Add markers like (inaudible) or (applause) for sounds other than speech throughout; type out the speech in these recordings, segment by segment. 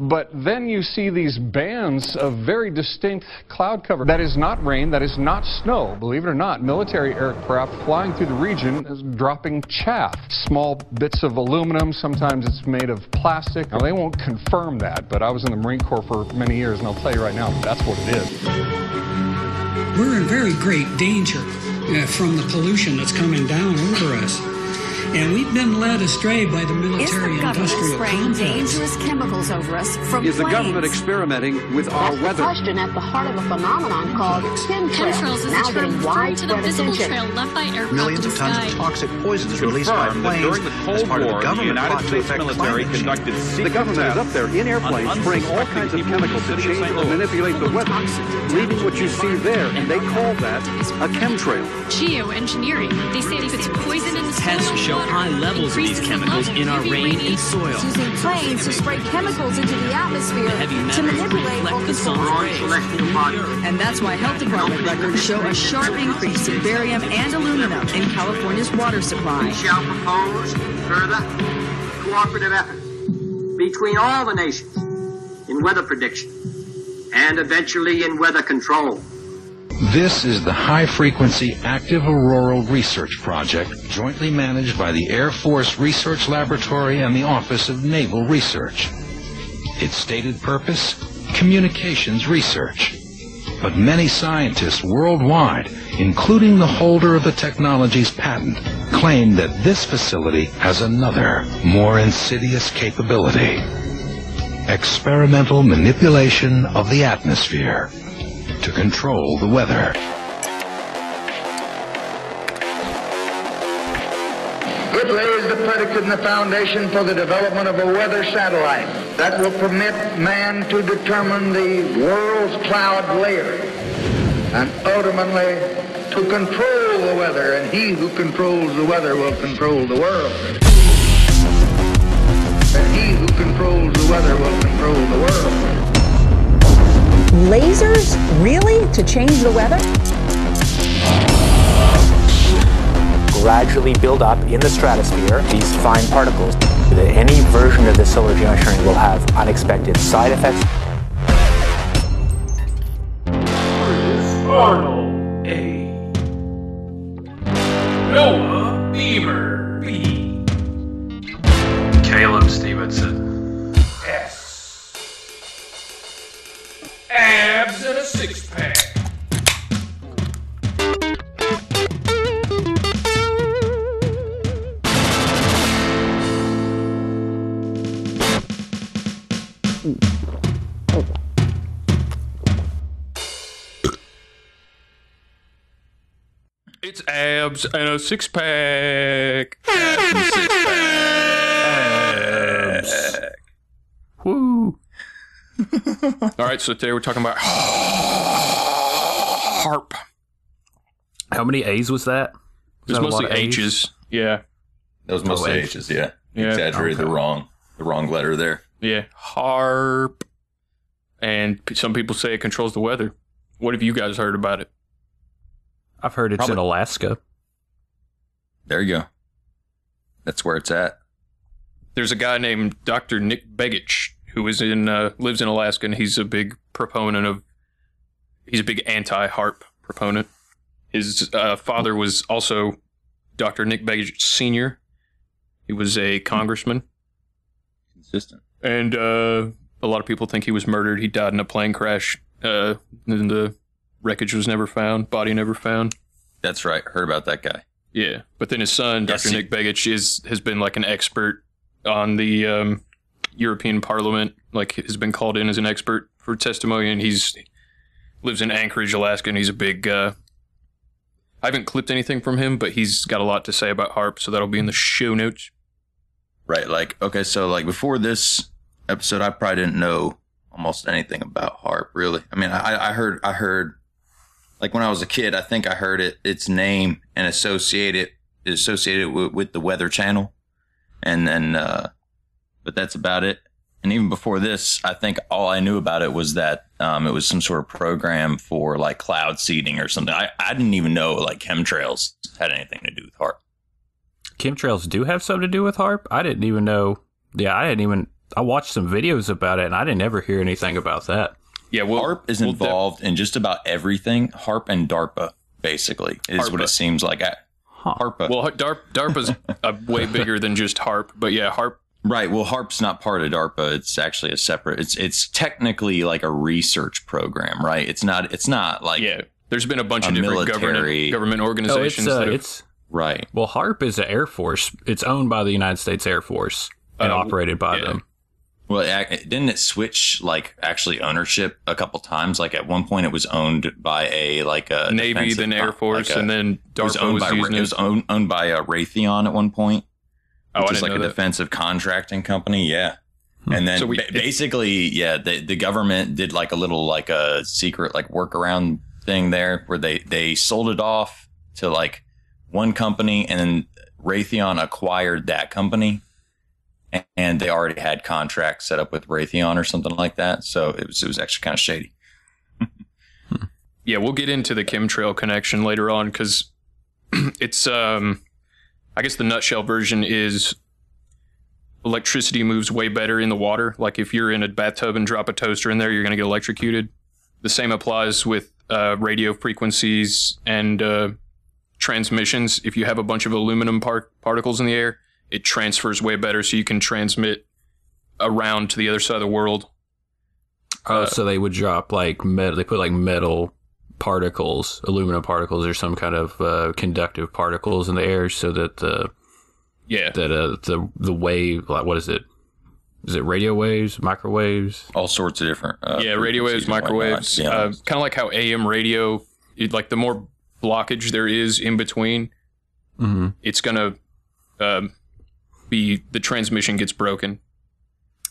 But then you see these bands of very distinct cloud cover. That is not rain, that is not snow. Believe it or not, military aircraft flying through the region is dropping chaff. Small bits of aluminum, sometimes it's made of plastic. Now, they won't confirm that, but I was in the Marine Corps for many years, and I'll tell you right now, that's what it is. We're in very great danger uh, from the pollution that's coming down over us. And we've been led astray by the military Is the government industrial spraying complex. dangerous chemicals over us from Is the government experimenting with our That's weather? the question at the heart of a phenomenon called chemtrails, Chemtrails is a now term getting referring to the widespread visible attention. trail left by aircraft Millions in of the tons sky. of toxic poisons released by confirmed planes during the as Cold part War, the the government United plot to States affect military climate change. conducted The government is up there in airplanes spraying all kinds of chemicals to change St. or manipulate the weather, leaving what you see there, and they call that a chemtrail. Geoengineering. They say it puts poison in the soil Tests and show water, high levels of these chemicals in our rain and radiation. soil. Using planes to spray chemicals into the atmosphere Heavy to manipulate or the control sun's rays. rays. And that's why health department records show a sharp increase in barium and aluminum in California's water supply. We shall propose further cooperative effort between all the nations in weather prediction and eventually in weather control. This is the High Frequency Active Auroral Research Project, jointly managed by the Air Force Research Laboratory and the Office of Naval Research. Its stated purpose? Communications research. But many scientists worldwide, including the holder of the technology's patent, claim that this facility has another, more insidious capability. Experimental manipulation of the atmosphere to control the weather. It lays the predicate and the foundation for the development of a weather satellite that will permit man to determine the world's cloud layer and ultimately to control the weather. And he who controls the weather will control the world. And he who controls the weather will control the world. Lasers? Really? To change the weather? gradually build up in the stratosphere these fine particles. That any version of the solar geoengineering will have unexpected side effects. Chris Arnold A. Noah Beamer B. Caleb Stevenson. Abs and a six pack. It's abs and a six pack. Abs and six pack. Woo. All right, so today we're talking about (gasps) HAARP. How many A's was that? Was It's that a lot mostly of A's? H's. Yeah. That was mostly Oh, H's, yeah. Yeah. Exaggerated the wrong the wrong letter there. Yeah. HAARP. And some people say it controls the weather. What have you guys heard about it? I've heard it's in Probably- Alaska. There you go. That's where it's at. There's a guy named Dr. Nick Begich who is in uh, lives in Alaska and he's a big proponent of he's a big anti-HAARP proponent. His uh, father was also Dr. Nick Begich Sr. He was a congressman Consistent. and uh, a lot of people think he was murdered. He died in a plane crash. Uh, and the wreckage was never found. Body never found. That's right. Heard about that guy. Yeah, but then his son, Yes, Dr. he- Nick Begich, is has been like an expert on the um, European Parliament. Like has been called in as an expert for testimony, and he's lives in Anchorage, Alaska, and he's a big. Uh, I haven't clipped anything from him, but he's got a lot to say about HAARP, so that'll be in the show notes. Right. Like, okay, so like before this episode, I probably didn't know almost anything about HAARP, really. I mean, I, I heard, I heard, like when I was a kid, I think I heard it, its name and associated, associated with, with the Weather Channel. And then, uh, but that's about it. And even before this, I think all I knew about it was that, um, it was some sort of program for like cloud seeding or something. I, I didn't even know like chemtrails had anything to do with HAARP. Chemtrails do have something to do with HAARP. I didn't even know. Yeah, I didn't even I watched some videos about it, and I didn't ever hear anything about that. Yeah, well, HAARP is we'll involved in just about everything. HAARP and DARPA, basically, is what it seems like. I, HARPA. Well, DARP, DARPA's (laughs) uh, way bigger than just HAARP, but yeah, HAARP. Right. Well, HAARP's not part of DARPA. It's actually a separate. It's it's technically like a research program, right? It's not. It's not like Yeah, there's been a bunch A of different military- government government Oh, organizations. it's uh, that have- it's right. well, HAARP is an Air Force. It's owned by the United States Air Force and Uh, operated by yeah. them. Well, it, it- didn't it switch like actually ownership a couple times? Like at one point, it was owned by a like a Navy, defensive- then Air Force, like a- and then it was owned was, by using it it. was owned, owned by a Raytheon at one point, Oh, I which is like a that. defensive contracting company. Yeah. And then So we- ba- basically, yeah, the, the government did like a little like a secret like workaround thing there where they they sold it off to like one company and then Raytheon acquired that company a- and they already had contracts set up with Raytheon or something like that. So it was it was actually kind of shady. (laughs) yeah, we'll get into the chemtrail connection later on because (clears throat) it's um, I guess the nutshell version is electricity moves way better in the water. Like if you're in a bathtub and drop a toaster in there, you're going to get electrocuted. The same applies with uh, radio frequencies and uh, transmissions. If you have a bunch of aluminum par- particles in the air, it transfers way better, so you can transmit around to the other side of the world. Oh, Uh, so they would drop like metal. They put like metal particles, aluminum particles, or some kind of uh, conductive particles in the air, so that the Yeah, that uh, the the wave, like what is it? Is it radio waves, microwaves? All sorts of different. Uh, yeah, radio waves, frequencies and whatnot, microwaves, to be uh, kind of like how AM radio, it, like the more blockage there is in between, Mm-hmm. it's gonna um, be the transmission gets broken.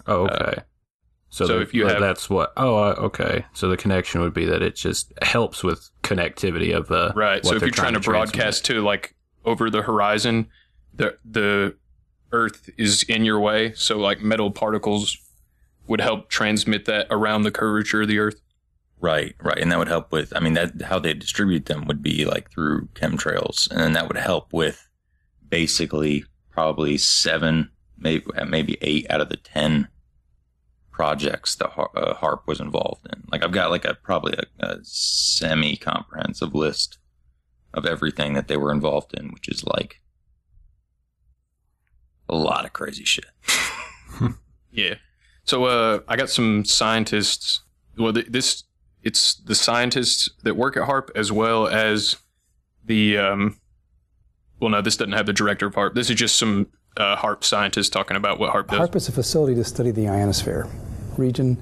Oh, okay. So so the- if you that- have- that's what. Oh, uh, okay. So the connection would be that it just helps with connectivity of uh, Right. what So if you're trying to broadcast to like over the horizon, the the Earth is in your way, so like metal particles would help transmit that around the curvature of the Earth. Right, right, and that would help with. I mean, that how they distribute them would be like through chemtrails, and then that would help with basically probably seven, maybe maybe eight out of the ten projects that Har- uh, HAARP was involved in. Like I've got like a probably a, a semi comprehensive list of everything that they were involved in, which is like a lot of crazy shit. (laughs) Yeah. So uh, I got some scientists. Well, th- this it's the scientists that work at HAARP as well as the. Um, well, no, this doesn't have the director of HAARP. This is just some uh, HAARP scientists talking about what HAARP does. HAARP is a facility to study the ionosphere region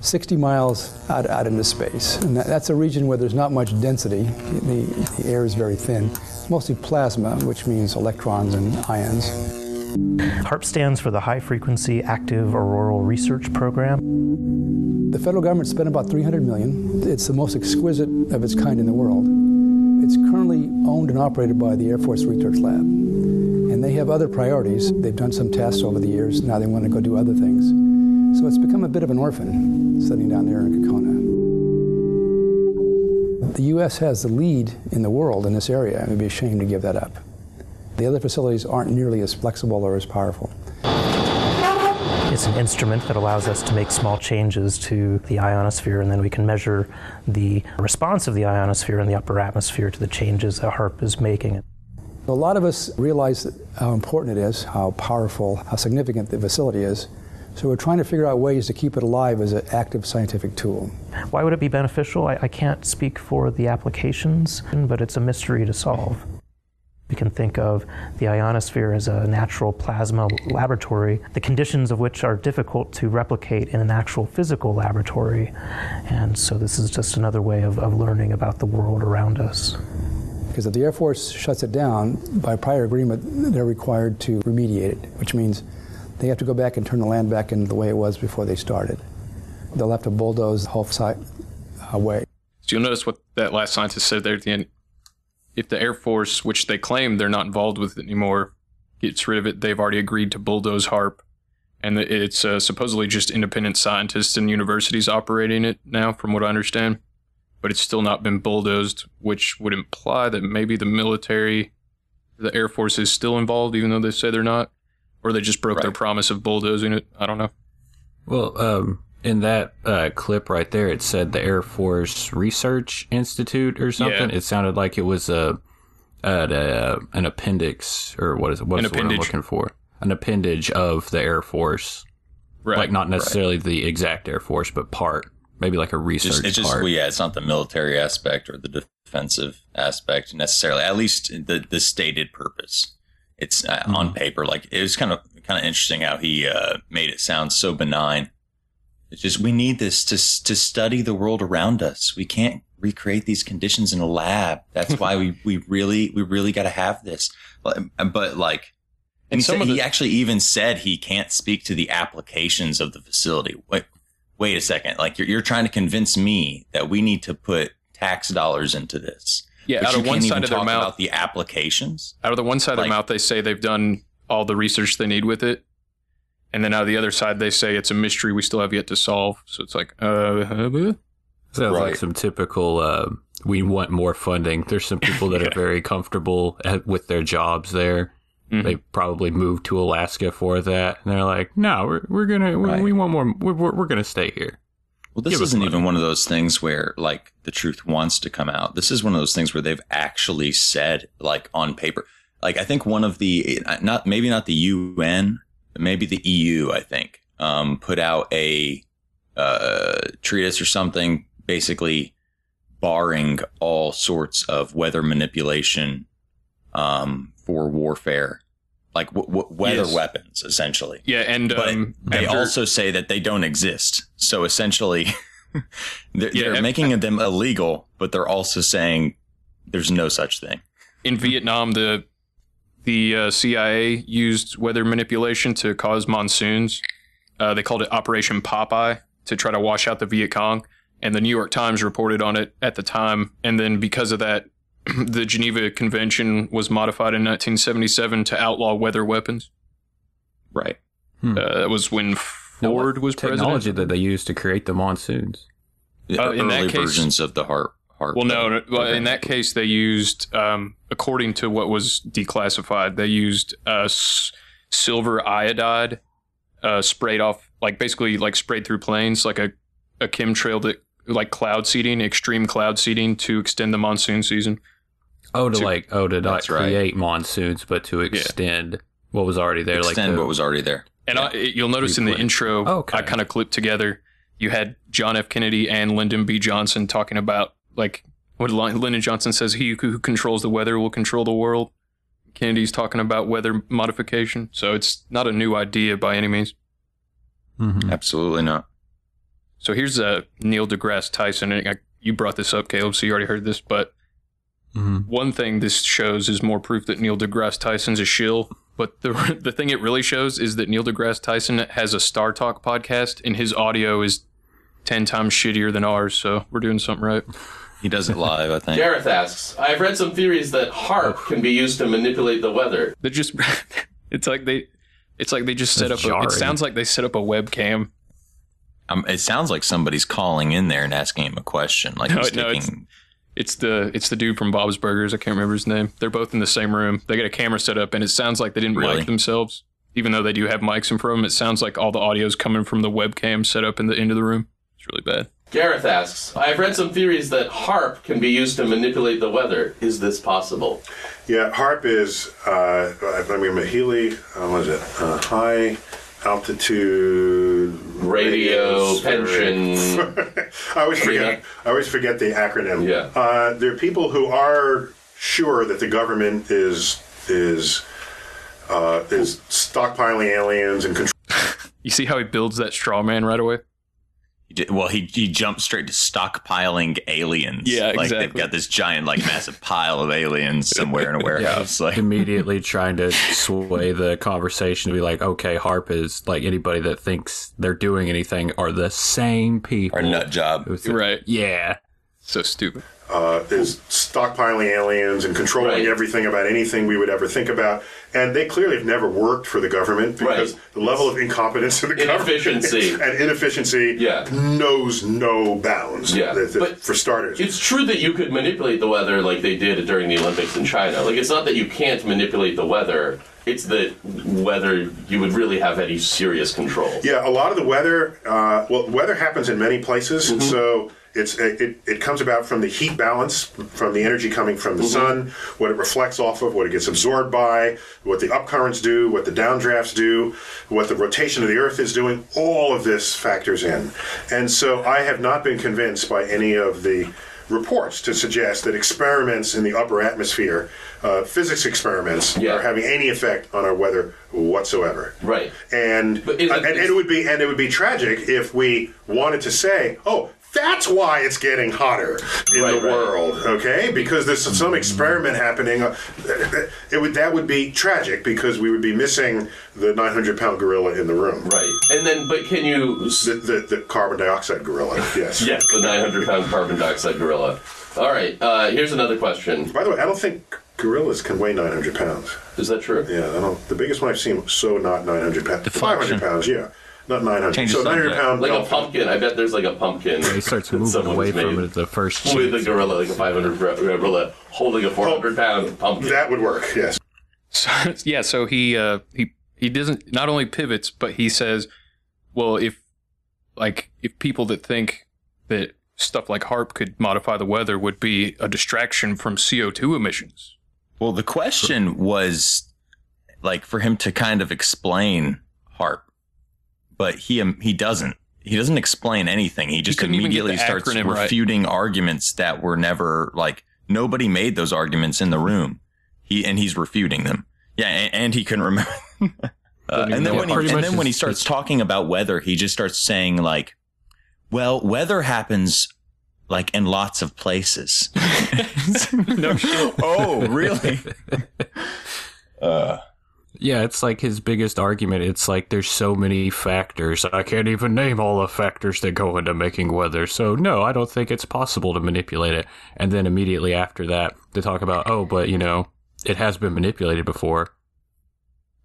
60 miles out, out into space. And that, that's a region where there's not much density. The, the air is very thin, mostly plasma, which means electrons and ions. HAARP stands for the High Frequency Active Auroral Research Program. The federal government spent about 300 million. It's the most exquisite of its kind in the world. It's currently owned and operated by the Air Force Research Lab. And they have other priorities. They've done some tests over the years. Now they want to go do other things. So it's become a bit of an orphan sitting down there in Gakona. The U.S. has the lead in the world in this area, and we'd be ashamed to give that up. The other facilities aren't nearly as flexible or as powerful. It's an instrument that allows us to make small changes to the ionosphere, and then we can measure the response of the ionosphere in the upper atmosphere to the changes that HAARP is making. A lot of us realize how important it is, how powerful, how significant the facility is. So we're trying to figure out ways to keep it alive as an active scientific tool. Why would it be beneficial? I, I can't speak for the applications, but it's a mystery to solve. We can think of the ionosphere as a natural plasma laboratory, the conditions of which are difficult to replicate in an actual physical laboratory. And so this is just another way of, of learning about the world around us. Because if the Air Force shuts it down, by prior agreement, they're required to remediate it, which means they have to go back and turn the land back into the way it was before they started. They'll have to bulldoze the whole site away. So you'll notice what that last scientist said there at the end. If the Air Force, which they claim they're not involved with anymore, gets rid of it, they've already agreed to bulldoze HAARP. And it's uh, supposedly just independent scientists and universities operating it now, from what I understand. But it's still not been bulldozed, which would imply that maybe the military, the Air Force is still involved, even though they say they're not. Or they just broke their promise of bulldozing it. I don't know. Well, um, in that uh, clip right there, it said the Air Force Research Institute or something. Yeah. It sounded like it was a, a, a an appendix or what is it? What's An the word I'm looking for? An appendage of the Air Force, Right. like not necessarily the exact Air Force, but part, maybe like a research Just, it's just part. well, yeah, it's not the military aspect or the defensive aspect necessarily. At least the the stated purpose. It's uh, Mm-hmm. on paper. Like it was kind of kind of interesting how he uh, made it sound so benign. It's just we need this to to study the world around us. We can't recreate these conditions in a lab. That's why we we really we really got to have this. But, but like. And And he, some said, of he actually even said he can't speak to the applications of the facility. Wait, wait a second. Like you're, you're trying to convince me that we need to put tax dollars into this. Yeah, out you of one side of their talk mouth- about the applications. Out of the one side of Like- their mouth, they say they've done all the research they need with it, and then out of the other side, they say it's a mystery we still have yet to solve. So it's like, uh, uh, Sounds like some typical. Uh, we want more funding. There's some people that are (laughs) very comfortable at, with their jobs there. Mm-hmm. They probably moved to Alaska for that, and they're like, "No, we're we're gonna we, Right. we want more. We're, we're, we're gonna stay here." Well, this isn't even one of those things where like the truth wants to come out. This is one of those things where they've actually said like on paper. Like I think one of the not maybe not the UN, but maybe the EU. I think um, put out a uh, treatise or something, basically barring all sorts of weather manipulation um, for warfare, like w- w- weather Yes. weapons, essentially. yeah, and um, they after- also say that they don't exist. So essentially, (laughs) they're, Yeah, they're and- making them illegal, but they're also saying there's no such thing. in Vietnam, the the uh, CIA used weather manipulation to cause monsoons. Uh, they called it Operation Popeye to try to wash out the Viet Cong, and the New York Times reported on it at the time. And then because of that, (clears throat) the Geneva Convention was modified in 1977 to outlaw weather weapons. Right. Hmm. Uh, that was when Ford was Technology president. that they used to create the monsoons. The Uh, in that early case- versions of the heart. heart Well, no, no well, in that case, they used, um, according to what was declassified, they used uh, s- silver iodide uh, sprayed off, like basically like sprayed through planes, like a, a chemtrail that, like cloud seeding, extreme cloud seeding to extend the monsoon season. Oh, to To- like oh to not That's right. create monsoons, but to extend what was already there. extend like the, what was already there. And I, you'll notice in the Replay. intro, Okay. I kind of clipped together. You had John F. Kennedy and Lyndon B. Johnson talking about like what Lyndon Johnson says: "He who controls the weather will control the world." Kennedy's talking about weather modification, so it's not a new idea by any means. Mhm. Absolutely not. So here's uh, Neil deGrasse Tyson. And I, you brought this up, Caleb, so you already heard this. But Mhm. one thing this shows is more proof that Neil deGrasse Tyson's a shill. But the (laughs) the thing it really shows is that Neil deGrasse Tyson has a Star Talk podcast, and his audio is ten times shittier than ours. So we're doing something right. (laughs) He does it live, I think. Gareth asks, I've read some theories that HAARP can be used to manipulate the weather. They just (laughs) it's like they it's like they just set That's up. A, jarring. it sounds like they set up a webcam. Um, it sounds like somebody's calling in there and asking him a question. Like No, he's no, it's- taking. It's the it's the dude from Bob's Burgers. I can't remember his name. They're both in the same room. They got a camera set up, and it sounds like they didn't Really? mic themselves, even though they do have mics in front of them. It sounds like all the audio is coming from the webcam set up in the end of the room. It's really bad. Gareth asks, I've read some theories that HAARP can be used to manipulate the weather. Is this possible? Yeah, HAARP is, uh, I mean, Mahili, uh, what is it? Uh, high altitude Radio, pension. (laughs) I always forget. I always forget the acronym. Yeah. Uh, there are people who are sure that the government is is uh, is stockpiling aliens and control. (laughs) You see how he builds that straw man right away? He did, well, he he jumped straight to stockpiling aliens. Yeah, like they've got this giant, like massive pile of aliens somewhere in a (laughs) Yeah, warehouse. Like immediately trying to sway the conversation to be like, okay, HAARP is like anybody that thinks they're doing anything are the same people. our nut job. Was- Right. Yeah. So stupid. Uh, is stockpiling aliens and controlling everything about anything we would ever think about. And they clearly have never worked for the government because the level of incompetence of the Inefficiency. government (laughs) and inefficiency knows no bounds. Yeah, that- for starters. It's true that you could manipulate the weather like they did during the Olympics in China. Like it's not that you can't manipulate the weather; it's that whether you would really have any serious control. Yeah, a lot of the weather. Uh, well, weather happens in many places, Mm-hmm. so it's it, it comes about from the heat balance, from the energy coming from the sun, what it reflects off of, what it gets absorbed by, what the upcurrents do, what the downdrafts do, what the rotation of the Earth is doing. All of this factors in, and so I have not been convinced by any of the reports to suggest that experiments in the upper atmosphere, uh, physics experiments, are having any effect on our weather whatsoever. Right. And, But is it- and, and it would be and it would be tragic if we wanted to say, oh. That's why it's getting hotter in Right, the right. world, okay? Because there's some experiment happening. It would that would be tragic because we would be missing the 900 pound gorilla in the room, right? And then, but can you the, the, the carbon dioxide gorilla? Yes, (laughs) Yes, the 900 pound carbon dioxide gorilla. All right, uh, here's another question. By the way, I don't think gorillas can weigh 900 pounds. Is that true? Yeah, I don't. The biggest one I've seen was so not 900 pounds. 500 pounds, yeah, not 900. Change so the 900 subject. pound Like a elephant. pumpkin. I bet there's like a pumpkin. he starts that moving someone's away from made it at the first With a chance. gorilla, like a 500 gor- gorilla, holding a 400 pound pumpkin. That would work. Yes. So, (laughs) yeah, so he uh, he he doesn't not only pivots, but he says, well, if like if people that think that stuff like HAARP could modify the weather would be a distraction from CO two emissions. Well, the question was like for him to kind of explain HAARP, but he um, he doesn't. He doesn't explain anything. He just get immediately starts acronym right. refuting arguments that were never like nobody made those arguments in the room. He and he's refuting them. Yeah, and, and he couldn't remember. (laughs) Uh, and then when he, and then when he starts talking about weather, he just starts saying like, "Well, weather happens like in lots of places." (laughs) no shit. (laughs) oh, really? Uh, Yeah, it's like his biggest argument. It's like there's so many factors. I can't even name all the factors that go into making weather. So no, I don't think it's possible to manipulate it. And then immediately after that, they talk about, oh, but you know, it has been manipulated before.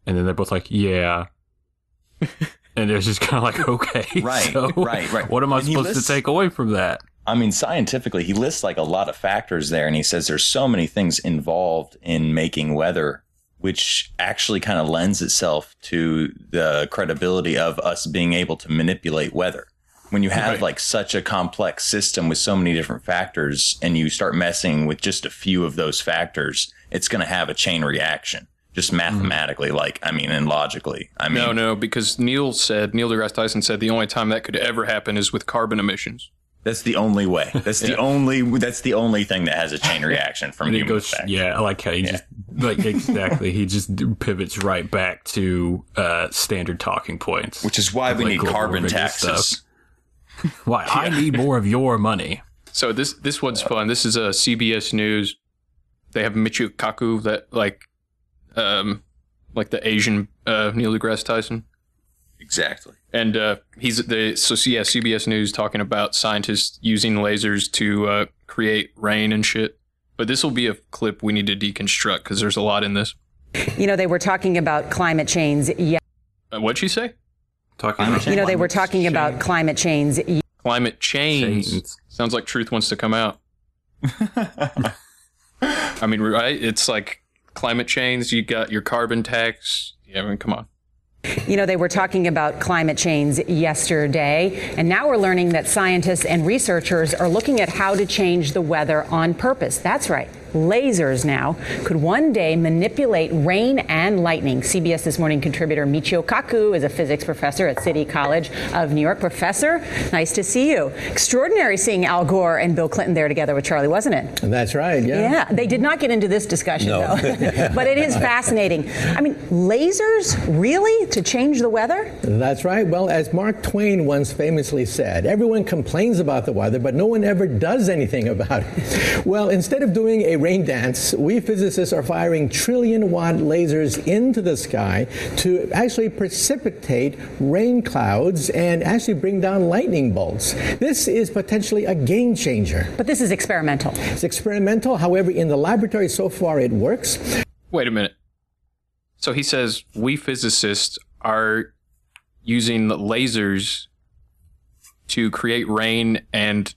And then they're both like, yeah. (laughs) and it's just kind of like, okay, (laughs) Right, so right, right. What am I And supposed lists- to take away from that? I mean, scientifically, he lists like a lot of factors there, and he says there's so many things involved in making weather, which actually kind of lends itself to the credibility of us being able to manipulate weather. When you have Right. like such a complex system with so many different factors, and you start messing with just a few of those factors, it's going to have a chain reaction, just hmm. mathematically. Like, I mean, and logically. I mean, no, no, because Neil said Neil deGrasse Tyson said the only time that could ever happen is with carbon emissions. That's the only way. That's the (laughs) only. That's the only thing that has a chain reaction from And human goes, effect. yeah, I like how he just like (laughs) exactly. he just pivots right back to uh, standard talking points, Which is why of, we like, need carbon taxes. stuff. (laughs) Why I need more of your money. So this this one's fun. This is a CBS News. They have Michio Kaku that like, um, like the Asian uh, Neil deGrasse Tyson. Exactly. And uh, he's the so yeah CBS News talking about scientists using lasers to uh, create rain and shit. But this will be a clip we need to deconstruct because there's a lot in this. You know, they were talking about climate change. Yeah. Uh, what'd she say? Talking about You know, they were talking about climate change. Climate change. Sounds like truth wants to come out. (laughs) I mean, right? It's like climate change. You got your carbon tax. Yeah, I mean, come on. You know, they were talking about climate change yesterday, and now we're learning that scientists and researchers are looking at how to change the weather on purpose. That's right. Lasers now could one day manipulate rain and lightning. CBS This Morning contributor Michio Kaku is a physics professor at City College of New York. Professor, nice to see you. Extraordinary seeing Al Gore and Bill Clinton there together with Charlie, wasn't it? That's right, yeah. Yeah, they did not get into this discussion, No. though. (laughs) but it is fascinating. I mean, lasers, really? To change the weather? That's right. Well, as Mark Twain once famously said, everyone complains about the weather, but no one ever does anything about it. Well, instead of doing a rain dance, we physicists are firing trillion watt lasers into the sky to actually precipitate rain clouds and actually bring down lightning bolts. This is potentially a game changer. But this is experimental. It's experimental. However, in the laboratory so far, it works. Wait a minute. So he says we physicists are using lasers to create rain and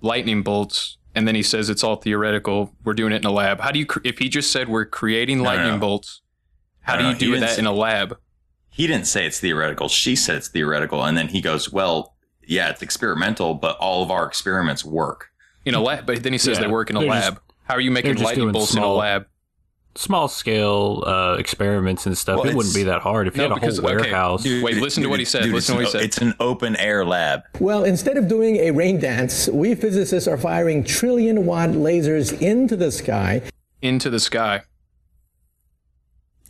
lightning bolts, and then he says it's all theoretical. We're doing it in a lab. How do you? If he just said we're creating No, no, lightning no. bolts, how No, do you he do that say- in a lab? He didn't say it's theoretical. She said it's theoretical, and then he goes, "Well, yeah, it's experimental, but all of our experiments work." In a lab, but then he says Yeah, they work in a lab. just- how are you making lightning doing bolts in a lab? Small scale uh, experiments and stuff. Well, it wouldn't be that hard if you had a because- whole okay, warehouse. dude, Wait, listen to what he said. Dude, Listen to what he it's, said. It's an open air lab. Well, instead of doing a rain dance, we physicists are firing trillion watt lasers into the sky. Into the sky.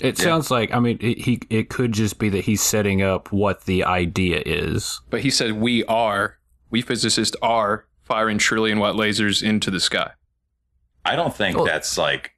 It Yeah. sounds like I mean it, he it could just be that he's setting up what the idea is. But he said we are, we physicists are firing trillion watt lasers into the sky. I don't think Well- that's like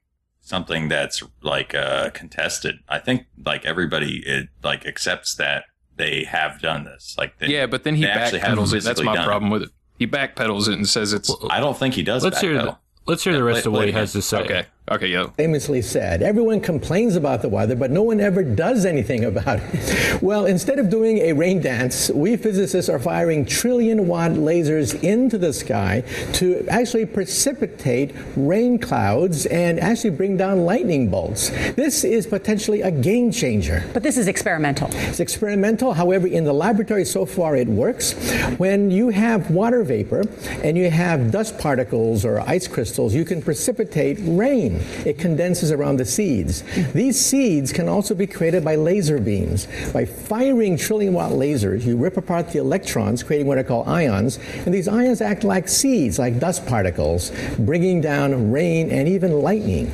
something that's like uh, contested. I think like everybody it, like accepts that they have done this. Like they, yeah, but then he they actually backpedals it. That's my done problem with it. He backpedals it and says it's. I don't think he does. Let's hear the, let's hear the rest of what he has to say. Okay. Okay, yo. famously said. Everyone complains about the weather, but no one ever does anything about it. (laughs) Well, instead of doing a rain dance, we physicists are firing trillion watt lasers into the sky to actually precipitate rain clouds and actually bring down lightning bolts. This is potentially a game changer. But this is experimental. It's experimental. However, in the laboratory so far, it works. When you have water vapor and you have dust particles or ice crystals, you can precipitate rain. It condenses around the seeds. These seeds can also be created by laser beams. By firing trillion watt lasers, you rip apart the electrons, creating what are called ions, and these ions act like seeds, like dust particles, bringing down rain and even lightning.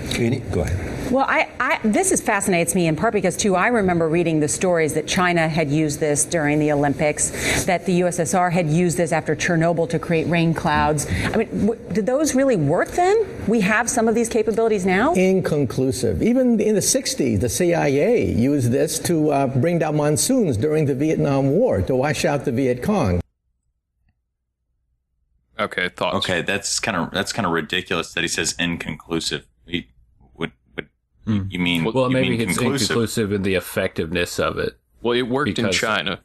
Go ahead. Well, I, I, this is fascinates me in part because too I remember reading the stories that China had used this during the Olympics, that the USSR had used this after Chernobyl to create rain clouds. I mean, w- did those really work then? We have some of these capabilities now. Inconclusive. Even in the 60s, the CIA used this to uh, bring down monsoons during the Vietnam War to wash out the Viet Cong. Okay, thoughts. Okay, that's kind of that's kind of ridiculous that he says inconclusive. He, what, what you mean? Well, you maybe mean it's conclusive? inconclusive in the effectiveness of it. Well, it worked in China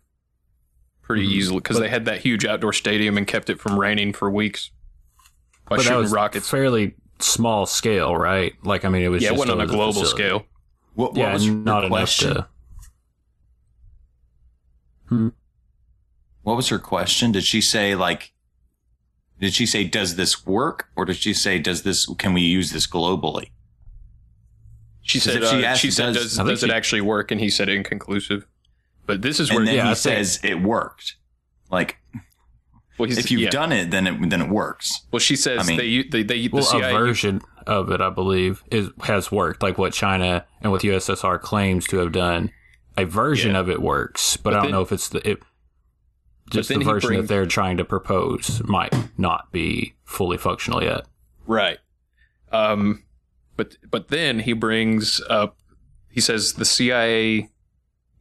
pretty Mhm. easily because they had that huge outdoor stadium and kept it from raining for weeks by but that shooting was rockets. fairly small scale, right? Like I mean, it was Yeah, it just wasn't on a global facility. scale. What, what yeah, was not enough question? to. Hmm. What was her question? Did she say like? Did she say does this work, or did she say does this? Can we use this globally? She 'Cause said, if she uh, asked, she said, does, I think does it she- actually work? And he said inconclusive. But this is where and then yeah, he I think- says it worked. Like well, he's, if you've yeah. done it, then it then it works. Well, she says I mean- they they they the Well, CIA a version of it, I believe, is has worked. Like what China and what the USSR claims to have done, a version Yeah. of it works, but, But I don't then- know if it's the it, just the version brings- that they're trying to propose might not be fully functional yet. Right. Um, but but then he brings up. He says the CIA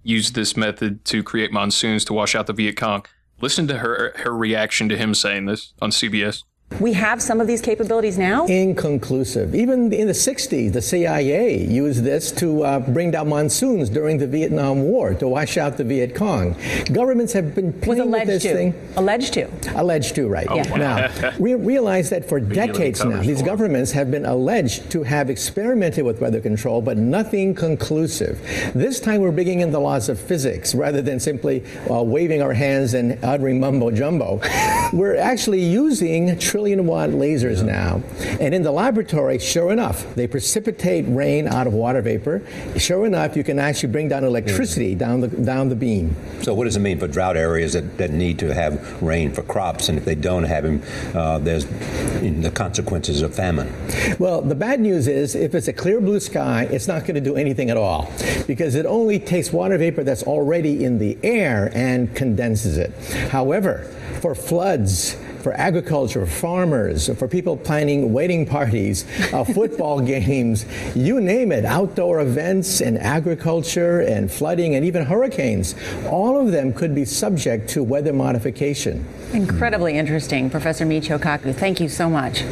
used this method to create monsoons to wash out the Viet Cong. Listen to her her reaction to him saying this on CBS. We have some of these capabilities now. Inconclusive. Even in the 60s, the CIA used this to uh, bring down monsoons during the Vietnam War to wash out the Viet Cong. Governments have been playing with this to. thing. Alleged to. Alleged to, right. Yeah. Now, (laughs) we realize that for decades now, these governments have been alleged to have experimented with weather control, but nothing conclusive. This time we're bringing in the laws of physics rather than simply uh, waving our hands and uttering mumbo jumbo. (laughs) we're actually using trillion watt lasers now. And in the laboratory, sure enough, they precipitate rain out of water vapor. Sure enough, you can actually bring down electricity down the, down the beam. So, what does it mean for drought areas that, that need to have rain for crops, and if they don't have them, uh, there's the consequences of famine? Well, the bad news is if it's a clear blue sky, it's not going to do anything at all because it only takes water vapor that's already in the air and condenses it. However, for floods for agriculture, farmers, for people planning wedding parties, uh, (laughs) football games, you name it, outdoor events and agriculture and flooding and even hurricanes. All of them could be subject to weather modification. Incredibly interesting, Professor Michio Kaku. Thank you so much.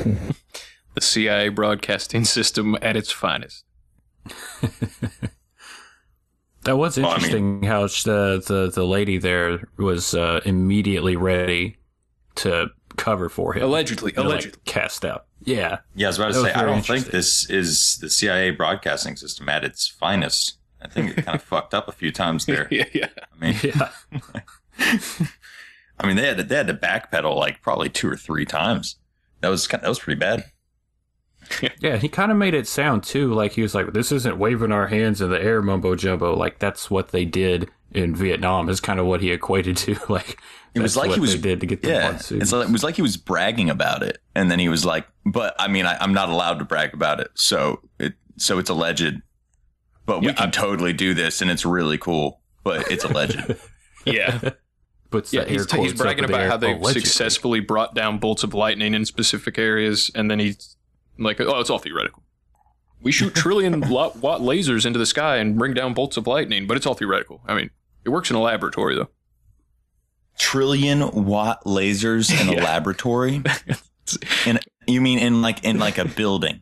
The CIA broadcasting system at its finest. (laughs) That was Well, I mean- interesting how the, the the lady there was uh, immediately ready to cover for him. Allegedly, You know, like, cast out. Yeah, Yeah, I was about to That say, I don't think this is the CIA broadcasting system at its finest. I think it kind of (laughs) fucked up a few times there. (laughs) yeah, yeah. I mean, yeah. (laughs) I mean, they had to, they had to backpedal like probably two or three times. That was kind that was pretty bad. Yeah, he kind of made it sound too like he was like, "This isn't waving our hands in the air, mumbo jumbo." Like that's what they did in Vietnam. Is kind of what he equated to. Like It was like he was did to get the yeah. monsoon. It's like, it was like he was bragging about it, and then he was like, "But I mean, I, I'm not allowed to brag about it, so it so it's alleged, but we can totally do this, and it's really cool, but it's alleged." (laughs) Yeah. (laughs) Puts yeah, he's, he's bragging about how they've allegedly. successfully brought down bolts of lightning in specific areas, and then he's like, "Oh, it's all theoretical. We shoot (laughs) trillion watt lasers into the sky and bring down bolts of lightning, but it's all theoretical. I mean, it works in a laboratory, though. Trillion watt lasers in a (laughs) laboratory. (laughs) In you mean in like in like a building?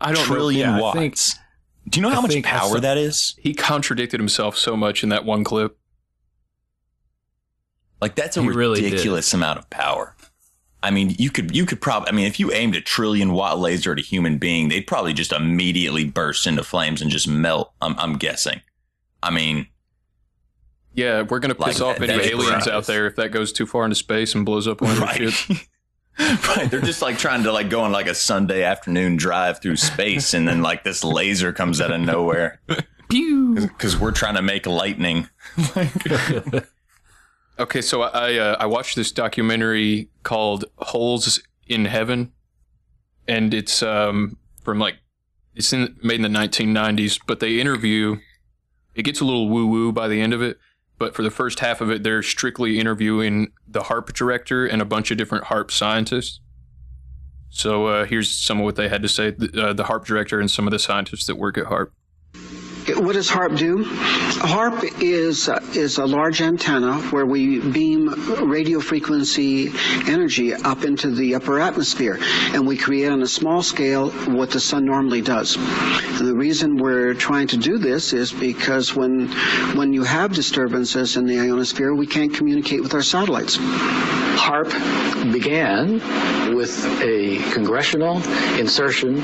I don't Trillion know. Yeah, I watts. think- Do you know how I much power that is? He contradicted himself so much in that one clip. Like that's a He really ridiculous amount of power. I mean, you could you could probably I mean, if you aimed a trillion watt laser at a human being, they'd probably just immediately burst into flames and just melt. I'm I'm guessing. I mean, Yeah, we're gonna piss Like, off any aliens gross. out there if that goes too far into space and blows up one of Right. shit. (laughs) right? They're just like trying to like go on like a Sunday afternoon drive through space, and then like this laser comes out of nowhere. (laughs) Pew! Because we're trying to make lightning. (laughs) Okay, so I uh, I watched this documentary called Holes in Heaven, and it's um from like it's in, made in the 1990s, but they interview. It gets a little woo woo by the end of it, but for the first half of it, they're strictly interviewing the HAARP director and a bunch of different HAARP scientists. So uh, here's some of what they had to say: the, uh, the HAARP director and some of the scientists that work at HAARP. What does HAARP do? HAARP is uh, is a large antenna where we beam radio frequency energy up into the upper atmosphere, and we create on a small scale what the sun normally does. And the reason we're trying to do this is because when when you have disturbances in the ionosphere, we can't communicate with our satellites. HAARP began with a congressional insertion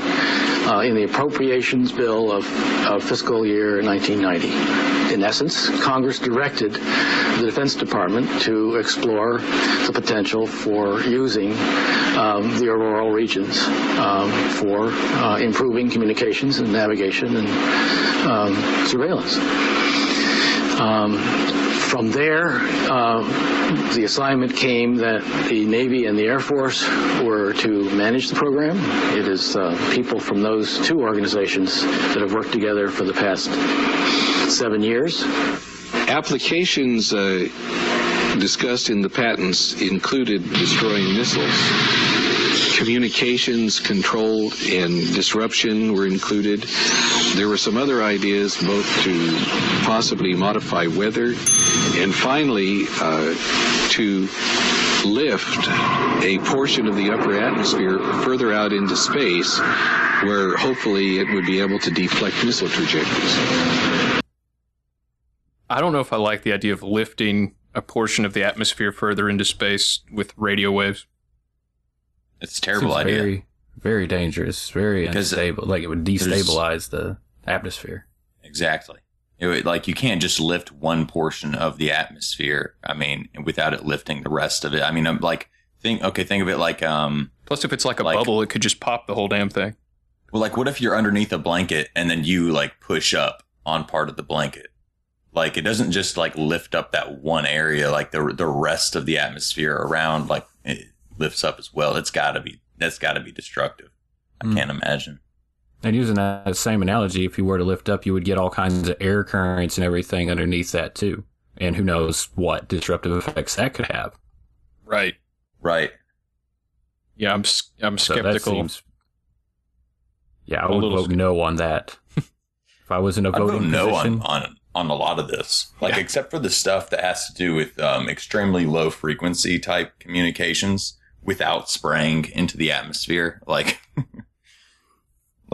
uh, in the appropriations bill of, of fiscal year 1990. In essence, Congress directed the Defense Department to explore the potential for using um, the auroral regions um, for uh, improving communications and navigation and um, surveillance. Um, from there, uh, the assignment came that the Navy and the Air Force were to manage the program. It is uh, people from those two organizations that have worked together for the past seven years. Applications uh, discussed in the patents included destroying missiles. Communications control and disruption were included. There were some other ideas, both to possibly modify weather and finally uh, to lift a portion of the upper atmosphere further out into space where hopefully it would be able to deflect missile trajectories. I don't know if I like the idea of lifting a portion of the atmosphere further into space with radio waves. It's a Seems idea. Very, very dangerous. Very unstable. Like it would destabilize the atmosphere. Exactly. It would, like you can't just lift one portion of the atmosphere. I mean, without it lifting the rest of it. I mean, I'm like think okay, think of it like um. Plus, if it's like a bubble, it could just pop the whole damn thing. Well, like what if you're underneath a blanket and then you like push up on part of the blanket? Like it doesn't just like lift up that one area. Like the the rest of the atmosphere around like it lifts up as well. It's got to be that's got to be destructive. I Mm. can't imagine. And using that same analogy, if you were to lift up, you would get all kinds of air currents and everything underneath that too. And who knows what disruptive effects that could have. Right. Right. Yeah, I'm s- I'm So skeptical. seems- Yeah, I A would little vote no on that. (laughs) if I was in a I'd vote voting no position, on, on on a lot of this, like except for the stuff that has to do with um, extremely low frequency type communications without spraying into the atmosphere. Like, (laughs) like,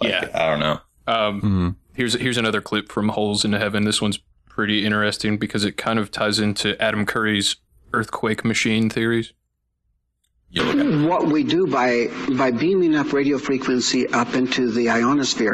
yeah, I don't know. Um, Here's here's another clip from Holes in Heaven. This one's pretty interesting because it kind of ties into Adam Curry's earthquake machine theories. What we do by by beaming up radio frequency up into the ionosphere,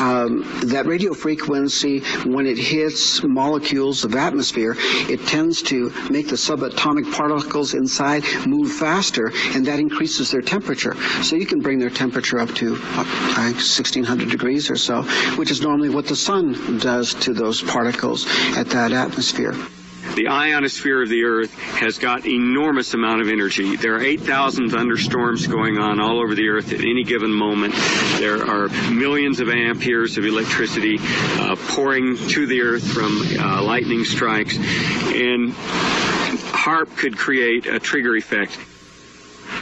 um, that radio frequency, when it hits molecules of atmosphere, it tends to make the subatomic particles inside move faster, and that increases their temperature. So you can bring their temperature up to uh, like 1600 degrees or so, which is normally what the sun does to those particles at that atmosphere. The ionosphere of the Earth has got enormous amount of energy. There are 8,000 thunderstorms going on all over the Earth at any given moment. There are millions of amperes of electricity uh, pouring to the Earth from uh, lightning strikes, and HAARP could create a trigger effect.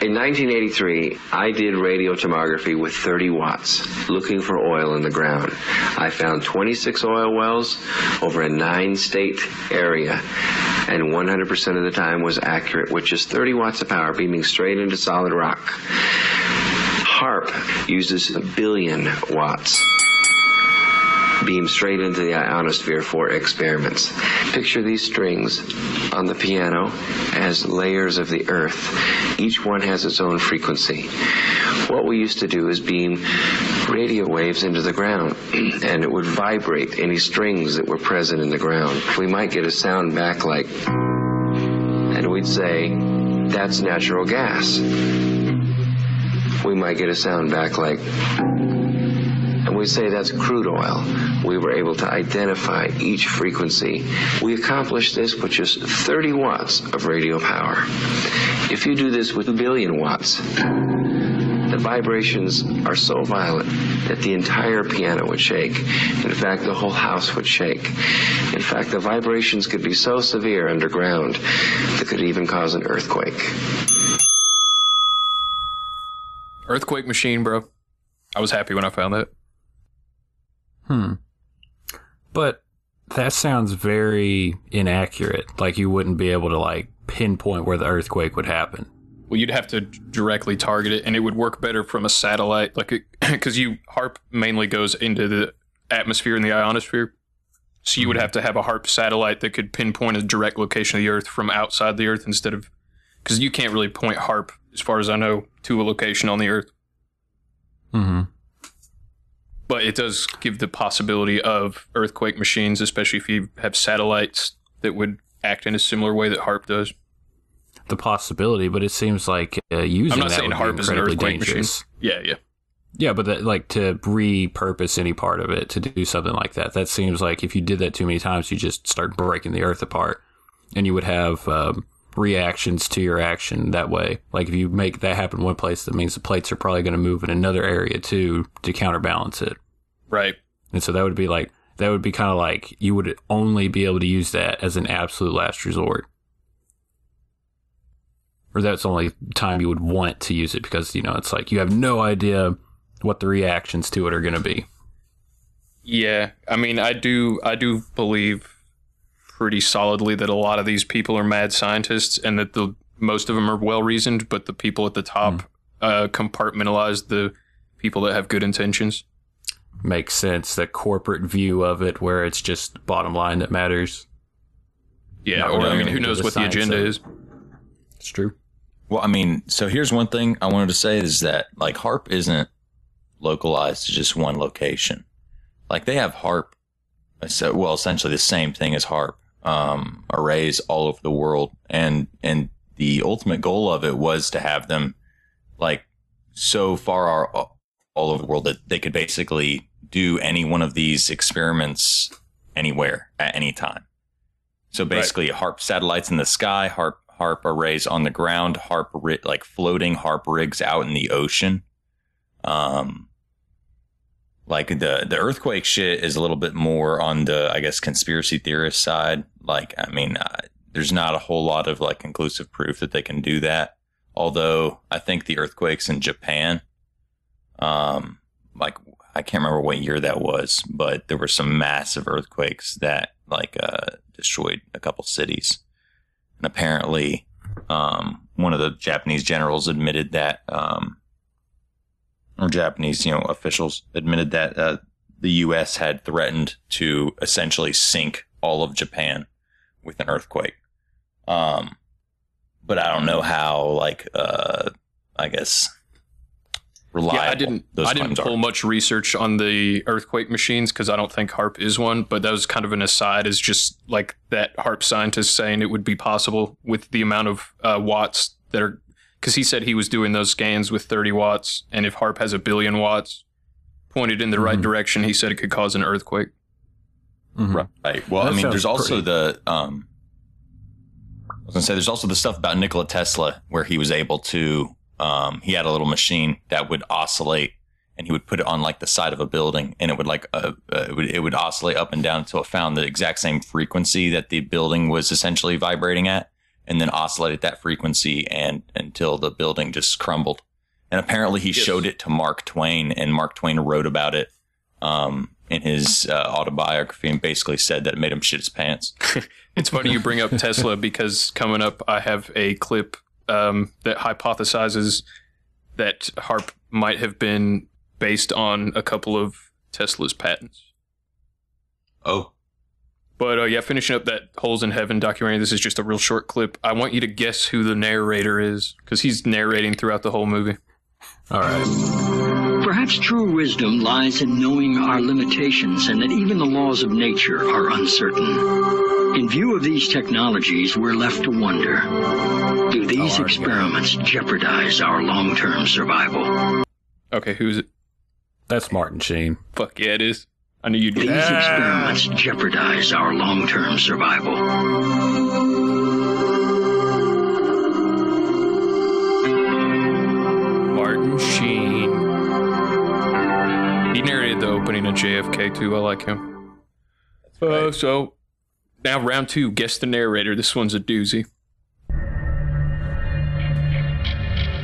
In 1983, I did radio tomography with 30 watts, looking for oil in the ground. I found 26 oil wells over a nine state area, and 100% of the time was accurate, which is 30 watts of power beaming straight into solid rock. HAARP uses a billion watts beam straight into the ionosphere for experiments. Picture these strings on the piano as layers of the earth. Each one has its own frequency. What we used to do is beam radio waves into the ground, (clears throat) and it would vibrate any strings that were present in the ground. We might get a sound back like, and we'd say, that's natural gas. We might get a sound back like, and we say that's crude oil. We were able to identify each frequency. We accomplished this with just 30 watts of radio power. If you do this with a billion watts, the vibrations are so violent that the entire piano would shake. In fact, the whole house would shake. In fact, the vibrations could be so severe underground that could even cause an earthquake. Earthquake machine, bro. I was happy when I found that. Hmm. But that sounds very inaccurate. Like you wouldn't be able to like pinpoint where the earthquake would happen. Well, you'd have to directly target it, and it would work better from a satellite, like because (clears throat) you HAARP mainly goes into the atmosphere and the ionosphere. So you would have to have a HAARP satellite that could pinpoint a direct location of the Earth from outside the Earth instead of because you can't really point HAARP, as far as I know, to a location on the Earth. Mm-hmm. But it does give the possibility of earthquake machines, especially if you have satellites that would act in a similar way that HAARP does. The possibility, but it seems like uh, using I'm not that saying would HAARP is an incredibly earthquake machine. dangerous. Yeah, yeah. Yeah, but that, like to repurpose any part of it to do something like that, that seems like if you did that too many times, you just start breaking the earth apart, and you would have um, reactions to your action that way. Like if you make that happen one place, that means the plates are probably going to move in another area too to counterbalance it. Right. And so that would be like that would be kind of like you would only be able to use that as an absolute last resort. Or that's the only time you would want to use it because you know it's like you have no idea what the reactions to it are going to be. Yeah, I mean, I do, I do believe pretty solidly that a lot of these people are mad scientists, and that the most of them are well reasoned, but the people at the top uh, compartmentalize the people that have good intentions. Makes sense. The corporate view of it, where it's just bottom line that matters. Yeah, Not or I mean, who knows the what the agenda of it. is? It's true. Well, I mean, so here's one thing I wanted to say is that like HAARP isn't localized to just one location. Like they have HAARP, so well, essentially the same thing as HAARP um, arrays all over the world, and and the ultimate goal of it was to have them like so far all over the world that they could basically do any one of these experiments anywhere at any time. So basically, HAARP satellites in the sky, HAARP HAARP arrays on the ground, HAARP ri- like floating HAARP rigs out in the ocean. Um, like the the earthquake shit is a little bit more on the I guess conspiracy theorist side. Like I mean, uh, there's not a whole lot of like conclusive proof that they can do that. Although I think the earthquakes in Japan, um, like I can't remember what year that was, but there were some massive earthquakes that like uh, destroyed a couple cities, and apparently, um, one of the Japanese generals admitted that, um, or Japanese, you know, officials admitted that uh, the U.S. had threatened to essentially sink all of Japan with an earthquake. Um, but I don't know how, like, uh, I guess reliable. Yeah, I didn't. I didn't claims are. pull much research on the earthquake machines because I don't think HAARP is one. But that was kind of an aside, is just like that HAARP scientist saying it would be possible with the amount of uh, watts that are. Because he said he was doing those scans with 30 watts, and if HAARP has a billion watts pointed in the right direction, he said it could cause an earthquake. Right. Well, That I mean, sounds there's also pretty- the um, I was gonna say there's also the stuff about Nikola Tesla where he was able to um, he had a little machine that would oscillate and he would put it on like the side of a building and it would like uh, uh, it would it would oscillate up and down until it found the exact same frequency that the building was essentially vibrating at and then oscillate at that frequency and until the building just crumbled. And apparently he showed it to Mark Twain and Mark Twain wrote about it um, in his uh, autobiography and basically said that it made him shit his pants. (laughs) It's funny you bring up (laughs) Tesla because coming up, I have a clip um, that hypothesizes that HAARP might have been based on a couple of Tesla's patents. Oh. But uh, yeah, finishing up that Holes in Heaven documentary, this is just a real short clip. I want you to guess who the narrator is because he's narrating throughout the whole movie. All right. Perhaps true wisdom lies in knowing our limitations and that even the laws of nature are uncertain. In view of these technologies, we're left to wonder do these experiments jeopardize our long term survival? Okay, who's it? That's Martin Sheen. Fuck yeah, it is. I knew you'd These get experiments jeopardize our long term survival. Martin Sheen. He narrated the opening of JFK too. I like him. Uh, so now round two. Guess the narrator. This one's a doozy.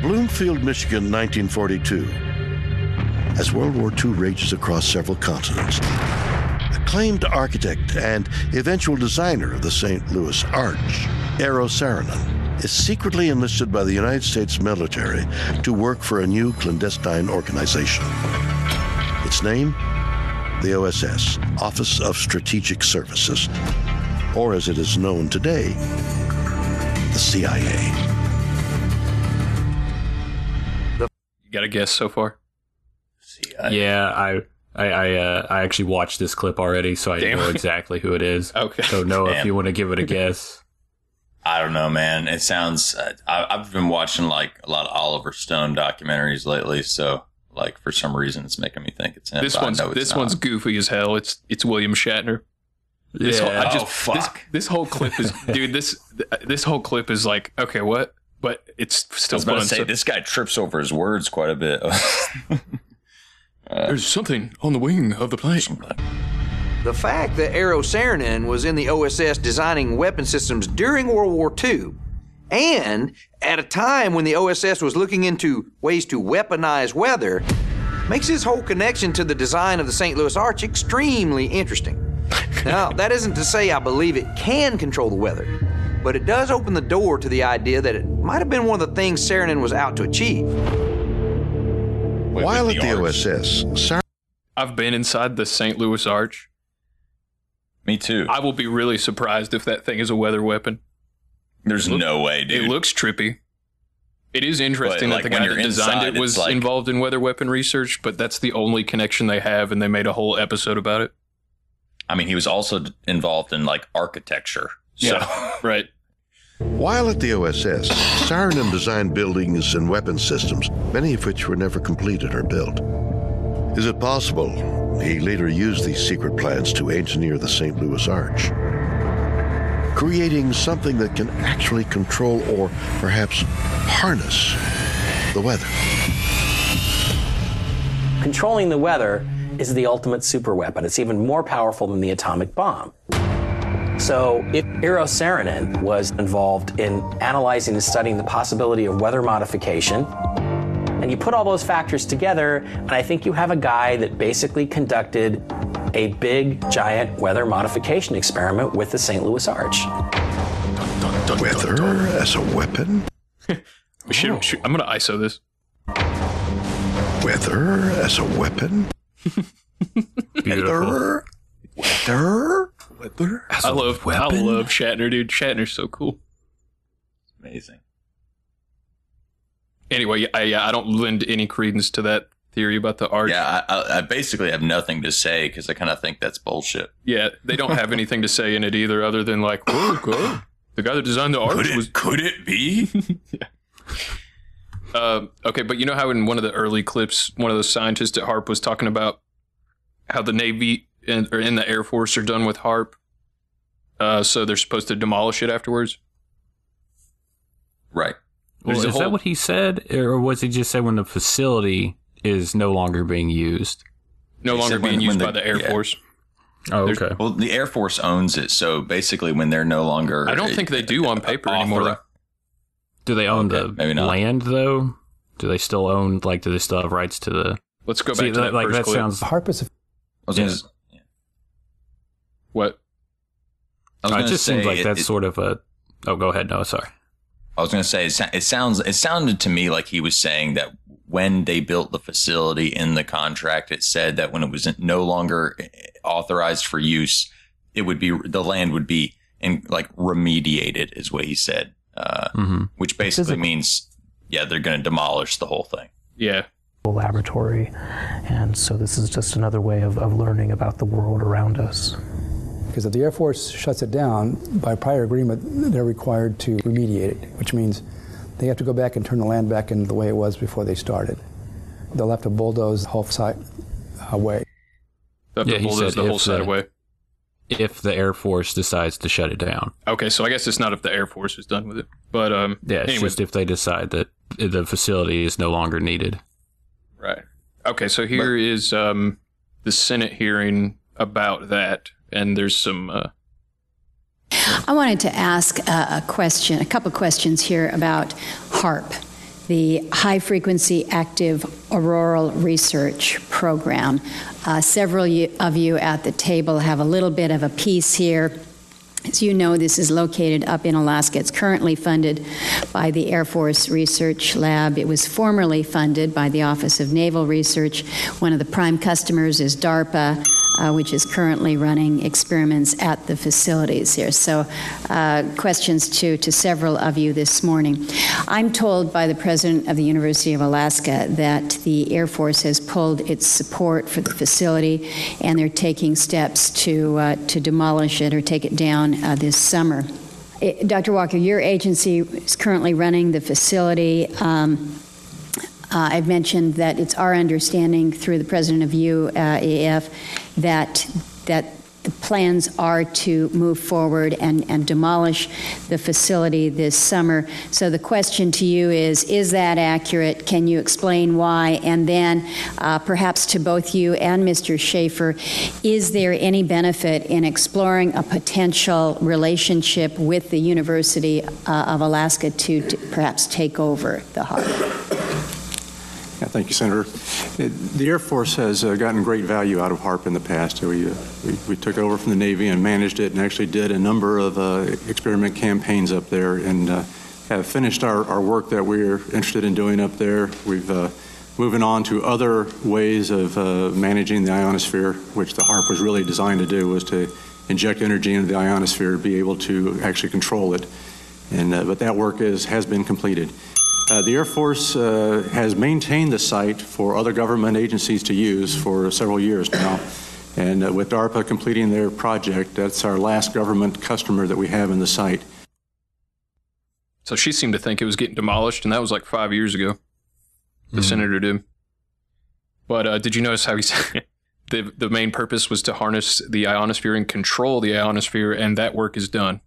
Bloomfield, Michigan, 1942. As World War II rages across several continents, acclaimed architect and eventual designer of the St. Louis Arch, Eero Saarinen, is secretly enlisted by the United States military to work for a new clandestine organization. Its name? The OSS, Office of Strategic Services, or as it is known today, the CIA. You got a guess so far? Yeah, I I I, uh, I actually watched this clip already, so I Damn. know exactly who it is. (laughs) Okay. So Noah, if you want to give it a guess. I don't know, man. It sounds. Uh, I, I've been watching like a lot of Oliver Stone documentaries lately, so like for some reason it's making me think it's him. This one's this not. one's goofy as hell. It's it's William Shatner. This whole, Yeah. I just, Oh, fuck. This, this whole clip is, (laughs) dude. This this whole clip is like, okay, what? But it's I still was about fun. to say so- this guy trips over his words quite a bit. (laughs) There's something on the wing of the plane. The fact that Eero Saarinen was in the OSS designing weapon systems during World War II, and at a time when the OSS was looking into ways to weaponize weather, makes his whole connection to the design of the St. Louis Arch extremely interesting. (laughs) Now, that isn't to say I believe it can control the weather, but it does open the door to the idea that it might have been one of the things Saarinen was out to achieve. While at the OSS, Sar- I've been inside the St. Louis Arch. Me too. I will be really surprised if that thing is a weather weapon. There's It look- no way, dude. It looks trippy. It is interesting But, that the like, when guy that designed inside, it was like- involved in weather weapon research, but that's the only connection they have, and they made a whole episode about it. I mean, he was also involved in like architecture. So. (laughs) right. While at the OSS, Saarinen designed buildings and weapon systems, many of which were never completed or built. Is it possible he later used these secret plans to engineer the St. Louis Arch? Creating something that can actually control or perhaps harness the weather. Controlling the weather is the ultimate superweapon. It's even more powerful than the atomic bomb. So, if Eero Saarinen was involved in analyzing and studying the possibility of weather modification, and you put all those factors together, and I think you have a guy that basically conducted a big, giant weather modification experiment with the St. Louis Arch. Weather as a weapon? (laughs) Shoot, oh. shoot, I'm gonna ISO this. Weather as a weapon? (laughs) Weather? Weather? Weather? as I a love, I love Shatner, dude. Shatner's so cool. Amazing. Anyway, I, I don't lend any credence to that theory about the arch. Yeah, I, I, I basically have nothing to say because I kind of think that's bullshit. Yeah, they don't have anything to say in it either, other than like, "Whoa, go. the guy that designed the arch Could it- was." Could it be? (laughs) yeah. Uh, okay, but you know how in one of the early clips, one of the scientists at HAARP was talking about how the Navy and or in the Air Force are done with HAARP, uh, so they're supposed to demolish it afterwards. Right. Well, is whole- that what he said, or was he just say when the facility is no longer being used? No They longer said when- being used when by the Air yeah. Force. Oh, There's- okay. Well, the Air Force owns it, so basically, when they're no longer, I don't think they do on paper anymore. Do they own Okay, the maybe not. land though? Do they still own like? Do they still have rights to the? Let's go See, back to that like first that clip. sounds. HAARP is a I was Yeah. gonna, What? I was Uh, it gonna just seems say like it- that's it- sort of a. Oh, go ahead. No, sorry. I was going to say it, it sounds it sounded to me like he was saying that when they built the facility in the contract, it said that when it was no longer authorized for use, it would be the land would be in like remediated, is what he said, uh, Mm-hmm. which basically means yeah they're going to demolish the whole thing. Yeah. laboratory. And so this is just another way of, of learning about the world around us. Because if the Air Force shuts it down, by prior agreement, they're required to remediate it, which means they have to go back and turn the land back into the way it was before they started. They'll have to bulldoze the whole site away. They have to he bulldoze said the whole if site the- away. If the Air Force decides to shut it down, Okay, so I guess it's not if the Air Force is done with it, but um, yeah, it's anyway, just if they decide that the facility is no longer needed. Right. Okay, so here is um, the Senate hearing about that, and there's some. Uh, I wanted to ask a, question, a couple questions here about HAARP, the High Frequency Active Auroral Research Program. Uh, several of you at the table have a little bit of a piece here. As you know, this is located up in Alaska. It's currently funded by the Air Force Research Lab. It was formerly funded by the Office of Naval Research. One of the prime customers is DARPA, uh, which is currently running experiments at the facilities here. So, uh, questions to, to several of you this morning. I'm told by the president of the University of Alaska that the Air Force has pulled its support for the facility and they're taking steps to, uh, to demolish it or take it down uh, this summer. Eh, Dr. Walker, your agency is currently running the facility. Um, uh, I've mentioned that it's our understanding through the president of UAF that that the plans are to move forward and, and demolish the facility this summer. So the question to you is, is that accurate? Can you explain why? And then uh, perhaps to both you and Mr. Schaefer, is there any benefit in exploring a potential relationship with the University uh, of Alaska to, to perhaps take over the HAARP? Yeah, thank you, Senator. The Air Force has uh, gotten great value out of HAARP in the past. We, uh, we, we took over from the Navy and managed it and actually did a number of uh, experiment campaigns up there and uh, have finished our, our work that we're interested in doing up there. We've uh, moving on to other ways of uh, managing the ionosphere, which the HAARP was really designed to do, was to inject energy into the ionosphere be able to actually control it. And, but that work is, has been completed. Uh, the Air Force uh, has maintained the site for other government agencies to use for several years now. And uh, with DARPA completing their project, that's our last government customer that we have in the site. so she seemed to think it was getting demolished, and that was like five years ago. The senator did. But uh, did you notice how he said (laughs) the the main purpose was to harness the ionosphere and control the ionosphere, and that work is done.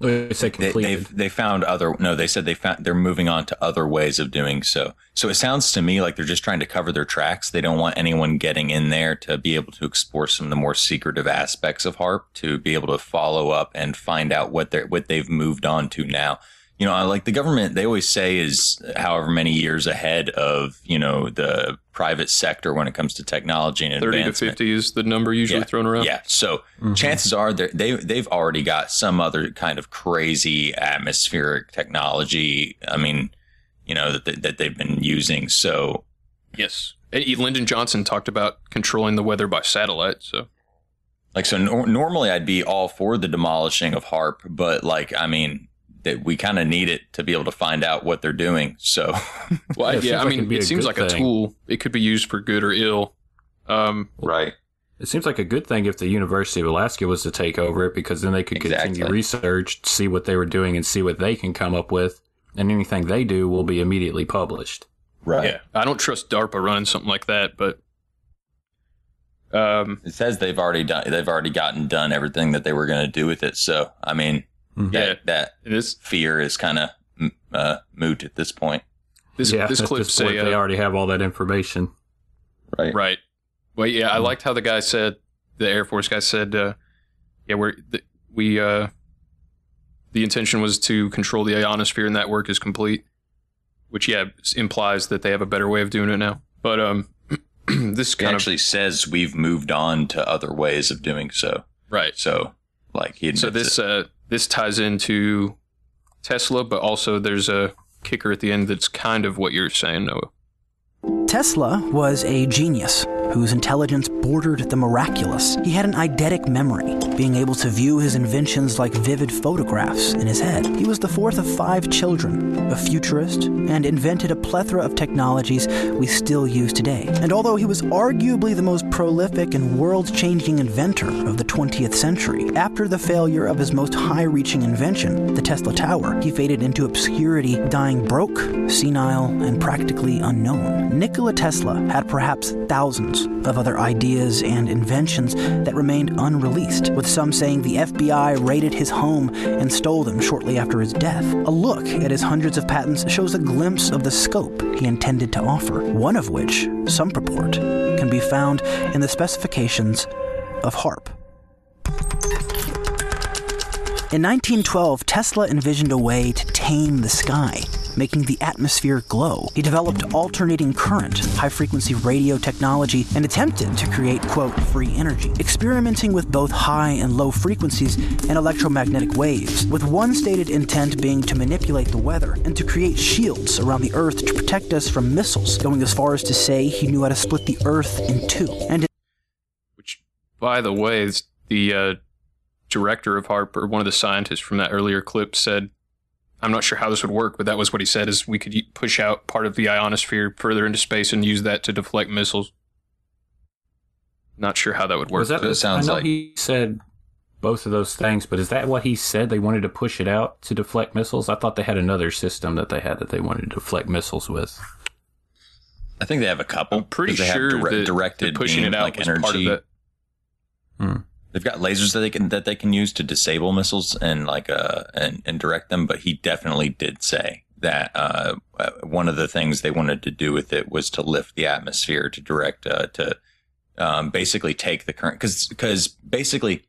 They say they, they found other no they said they found they're moving on to other ways of doing so. So it sounds to me like they're just trying to cover their tracks. They don't want anyone getting in there to be able to explore some of the more secretive aspects of HAARP to be able to follow up and find out what they're what they've moved on to now you know, like the government, they always say is however many years ahead of, you know, the private sector when it comes to technology and 30 advancement. to 50 is the number usually Yeah. thrown around. Yeah. So mm-hmm. chances are they're- they they've already got some other kind of crazy atmospheric technology. I mean, you know that they- that they've been using. So Yes. And Lyndon Johnson talked about controlling the weather by satellite. So like so nor- normally I'd be all for the demolishing of HAARP, but like I mean that we kind of need it to be able to find out what they're doing. So (laughs) Well, I- yeah, I mean, it seems like a tool. It could be used for good or ill. Um, right. It seems like a good thing if the University of Alaska was to take over it because then they could continue research, see what they were doing, and see what they can come up with. And anything they do will be immediately published. Right. Yeah. I don't trust DARPA running something like that, but um, it says they've already done they've already gotten done everything that they were going to do with it. So I mean that that fear is kind of uh, moot at this point. This yeah, this clip this say point, they uh, already have all that information. Right. Right. Well, yeah, I liked how the guy said, the Air Force guy said, uh, yeah, we're, th- we, uh, the intention was to control the ionosphere and that work is complete, which, yeah, implies that they have a better way of doing it now. But, um, (clears throat) this kind actually says we've moved on to other ways of doing so. Right. So like he So admits this, it. uh, this ties into Tesla, but also there's a kicker at the end that's kind of what you're saying, Noah. Tesla was a genius whose intelligence bordered the miraculous. He had an eidetic memory, being able to view his inventions like vivid photographs in his head. He was the fourth of five children, a futurist, and invented a plethora of technologies we still use today. And although he was arguably the most prolific and world changing inventor of the 20th century, after the failure of his most high reaching invention, the Tesla Tower, he faded into obscurity, dying broke, senile, and practically unknown. Nikola Tesla had perhaps thousands of other ideas and inventions that remained unreleased, with some saying the FBI raided his home and stole them shortly after his death. A look at his hundreds of patents shows a glimpse of the scope he intended to offer, one of which, some purport, can be found in the specifications of HAARP. In 1912, Tesla envisioned a way to tame the sky, making the atmosphere glow. He developed alternating current, high frequency radio technology, and attempted to create, quote, free energy, experimenting with both high and low frequencies and electromagnetic waves, with one stated intent being to manipulate the weather and to create shields around the Earth to protect us from missiles, going as far as to say he knew how to split the Earth in two. And which, By the way, it's the uh, director of Harper, one of the scientists from that earlier clip, said, I'm not sure how this would work, but that was what he said, is we could push out part of the ionosphere further into space and use that to deflect missiles. Not sure how that would work. Was that? but it sounds like? I know he said both of those things, but is that what he said? They wanted to push it out to deflect missiles. I thought they had another system that they had that they wanted to deflect missiles with. I think they have a couple. pretty 'cause they have sure dire- that- directed pushing beam, it out like was energy. part of it. They've got lasers that they can that they can use to disable missiles and like uh and, and direct them. But he definitely did say that uh, uh, one of the things they wanted to do with it was to lift the atmosphere to direct uh, to um, basically take the current because because basically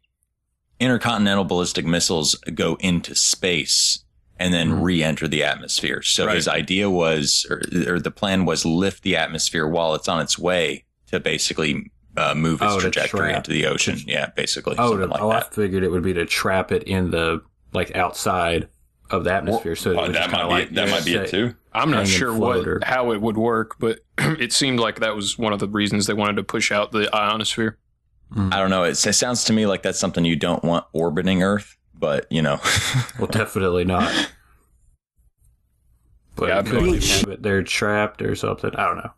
intercontinental ballistic missiles go into space and then re-enter the atmosphere. So his idea was, or, or the plan was, lift the atmosphere while it's on its way to basically uh, move its Oh, trajectory trap. into the ocean. Yeah, basically. Oh, to, like oh, that. I figured it would be to trap it in the like outside of the atmosphere. So it Oh, that might be like it- that might be it too. I'm not sure what or- how it would work, but (clears throat) it seemed like that was one of the reasons they wanted to push out the ionosphere. I don't know. It, it sounds to me like that's something you don't want orbiting Earth, but you know. (laughs) well, definitely not. But Yeah, it could but- have it there trapped or something. I don't know.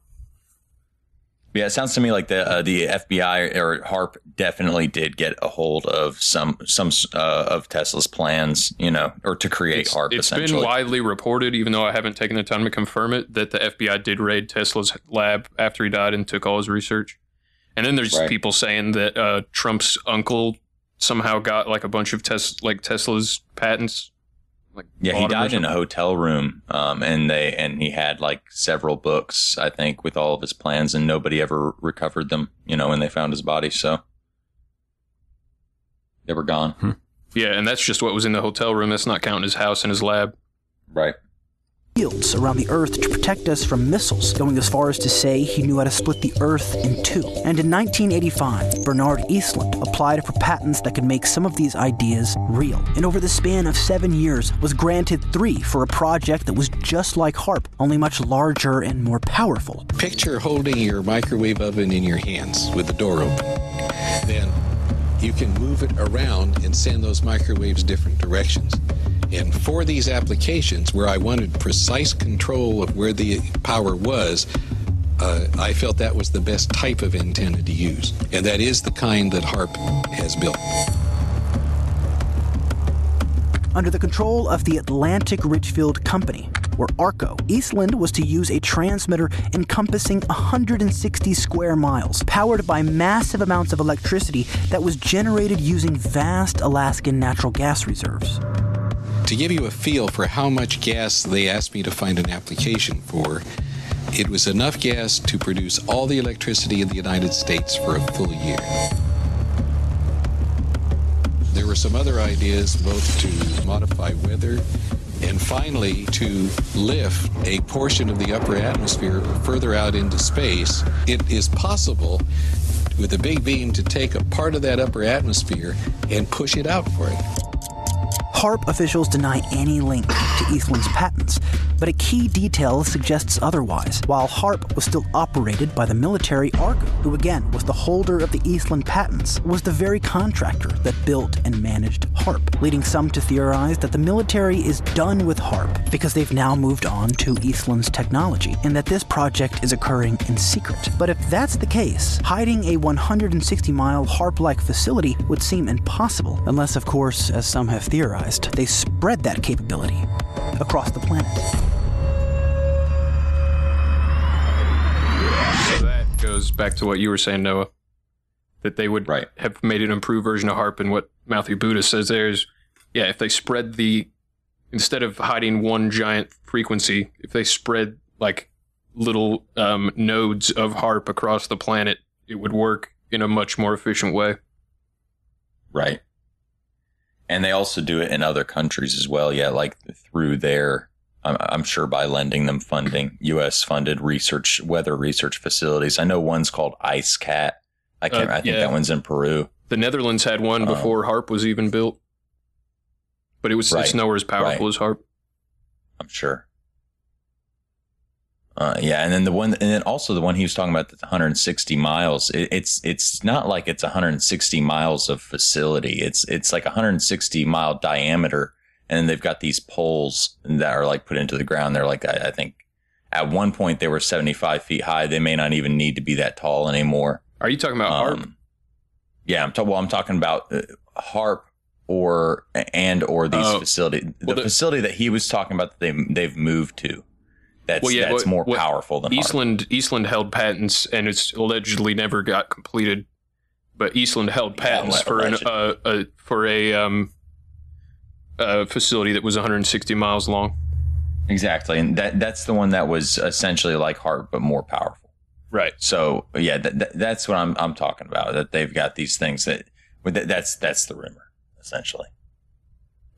Yeah, it sounds to me like the uh, the FBI or HAARP definitely did get a hold of some some uh, of Tesla's plans, you know, or to create HAARP. It's been widely reported, even though I haven't taken the time to confirm it, that the FBI did raid Tesla's lab after he died and took all his research. And then there's Right. people saying that uh, Trump's uncle somehow got like a bunch of tes- like Tesla's patents. Like Yeah, he bought 'em or died in a hotel room, um, and they and he had like several books, I think, with all of his plans, and nobody ever recovered them. You know, when they found his body, so they were gone. Yeah, and that's just what was in the hotel room. That's not counting his house and his lab. Right. Shields around the Earth to protect us from missiles, going as far as to say he knew how to split the Earth in two. And in 1985, Bernard Eastlund applied for patents that could make some of these ideas real. And over the span of seven years, was granted three for a project that was just like HAARP, only much larger and more powerful. Picture holding your microwave oven in your hands with the door open. Then you can move it around and send those microwaves different directions. And for these applications where I wanted precise control of where the power was, uh, I felt that was the best type of antenna to use. And that is the kind that HAARP has built. Under the control of the Atlantic Richfield Company, or ARCO, Eastlund was to use a transmitter encompassing 160 square miles, powered by massive amounts of electricity that was generated using vast Alaskan natural gas reserves. To give you a feel for how much gas they asked me to find an application for, it was enough gas to produce all the electricity in the United States for a full year. There were some other ideas both to modify weather and finally to lift a portion of the upper atmosphere further out into space. It is possible with a big beam to take a part of that upper atmosphere and push it out for it. HAARP officials deny any link to Eastlund's patents, but a key detail suggests otherwise. While HAARP was still operated by the military, ARCO, who again was the holder of the Eastlund patents, was the very contractor that built and managed HAARP, leading some to theorize that the military is done with HAARP because they've now moved on to Eastlund's technology, and that this project is occurring in secret. But if that's the case, hiding a 160 mile HAARP like facility would seem impossible, unless, of course, as some have theorized, they spread that capability across the planet. So that goes back to what you were saying, Noah. That they would have made an improved version of HAARP, and what Matthew Buddha says there is, yeah, if they spread the instead of hiding one giant frequency, if they spread like little um, nodes of HAARP across the planet, it would work in a much more efficient way. Right. And they also do it in other countries as well. Yeah, like through their, I'm, I'm sure by lending them funding, U.S. funded research, weather research facilities. I know one's called EISCAT. I can't. Uh, I think yeah. that one's in Peru. The Netherlands had one Um, before HAARP was even built, but it was it's nowhere as powerful right. as HAARP. I'm sure. Uh, yeah, and then the one, and then also the one he was talking about the 160 miles. It, it's it's not like it's 160 miles of facility. It's it's like 160 mile diameter, and then they've got these poles that are like put into the ground. They're like I, I think at one point they were 75 feet high. They may not even need to be that tall anymore. Are you talking about HAARP? Um, Yeah, I'm talking. Well, I'm talking about uh, HAARP or and or these Oh. facility. The, the- facility that he was talking about that they they've moved to. That's Well, yeah, that's what- more what powerful than. Eastlund. Eastlund held patents, and it's allegedly never got completed. But Eastlund held patents well, for an, uh, a for a um, a facility that was 160 miles long. Exactly, and that that's the one that was essentially like HAARP but more powerful. Right. So yeah, that, that, that's what I'm I'm talking about. That they've got these things that, that's that's the rumor essentially.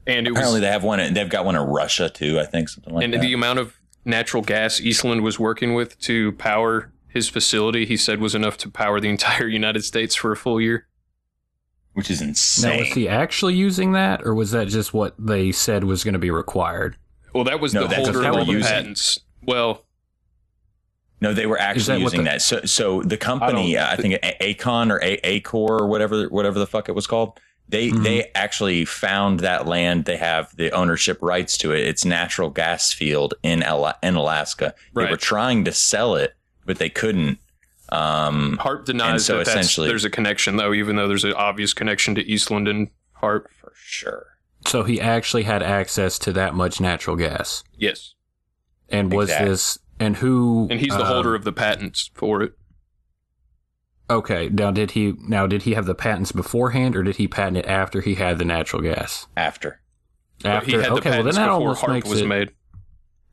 And it was Apparently, they have one. They've got one in Russia too. I think something like and that. And the amount of natural gas Eastlund was working with to power his facility, he said, was enough to power the entire (laughs) United States for a full year. Which is insane. Now, was he actually using that, or was that just what they said was going to be required? Well, that was No, the that's holder of all the using. patents. Well, No, they were actually that using the- that. So, so the company, I I, think A- Acon or A- Acor or whatever, whatever the fuck it was called, they Mhm. they actually found that land. They have the ownership rights to it. It's natural gas field in Ala- in Alaska. They were trying to sell it, but they couldn't. Um, HAARP and denies so that that's, essentially, there's a connection, though, even though there's an obvious connection to Eastlund and HAARP. for sure. So he actually had access to that much natural gas. Yes. And was Exactly. this and who And he's the um, holder of the patents for it. Okay, now did he now did he have the patents beforehand or did he patent it after he had the natural gas? After. After he had the okay, well then that before almost HAARP makes was it, made.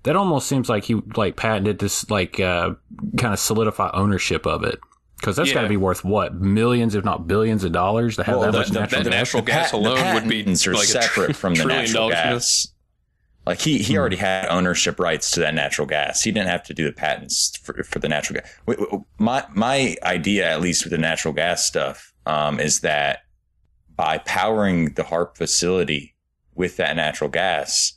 That almost seems like he like patented this like uh, kind of solidify ownership of it because that's got to be worth what millions, if not billions, of dollars to have Well, that the- much the- natural the gas. natural gas alone the would be patents are like a tr- separate from the natural dollars, gas. Like he, he already had ownership rights to that natural gas. He didn't have to do the patents for, for the natural gas. My my idea, at least with the natural gas stuff, um, is that by powering the HAARP facility with that natural gas,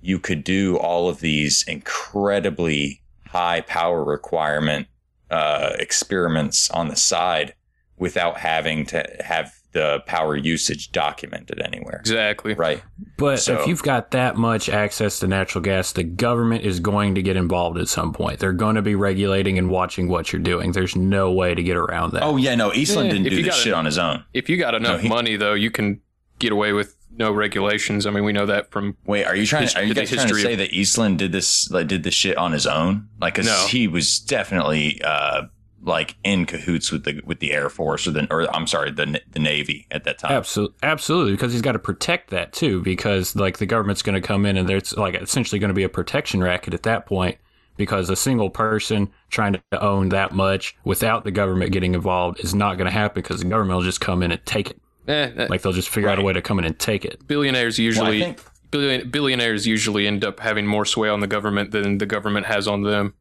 you could do all of these incredibly high power requirement uh, experiments on the side without having to have the power usage documented anywhere. Exactly. Right. But So- if you've got that much access to natural gas, the government is going to get involved at some point. They're going to be regulating and watching what you're doing. There's no way to get around that. Oh yeah, no, Eastlund Yeah, didn't do you this shit en- on his own. If you got enough he- money, though, you can get away with no regulations. I mean, we know that from. Wait, are you trying? his- are you guys trying to say of- that Eastlund did this? Like, did this shit on his own? Like, 'cause No. he was definitely uh, like in cahoots with the with the Air Force or the or I'm sorry, the the Navy at that time. Absolutely, absolutely, because he's got to protect that too. Because like the government's going to come in and there's like essentially going to be a protection racket at that point. Because a single person trying to own that much without the government getting involved is not going to happen. Because the government will just come in and take it. Eh, eh, Like they'll just figure out a way to come in and take it. billionaires usually think- billion, billionaires usually end up having more sway on the government than the government has on them.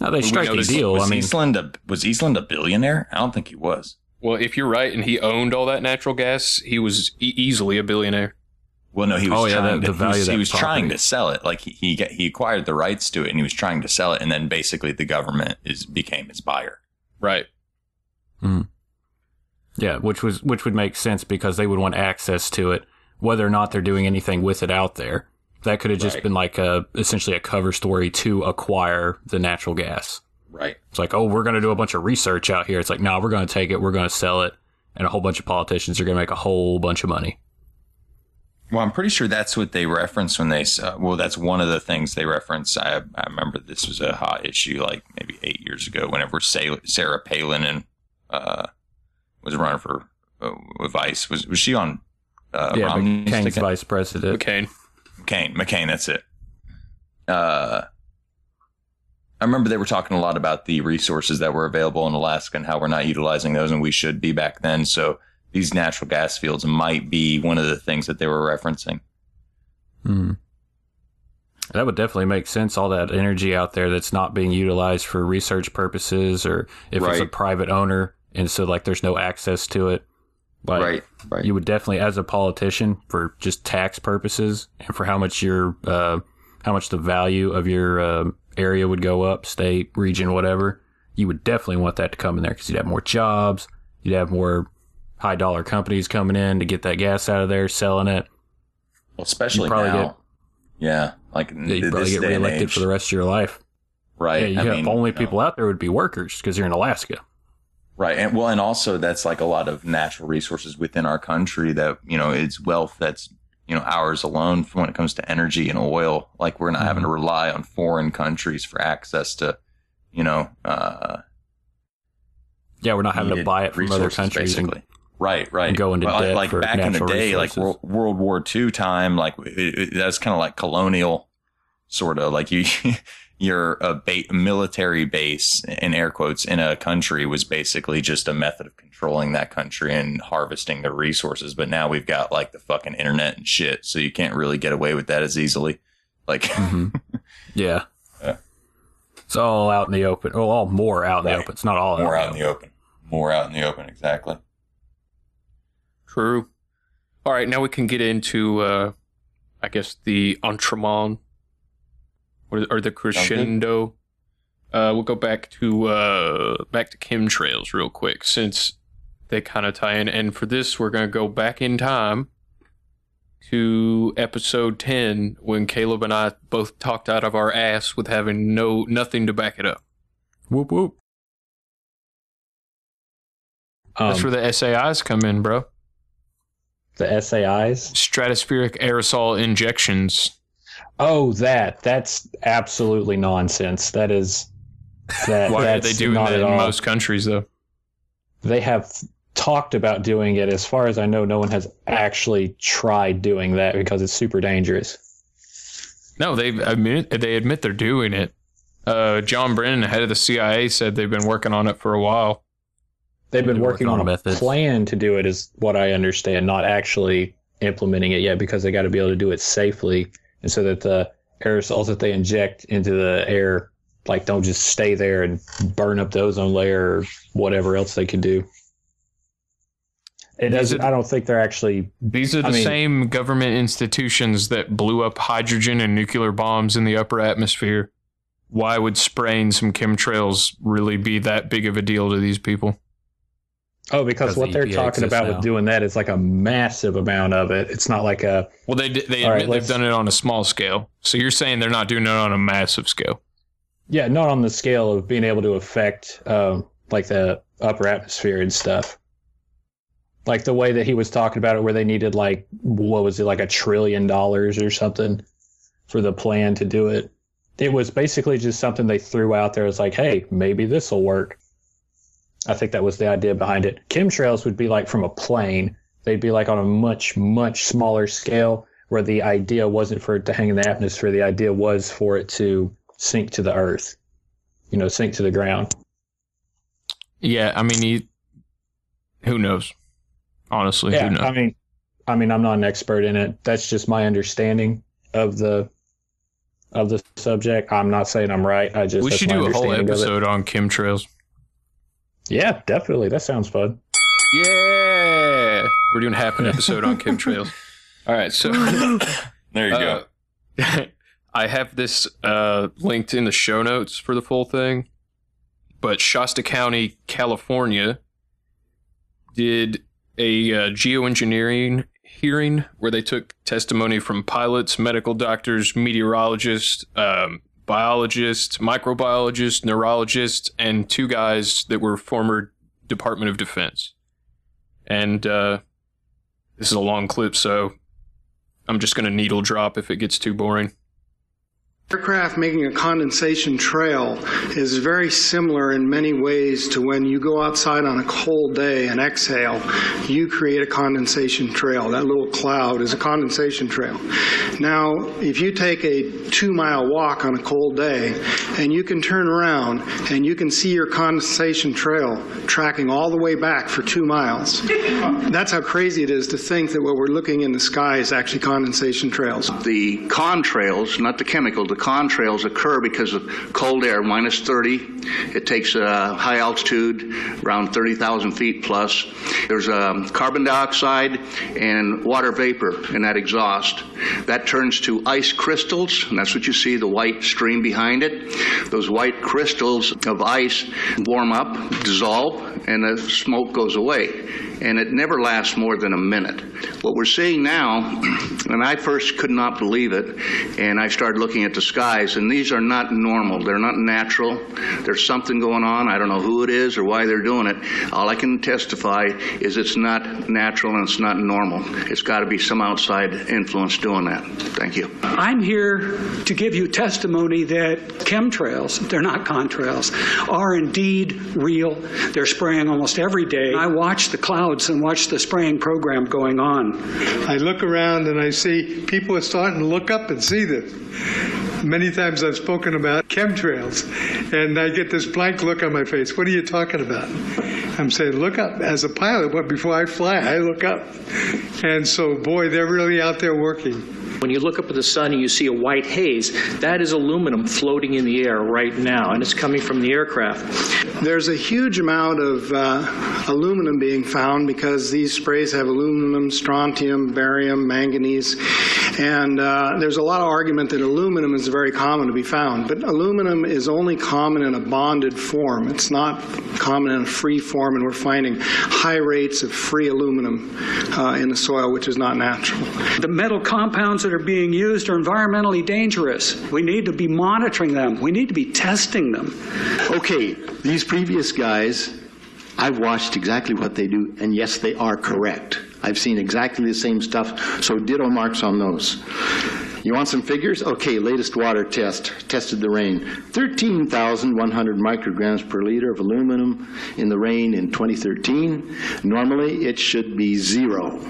Now they We strike a deal. Was I mean, Eastlund a, was Eastlund a billionaire? I don't think he was. Well, if you're right, and he owned all that natural gas, he was e- easily a billionaire. Well, no, he was Oh, yeah, trying the- to, the value he of was, that he was trying to sell it. Like he he, get, he acquired the rights to it, and he was trying to sell it, and then basically the government is became his buyer. Right. Hmm. Yeah, which was which would make sense because they would want access to it, whether or not they're doing anything with it out there. That could have just Right. been like a essentially a cover story to acquire the natural gas. Right. It's like, oh, we're going to do a bunch of research out here. It's like, no, we're going to take it, we're going to sell it, and a whole bunch of politicians are going to make a whole bunch of money. Well, I'm pretty sure that's what they reference when they. Uh, well, that's one of the things they reference. I, I remember this was a hot issue, like maybe eight years ago, whenever Sarah Palin and uh, was running for uh, Vice. Was was she on? Uh, yeah, Romney's McCain's vice president. McCain. McCain. McCain. That's it. Uh, I remember they were talking a lot about the resources that were available in Alaska and how we're not utilizing those, and we should be back then. So these natural gas fields might be one of the things that they were referencing. Hmm. That would definitely make sense. All that energy out there that's not being utilized for research purposes, or if it's a private owner, and so like there's no access to it. Like, Right, right. You would definitely, as a politician, for just tax purposes and for how much your, uh, how much the value of your uh, area would go up, state, region, whatever. You would definitely want that to come in there because you'd have more jobs, you'd have more high dollar companies coming in to get that gas out of there, selling it. Well, especially probably now. get- yeah, like Yeah, you probably get reelected for the rest of your life. Right. Yeah, you I have mean, only you know, people out there would be workers because you're in Alaska. Right. And well, and also that's like a lot of natural resources within our country that, you know, it's wealth that's, you know, ours alone when it comes to energy and oil. Like we're not having to Mm-hmm. rely on foreign countries for access to, you know, uh, Yeah, we're not having to buy it from other countries. basically. Right, right. and go into like- debt like back in the day, like resources. World, World War II time, like that's kind of like colonial, sort of like you, (laughs) your a ba- military base in air quotes in a country was basically just a method of controlling that country and harvesting their resources. But now we've got like the fucking internet and shit, so you can't really get away with that as easily. Like, (laughs) Mhm. yeah. Yeah. It's all out in the open. Well, all more out in the open. It's not all more out out in the open, more out in the open, exactly. True. All right, now we can get into, uh, I guess, the entremont or, or the crescendo. Uh, we'll go back to uh, back to chemtrails real quick since they kind of tie in. And for this, we're going to go back in time to episode ten when Caleb and I both talked out of our ass with having no nothing to back it up. Whoop whoop. That's Um, where the SAIs come in, bro. The SAIs? Stratospheric aerosol injections. Oh, that. That's absolutely nonsense. That is. That, Why are they doing not that in all. most countries, though? they have talked about doing it. As far as I know, no one has actually tried doing that because it's super dangerous. No, they admit they admit they're doing it. Uh, John Brennan, head of the CIA, said they've been working on it for a while. They've been They're working, working on, on a methods. plan to do it, is what I understand, not actually implementing it yet because they got to be able to do it safely and so that the aerosols that they inject into the air like don't just stay there and burn up the ozone layer or whatever else they can do. It doesn't. I don't think they're actually. These are the I mean- same government institutions that blew up hydrogen and nuclear bombs in the upper atmosphere. Why would spraying some chemtrails really be that big of a deal to these people? Oh, because Because what the they're EPA talking about now. with doing that is like a massive amount of it. It's not like a. Well, they d- they All right, admit they've done it on a small scale. So you're saying they're not doing it on a massive scale? Yeah, not on the scale of being able to affect um, like the upper atmosphere and stuff. Like the way that he was talking about it, where they needed like what was it, like a trillion dollars or something for the plan to do it. It was basically just something they threw out there. It's like, hey, maybe this will work. I think that was the idea behind it. Chemtrails would be like from a plane. They'd be like on a much, much smaller scale where the idea wasn't for it to hang in the atmosphere. The idea was for it to sink to the earth, you know, sink to the ground. Yeah, I mean, he, who knows? Honestly, yeah, who knows? I mean, I mean, I'm not an expert in it. That's just my understanding of the of the subject. I'm not saying I'm right. I just we should do a whole episode on chemtrails. Yeah, definitely. That sounds fun. Yeah, we're doing half an episode on chemtrails. (laughs) All right, so (laughs) there you go. (laughs) I have this uh, linked in the show notes for the full thing, but Shasta County, California, did a uh, geoengineering hearing where they took testimony from pilots, medical doctors, meteorologists, um, biologists, microbiologists, neurologists, and two guys that were former Department of Defense. And uh, this is a long clip, so I'm just going to needle drop if it gets too boring. Aircraft making a condensation trail is very similar in many ways to when you go outside on a cold day and exhale, you create a condensation trail. That little cloud is a condensation trail. Now, if you take a two mile walk on a cold day and you can turn around and you can see your condensation trail tracking all the way back for two miles, that's how crazy it is to think that what we're looking in the sky is actually condensation trails. The contrails, not the chemical, the contrails occur because of cold air, minus 30. It takes uh, high altitude, around 30,000 feet plus. There's um, carbon dioxide and water vapor in that exhaust. That turns to ice crystals, and that's what you see, the white stream behind it. Those white crystals of ice warm up, dissolve, and the smoke goes away and it never lasts more than a minute. What we're seeing now, and I first could not believe it, and I started looking at the skies, and these are not normal. They're not natural. There's something going on. I don't know who it is or why they're doing it. All I can testify is it's not natural and it's not normal. It's got to be some outside influence doing that. Thank you. I'm here to give you testimony that chemtrails, they're not contrails, are indeed real. They're spraying almost every day. I watch the clouds and watch the spraying program going on. I look around and I see people are starting to look up and see this. Many times I've spoken about chemtrails, and I get this blank look on my face. What are you talking about? I'm saying, look up. As a pilot, but before I fly, I look up. And so, boy, they're really out there working. When you look up at the sun and you see a white haze, that is aluminum floating in the air right now, and it's coming from the aircraft. There's a huge amount of uh, aluminum being found because these sprays have aluminum, strontium, barium, manganese, and uh, there's a lot of argument that aluminum is very common to be found. But aluminum is only common in a bonded form. It's not common in a free form, and we're finding high rates of free aluminum uh, in the soil, which is not natural. The metal compounds that are being used are environmentally dangerous. We need to be monitoring them. We need to be testing them. Okay, these previous guys, I've watched exactly what they do, and yes, they are correct. I've seen exactly the same stuff, so ditto marks on those. You want some figures? Okay, latest water test tested the rain. 13,100 micrograms per liter of aluminum in the rain in 2013. Normally, it should be zero.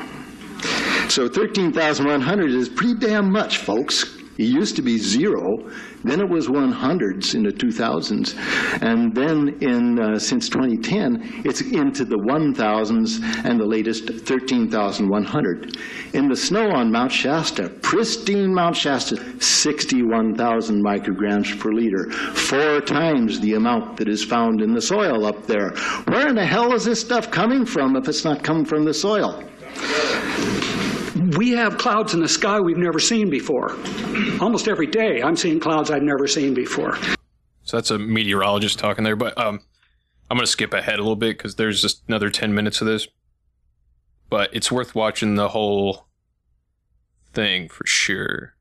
So 13,100 is pretty damn much, folks. It used to be zero, then it was 100s in the 2000s, and then in uh, since 2010, it's into the 1000s and the latest 13,100. In the snow on Mount Shasta, pristine Mount Shasta, 61,000 micrograms per liter, four times the amount that is found in the soil up there. Where in the hell is this stuff coming from if it's not coming from the soil? We have clouds in the sky we've never seen before. Almost every day, I'm seeing clouds I've never seen before. So that's a meteorologist talking there, but um, I'm going to skip ahead a little bit because there's just another 10 minutes of this. But it's worth watching the whole thing for sure.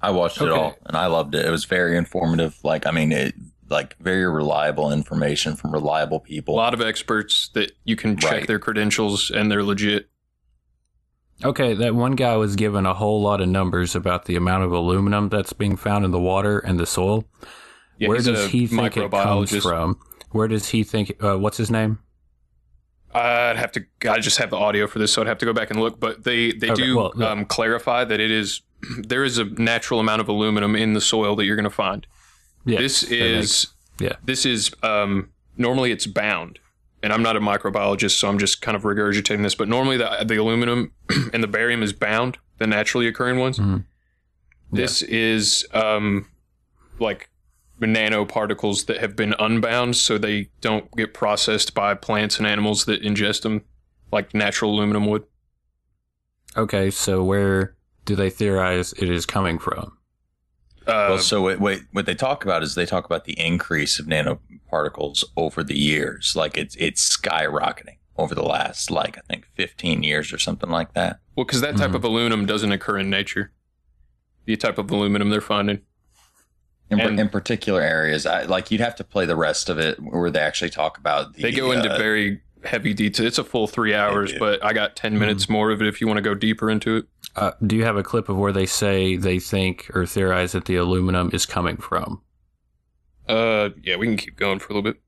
I watched okay. it all and I loved it. It was very informative. Like, I mean, it like very reliable information from reliable people. A lot of experts that you can check right. their credentials and they're legit. Okay, that one guy was given a whole lot of numbers about the amount of aluminum that's being found in the water and the soil. Yeah, Where does he think it comes from? Where does he think? Uh, what's his name? I'd have to. I just have the audio for this, so I'd have to go back and look. But they they okay, do well, yeah. um, clarify that it is (clears throat) there is a natural amount of aluminum in the soil that you're going to find. Yeah, this is yeah. This is um, normally it's bound and I'm not a microbiologist, so I'm just kind of regurgitating this. But normally, the the aluminum (clears throat) and the barium is bound, the naturally occurring ones. Mm-hmm. This yeah. is um, like nanoparticles that have been unbound, so they don't get processed by plants and animals that ingest them, like natural aluminum would. Okay, so where do they theorize it is coming from? Uh, well, so wait, wait, what they talk about is they talk about the increase of nanoparticles over the years. Like it's it's skyrocketing over the last like I think 15 years or something like that. Well, because that type mm-hmm. of aluminum doesn't occur in nature. The type of aluminum they're finding. In, and, in particular areas, I, like you'd have to play the rest of it where they actually talk about. The, they go into uh, very heavy detail. It's a full three hours, but I got 10 minutes mm-hmm. more of it if you want to go deeper into it. Uh, do you have a clip of where they say they think or theorize that the aluminum is coming from? Uh, yeah, we can keep going for a little bit.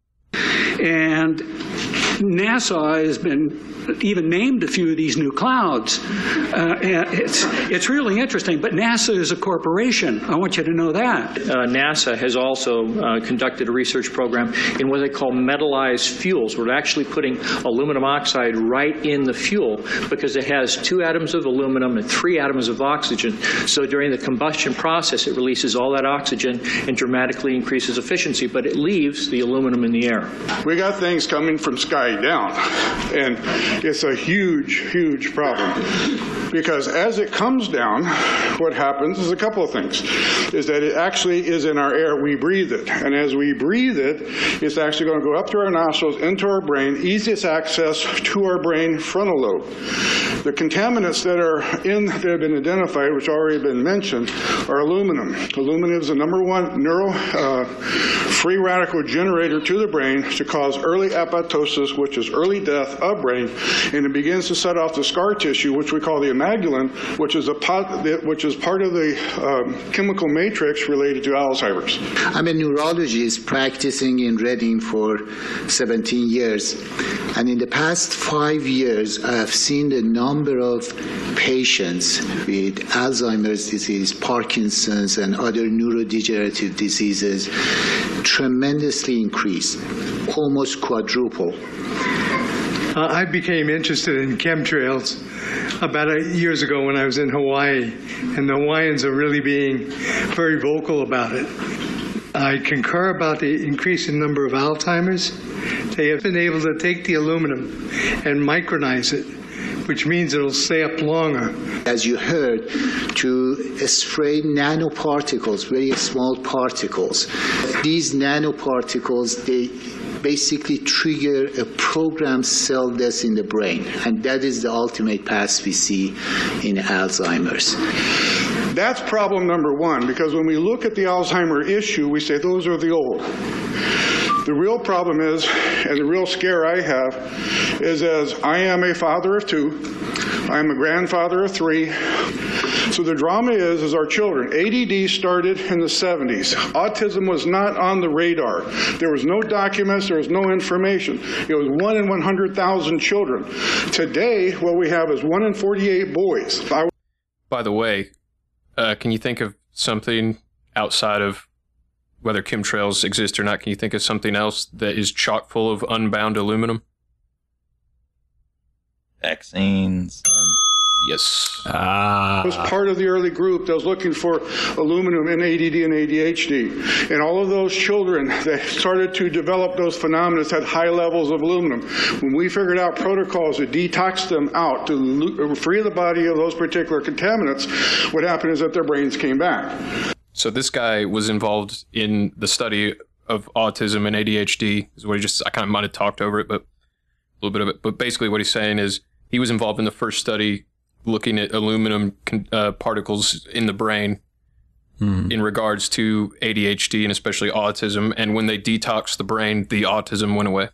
And NASA has been even named a few of these new clouds. Uh, it's, it's really interesting, but NASA is a corporation. I want you to know that. Uh, NASA has also uh, conducted a research program in what they call metallized fuels. We're actually putting aluminum oxide right in the fuel because it has two atoms of aluminum and three atoms of oxygen. So during the combustion process, it releases all that oxygen and dramatically increases efficiency, but it leaves the aluminum in the air. We got things coming from sky down, and it's a huge, huge problem. Because as it comes down, what happens is a couple of things. Is that it actually is in our air, we breathe it. And as we breathe it, it's actually going to go up through our nostrils, into our brain, easiest access to our brain frontal lobe. The contaminants that are in that have been identified, which already been mentioned, are aluminum. Aluminum is the number one neuro uh, free radical generator to the brain to cause early apoptosis, which is early death of brain, and it begins to set off the scar tissue, which we call the amygdalin, which is a pot, which is part of the um, chemical matrix related to Alzheimer's. I'm a neurologist practicing in Redding for 17 years, and in the past five years, I have seen the number of patients with Alzheimer's disease, Parkinson's, and other neurodegenerative diseases tremendously increase, almost quadruple. Uh, I became interested in chemtrails about years ago when I was in Hawaii, and the Hawaiians are really being very vocal about it. I concur about the increasing number of Alzheimer's. They have been able to take the aluminum and micronize it which means it'll stay up longer. As you heard, to spray nanoparticles, very small particles. These nanoparticles, they basically trigger a programmed cell death in the brain. And that is the ultimate path we see in Alzheimer's. That's problem number one, because when we look at the Alzheimer issue, we say those are the old. The real problem is, and the real scare I have, is as I am a father of two, I'm a grandfather of three. So the drama is, is our children. ADD started in the 70s. Autism was not on the radar. There was no documents. There was no information. It was one in 100,000 children. Today, what we have is one in 48 boys. I By the way, uh, can you think of something outside of whether chemtrails exist or not? Can you think of something else that is chock full of unbound aluminum? Vaccines. Um, yes. Ah. was part of the early group that was looking for aluminum in ADD and ADHD. And all of those children that started to develop those phenomena had high levels of aluminum. When we figured out protocols to detox them out, to lo- free the body of those particular contaminants, what happened is that their brains came back. So this guy was involved in the study of autism and ADHD. Is what he just I kind of might have talked over it, but a little bit of it. But basically, what he's saying is he was involved in the first study looking at aluminum con- uh, particles in the brain in regards to ADHD and especially autism. And when they detoxed the brain, the autism went away.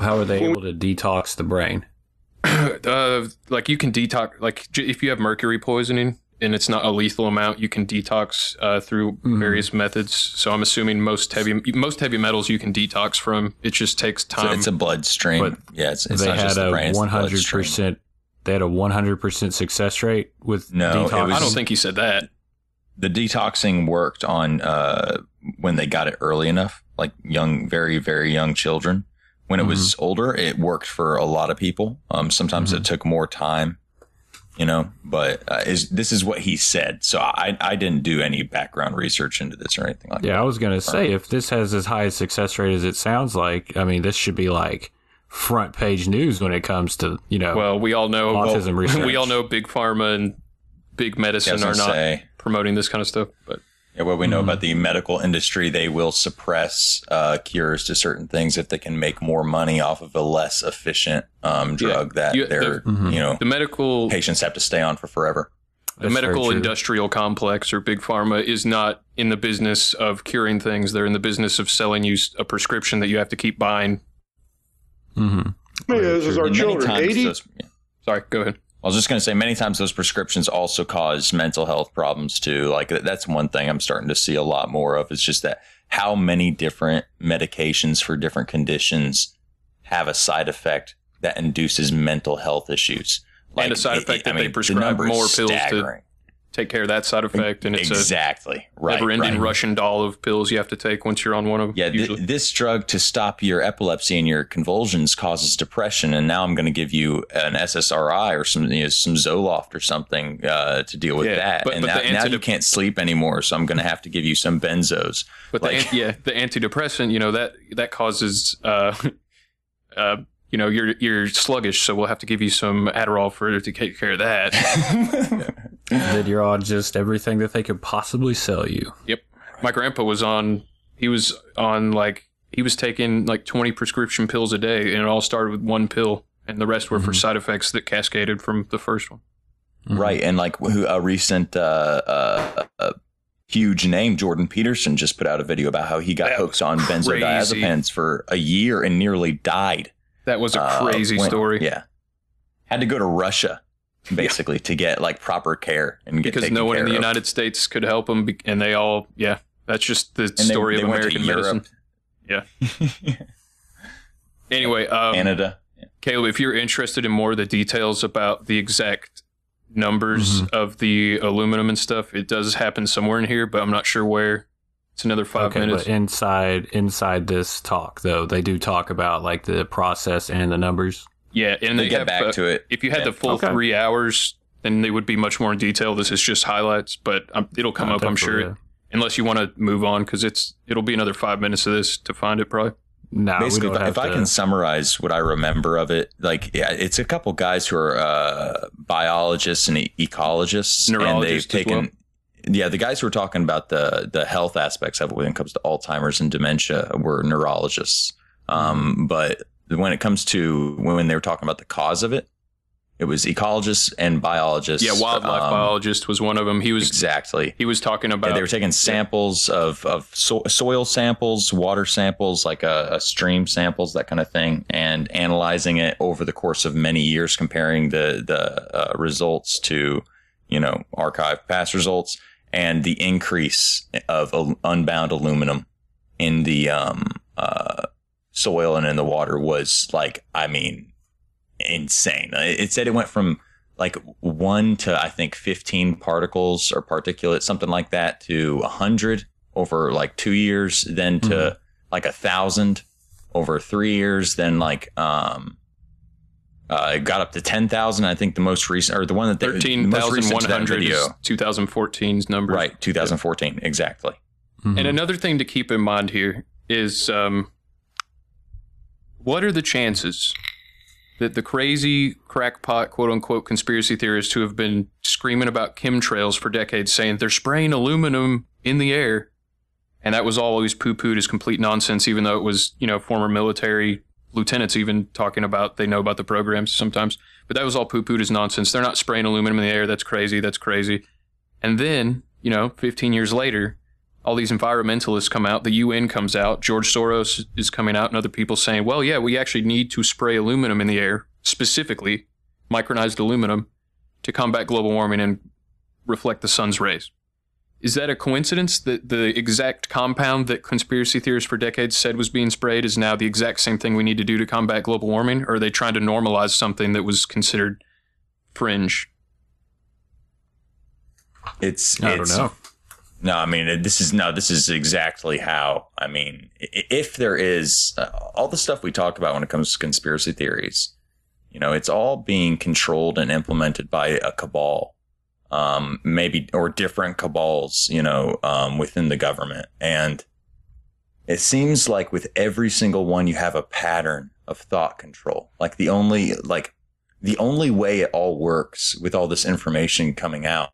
How are they able to detox the brain? (clears throat) uh, like you can detox, like if you have mercury poisoning and it's not a lethal amount, you can detox uh, through Mm-hmm. various methods. So I'm assuming most heavy most heavy metals you can detox from. It just takes So time. it's a bloodstream. yeah, it's, it's they not had just the a brain. it's the one hundred bloodstream. percent. They had a one hundred percent success rate with No, it detox. was- I don't think he said that. The detoxing worked on uh, when they got it early enough, like young, very, very young children. When it was Mm-hmm. older, it worked for a lot of people. Um, sometimes it took more time, you know. But uh, is this is what he said? So I I didn't do any background research into this or anything like that. Yeah, I was gonna say if this has as high a success rate as it sounds like, I mean, this should be like front page news when it comes to you know. Well, we all know autism well, (laughs) research. We all know big pharma and big medicine Yeah, are not say. promoting this kind of stuff. But Yeah, what we know Mm-hmm. about the medical industry, they will suppress uh, cures to certain things if they can make more money off of a less efficient um, drug that You- their the- you know the medical patients have to stay on for forever. the medical industrial complex or big pharma is not in the business of curing things. They're in the business of selling you a prescription that you have to keep buying. Mm-hmm. is, is our And children. 80, those- yeah. Sorry, go ahead. I was just going to say, many times those prescriptions also cause mental health problems too. Like that's one thing I'm starting to see a lot more of. It's just that how many different medications for different conditions have a side effect that induces mental health issues. and a side effect it- I that mean, they prescribe is more pills staggering. to take care of that side effect. And it's Exactly. a Right, never-ending right. Russian doll of pills you have to take once you're on one of them. Yeah, th- this drug to stop your epilepsy and your convulsions causes depression, and now I'm going to give you an SSRI or some you know, some Zoloft or something uh, to deal with Yeah, that. but- and but now, the now you can't sleep anymore, so I'm going to have to give you some benzos. But Like- the an- yeah, the antidepressant, you know that that causes, uh, (laughs) uh, you know, you're you're sluggish, so we'll have to give you some Adderall for to take care of that. That you're on just everything that they could possibly sell you. Yep. My grandpa was on. He was on like he was taking like 20 prescription pills a day, and it all started with one pill, and the rest were for side effects that cascaded from the first one. Right, and like a recent uh, uh, uh, huge name, Jordan Peterson, just put out a video about how he got hooked on benzodiazepines for a year and nearly died. That was a Uh, crazy when- story. Yeah, had to go to Russia (laughs) basically to get like proper care and get because no one in the of. United States could help him, be- and they all, yeah, that's just the they- story they of went to American medicine. Europe. Yeah. (laughs) anyway, um, Canada. Caleb, if you're interested in more of the details about the exact numbers Mm-hmm. of the aluminum and stuff, it does happen somewhere in here, but I'm not sure where. It's another five okay, minutes. but inside inside this talk though, they do talk about like the process and the numbers. Yeah, and They they get have, back uh, to it. If you had Yeah. the full Okay. three hours, then they would be much more in detail. This is just highlights, but um, it'll come Oh, up, I'm sure. definitely, Unless you want to move on, because it's it'll be another five minutes of this to find it, probably. No, Basically, if, if I can summarize what I remember of it, like yeah, it's a couple guys who are uh, biologists and e- ecologists, and they've Neurologists as taken. Yeah, the guys who were talking about the the health aspects of it when it comes to Alzheimer's and dementia were neurologists. Um, but when it comes to when they were talking about the cause of it, It was ecologists and biologists. Yeah, wildlife um, biologist was one of them. He was exactly. He was talking about. Yeah, they were taking samples of of so- soil samples, water samples, like a, a stream samples, that kind of thing, and analyzing it over the course of many years, comparing the the uh, results to you know archive past results and the increase of unbound aluminum in the um, uh, soil and in the water was like, I mean, insane. It said it went from like one to I think 15 particles or particulate, something like that, to a hundred over like two years, then to Mm-hmm. like a thousand over three years, then like um uh, it got up to 10,000. I think the most recent, or the one that they, most recent 13,100 video. is 2014's number. Right, 2014, exactly. And another thing to keep in mind here is um, what are the chances that the crazy crackpot, quote unquote, conspiracy theorists who have been screaming about chemtrails for decades saying they're spraying aluminum in the air, and that was always poo pooed as complete nonsense, even though it was, you know, former military lieutenants even talking about they know about the programs sometimes, but that was all poo pooed as nonsense. They're not spraying aluminum in the air. That's crazy. That's crazy. And then, you know, 15 years later, all these environmentalists come out, the UN comes out, George Soros is coming out, and other people saying, well, yeah, we actually need to spray aluminum in the air, specifically micronized aluminum, to combat global warming and reflect the sun's rays. Is that a coincidence that the exact compound that conspiracy theorists for decades said was being sprayed is now the exact same thing we need to do to combat global warming? Or are they trying to normalize something that was considered fringe? It's I don't know. No, I mean this is no. This is exactly how. I mean, if there is uh, all the stuff we talk about when it comes to conspiracy theories, you know, it's all being controlled and implemented by a cabal, um, maybe or different cabals, you know, um, within the government, and it seems like with every single one, you have a pattern of thought control. Like the only like the only way it all works with all this information coming out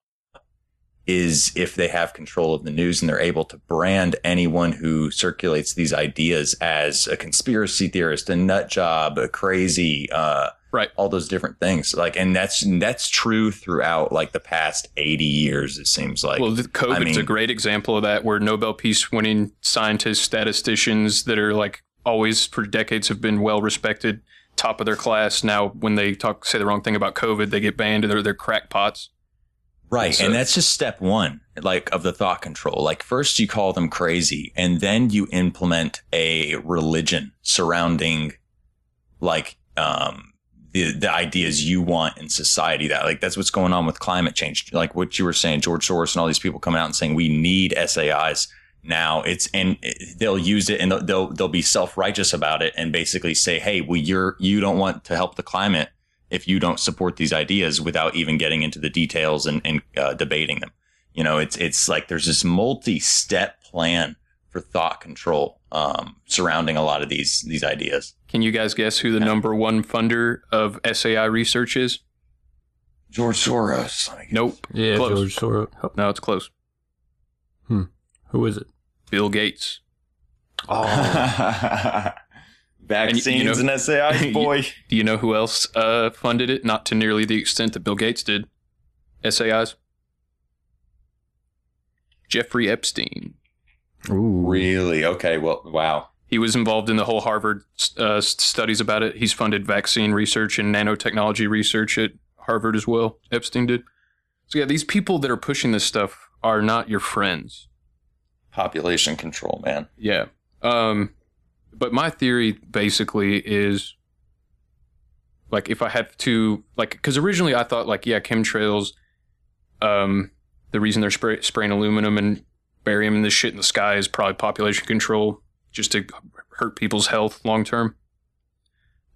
is if they have control of the news and they're able to brand anyone who circulates these ideas as a conspiracy theorist, a nut job, a crazy, uh, right, all those different things. Like, and that's that's true throughout like the past eighty years. It seems like. Well, the COVID's I mean, a great example of that, where Nobel Peace winning scientists, statisticians that are like always for decades have been well respected, top of their class. Now, when they talk, say the wrong thing about COVID, they get banned. They're they're crackpots. Right. So- and that's just step one, like of the thought control. Like first you call them crazy and then you implement a religion surrounding like, um, the, the ideas you want in society that like that's what's going on with climate change. Like what you were saying, George Soros and all these people coming out and saying we need SAIs now. It's and they'll use it and they'll they'll, they'll be self righteous about it and basically say, hey, well you're you don't want to help the climate if you don't support these ideas without even getting into the details and, and uh, debating them. You know, it's it's like there's this multi-step plan for thought control um, surrounding a lot of these these ideas. Can you guys guess who the number one funder of SAI research is? George Soros. Nope. Yeah, close. George Soros. No, it's close. Hmm. Who is it? Bill Gates. Oh. (laughs) Vaccines and SAI (laughs) boy. Do you know who else uh, funded it? Not to nearly the extent that Bill Gates did. SAIs. Jeffrey Epstein. Ooh. Really? Okay. Well, wow. He was involved in the whole Harvard uh, studies about it. He's funded vaccine research and nanotechnology research at Harvard as well. Epstein did. So yeah, these people that are pushing this stuff are not your friends. Population control, man. Yeah. Um, but my theory basically is like if I have to like because originally I thought like yeah chemtrails, um, the reason they're spray, spraying aluminum and barium this shit in the sky is probably population control just to hurt people's health long term.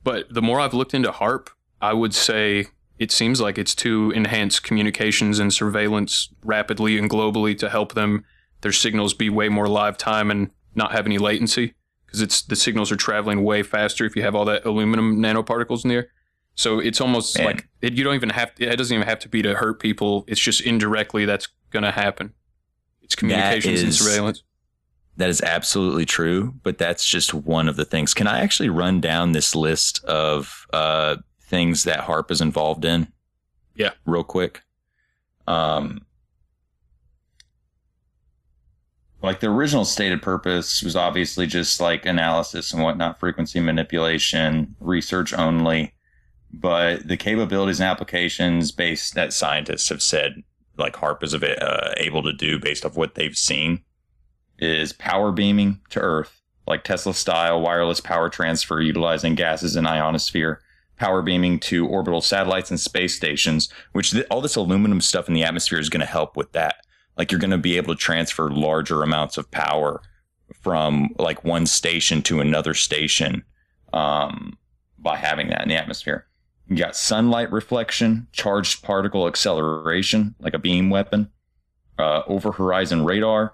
But the more I've looked into HAARP, I would say it seems like it's to enhance communications and surveillance rapidly and globally to help them their signals be way more live time and not have any latency because it's the signals are traveling way faster if you have all that aluminum nanoparticles in there. So it's almost Man. like it, you don't even have to, it doesn't even have to be to hurt people. It's just indirectly that's going to happen. It's communications and is- surveillance. That is absolutely true, but that's just one of the things. Can I actually run down this list of uh, things that HAARP is involved in? Yeah. Real quick. Um, like the original stated purpose was obviously just like analysis and whatnot, frequency manipulation, research only. But the capabilities and applications based that scientists have said, like HAARP is uh, able to do based off what they've seen, is power beaming to Earth, like Tesla style wireless power transfer utilizing gases in ionosphere, power beaming to orbital satellites and space stations, which th- all this aluminum stuff in the atmosphere is going to help with that. Like you're going to be able to transfer larger amounts of power from like one station to another station um, by having that in the atmosphere. You got sunlight reflection, charged particle acceleration, like a beam weapon, uh, over horizon radar,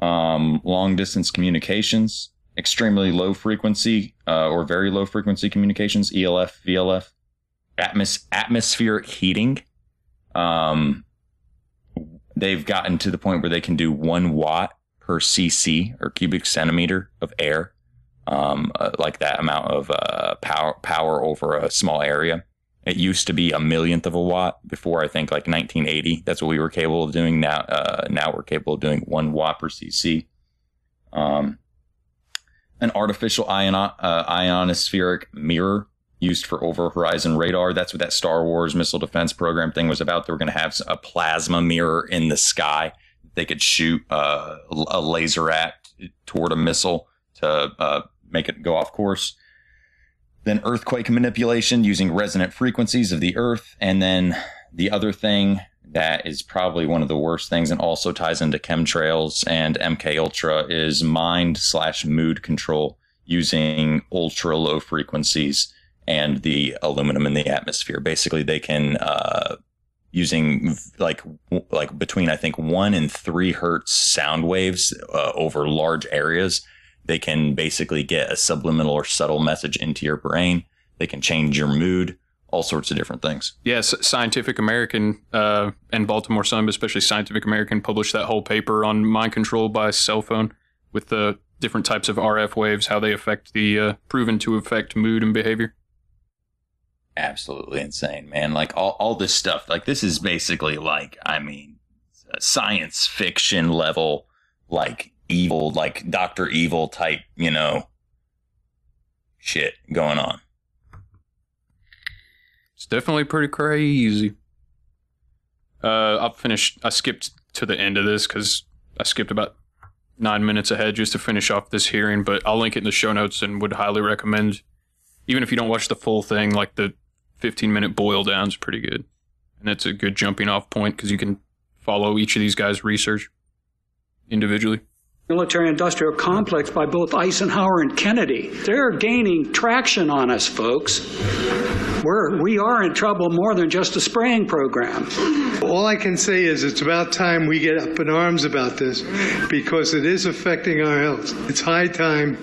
um, long distance communications, extremely low frequency uh, or very low frequency communications, ELF, VLF, atmos- atmospheric heating. Um, they've gotten to the point where they can do one watt per cc or cubic centimeter of air, um, uh, like that amount of uh, power power over a small area. It used to be a millionth of a watt before I think like 1980. That's what we were capable of doing. Now, uh, now we're capable of doing one watt per cc. Um, an artificial ion, uh, ionospheric mirror used for over horizon radar. That's what that Star Wars missile defense program thing was about. They were going to have a plasma mirror in the sky. They could shoot uh, a laser at toward a missile to uh, make it go off course. Then earthquake manipulation using resonant frequencies of the earth. And then the other thing that is probably one of the worst things and also ties into chemtrails and MK Ultra is mind slash mood control using ultra low frequencies and the aluminum in the atmosphere. Basically, they can uh, using like like between I think one and three hertz sound waves uh, over large areas. They can basically get a subliminal or subtle message into your brain. They can change your mood, all sorts of different things. Yes, Scientific American uh, and Baltimore Sun, but especially Scientific American, published that whole paper on mind control by cell phone with the different types of RF waves, how they affect the uh, proven to affect mood and behavior absolutely insane, man. Like all, all this stuff, like this is basically like, I mean, science fiction level, like evil, like Doctor Evil type, you know, shit going on. It's definitely pretty crazy. Uh, I'll finish. I skipped to the end of this because I skipped about nine minutes ahead just to finish off this hearing, but I'll link it in the show notes and would highly recommend, even if you don't watch the full thing, like the 15 minute boil down is pretty good. And it's a good jumping off point because you can follow each of these guys' research individually. Military industrial complex by both Eisenhower and Kennedy. They're gaining traction on us, folks. We're, we are in trouble more than just a spraying program. All I can say is it's about time we get up in arms about this because it is affecting our health. It's high time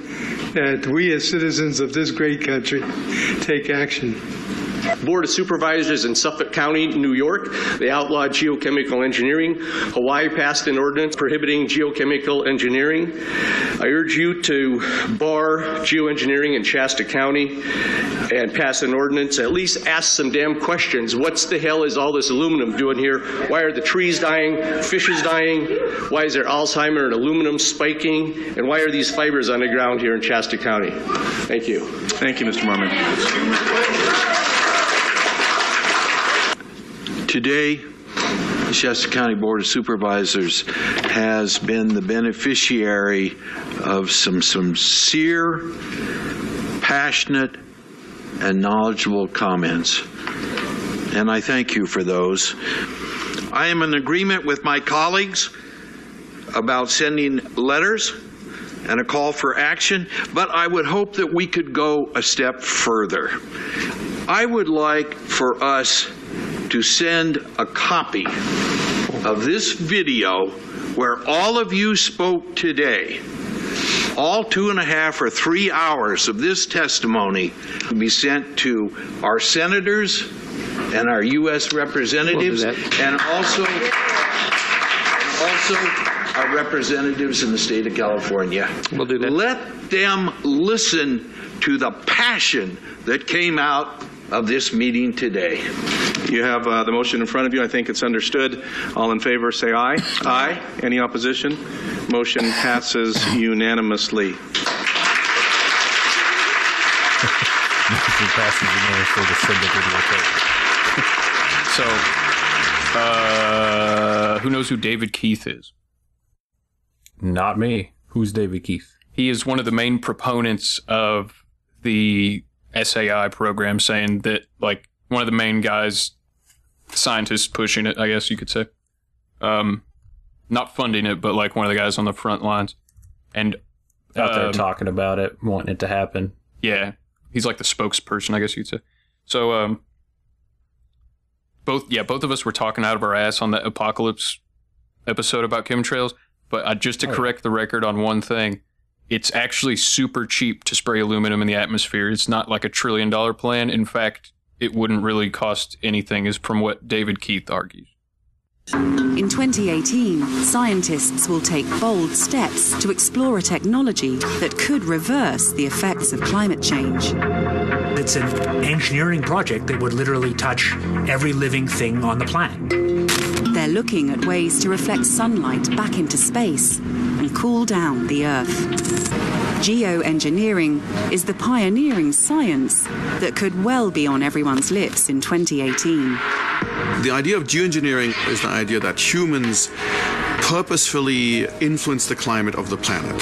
that we, as citizens of this great country, take action. Board of Supervisors in Suffolk County, New York, they outlawed geochemical engineering. Hawaii passed an ordinance prohibiting geochemical engineering. I urge you to bar geoengineering in Shasta County and pass an ordinance. At least ask some damn questions. What's the hell is all this aluminum doing here? Why are the trees dying? Fishes dying? Why is there Alzheimer and aluminum spiking? And why are these fibers on the ground here in Shasta County? Thank you. Thank you, Mr. Mormon. Today, the Shasta County Board of Supervisors has been the beneficiary of some sincere, passionate, and knowledgeable comments. And I thank you for those. I am in agreement with my colleagues about sending letters and a call for action, but I would hope that we could go a step further. I would like for us to send a copy of this video where all of you spoke today. All two and a half or three hours of this testimony will be sent to our senators and our U.S. representatives, we'll and also, also our representatives in the state of California. We'll do that. Let them listen to the passion that came out of this meeting today. You have uh, the motion in front of you. I think it's understood. All in favor say aye. Aye. Any opposition? Motion passes unanimously. Motion passes unanimously to send the videotape. So, uh, who knows who David Keith is? Not me. Who's David Keith? He is one of the main proponents of the SAI program, saying that, like, one of the main guys, scientists pushing it, I guess you could say. Um, not funding it, but like one of the guys on the front lines. And Out there um, talking about it, wanting it to happen. Yeah, he's like the spokesperson, I guess you'd say. So, um, both yeah, both of us were talking out of our ass on that apocalypse episode about chemtrails. But uh, just to Oh, correct the record on one thing, it's actually super cheap to spray aluminum in the atmosphere. It's not like a trillion dollar plan. In fact, it wouldn't really cost anything, is from what David Keith argues. In 2018, scientists will take bold steps to explore a technology that could reverse the effects of climate change. It's an engineering project that would literally touch every living thing on the planet. They're looking at ways to reflect sunlight back into space and cool down the Earth. Geoengineering is the pioneering science that could well be on everyone's lips in 2018. The idea of geoengineering is the idea that humans purposefully influence the climate of the planet.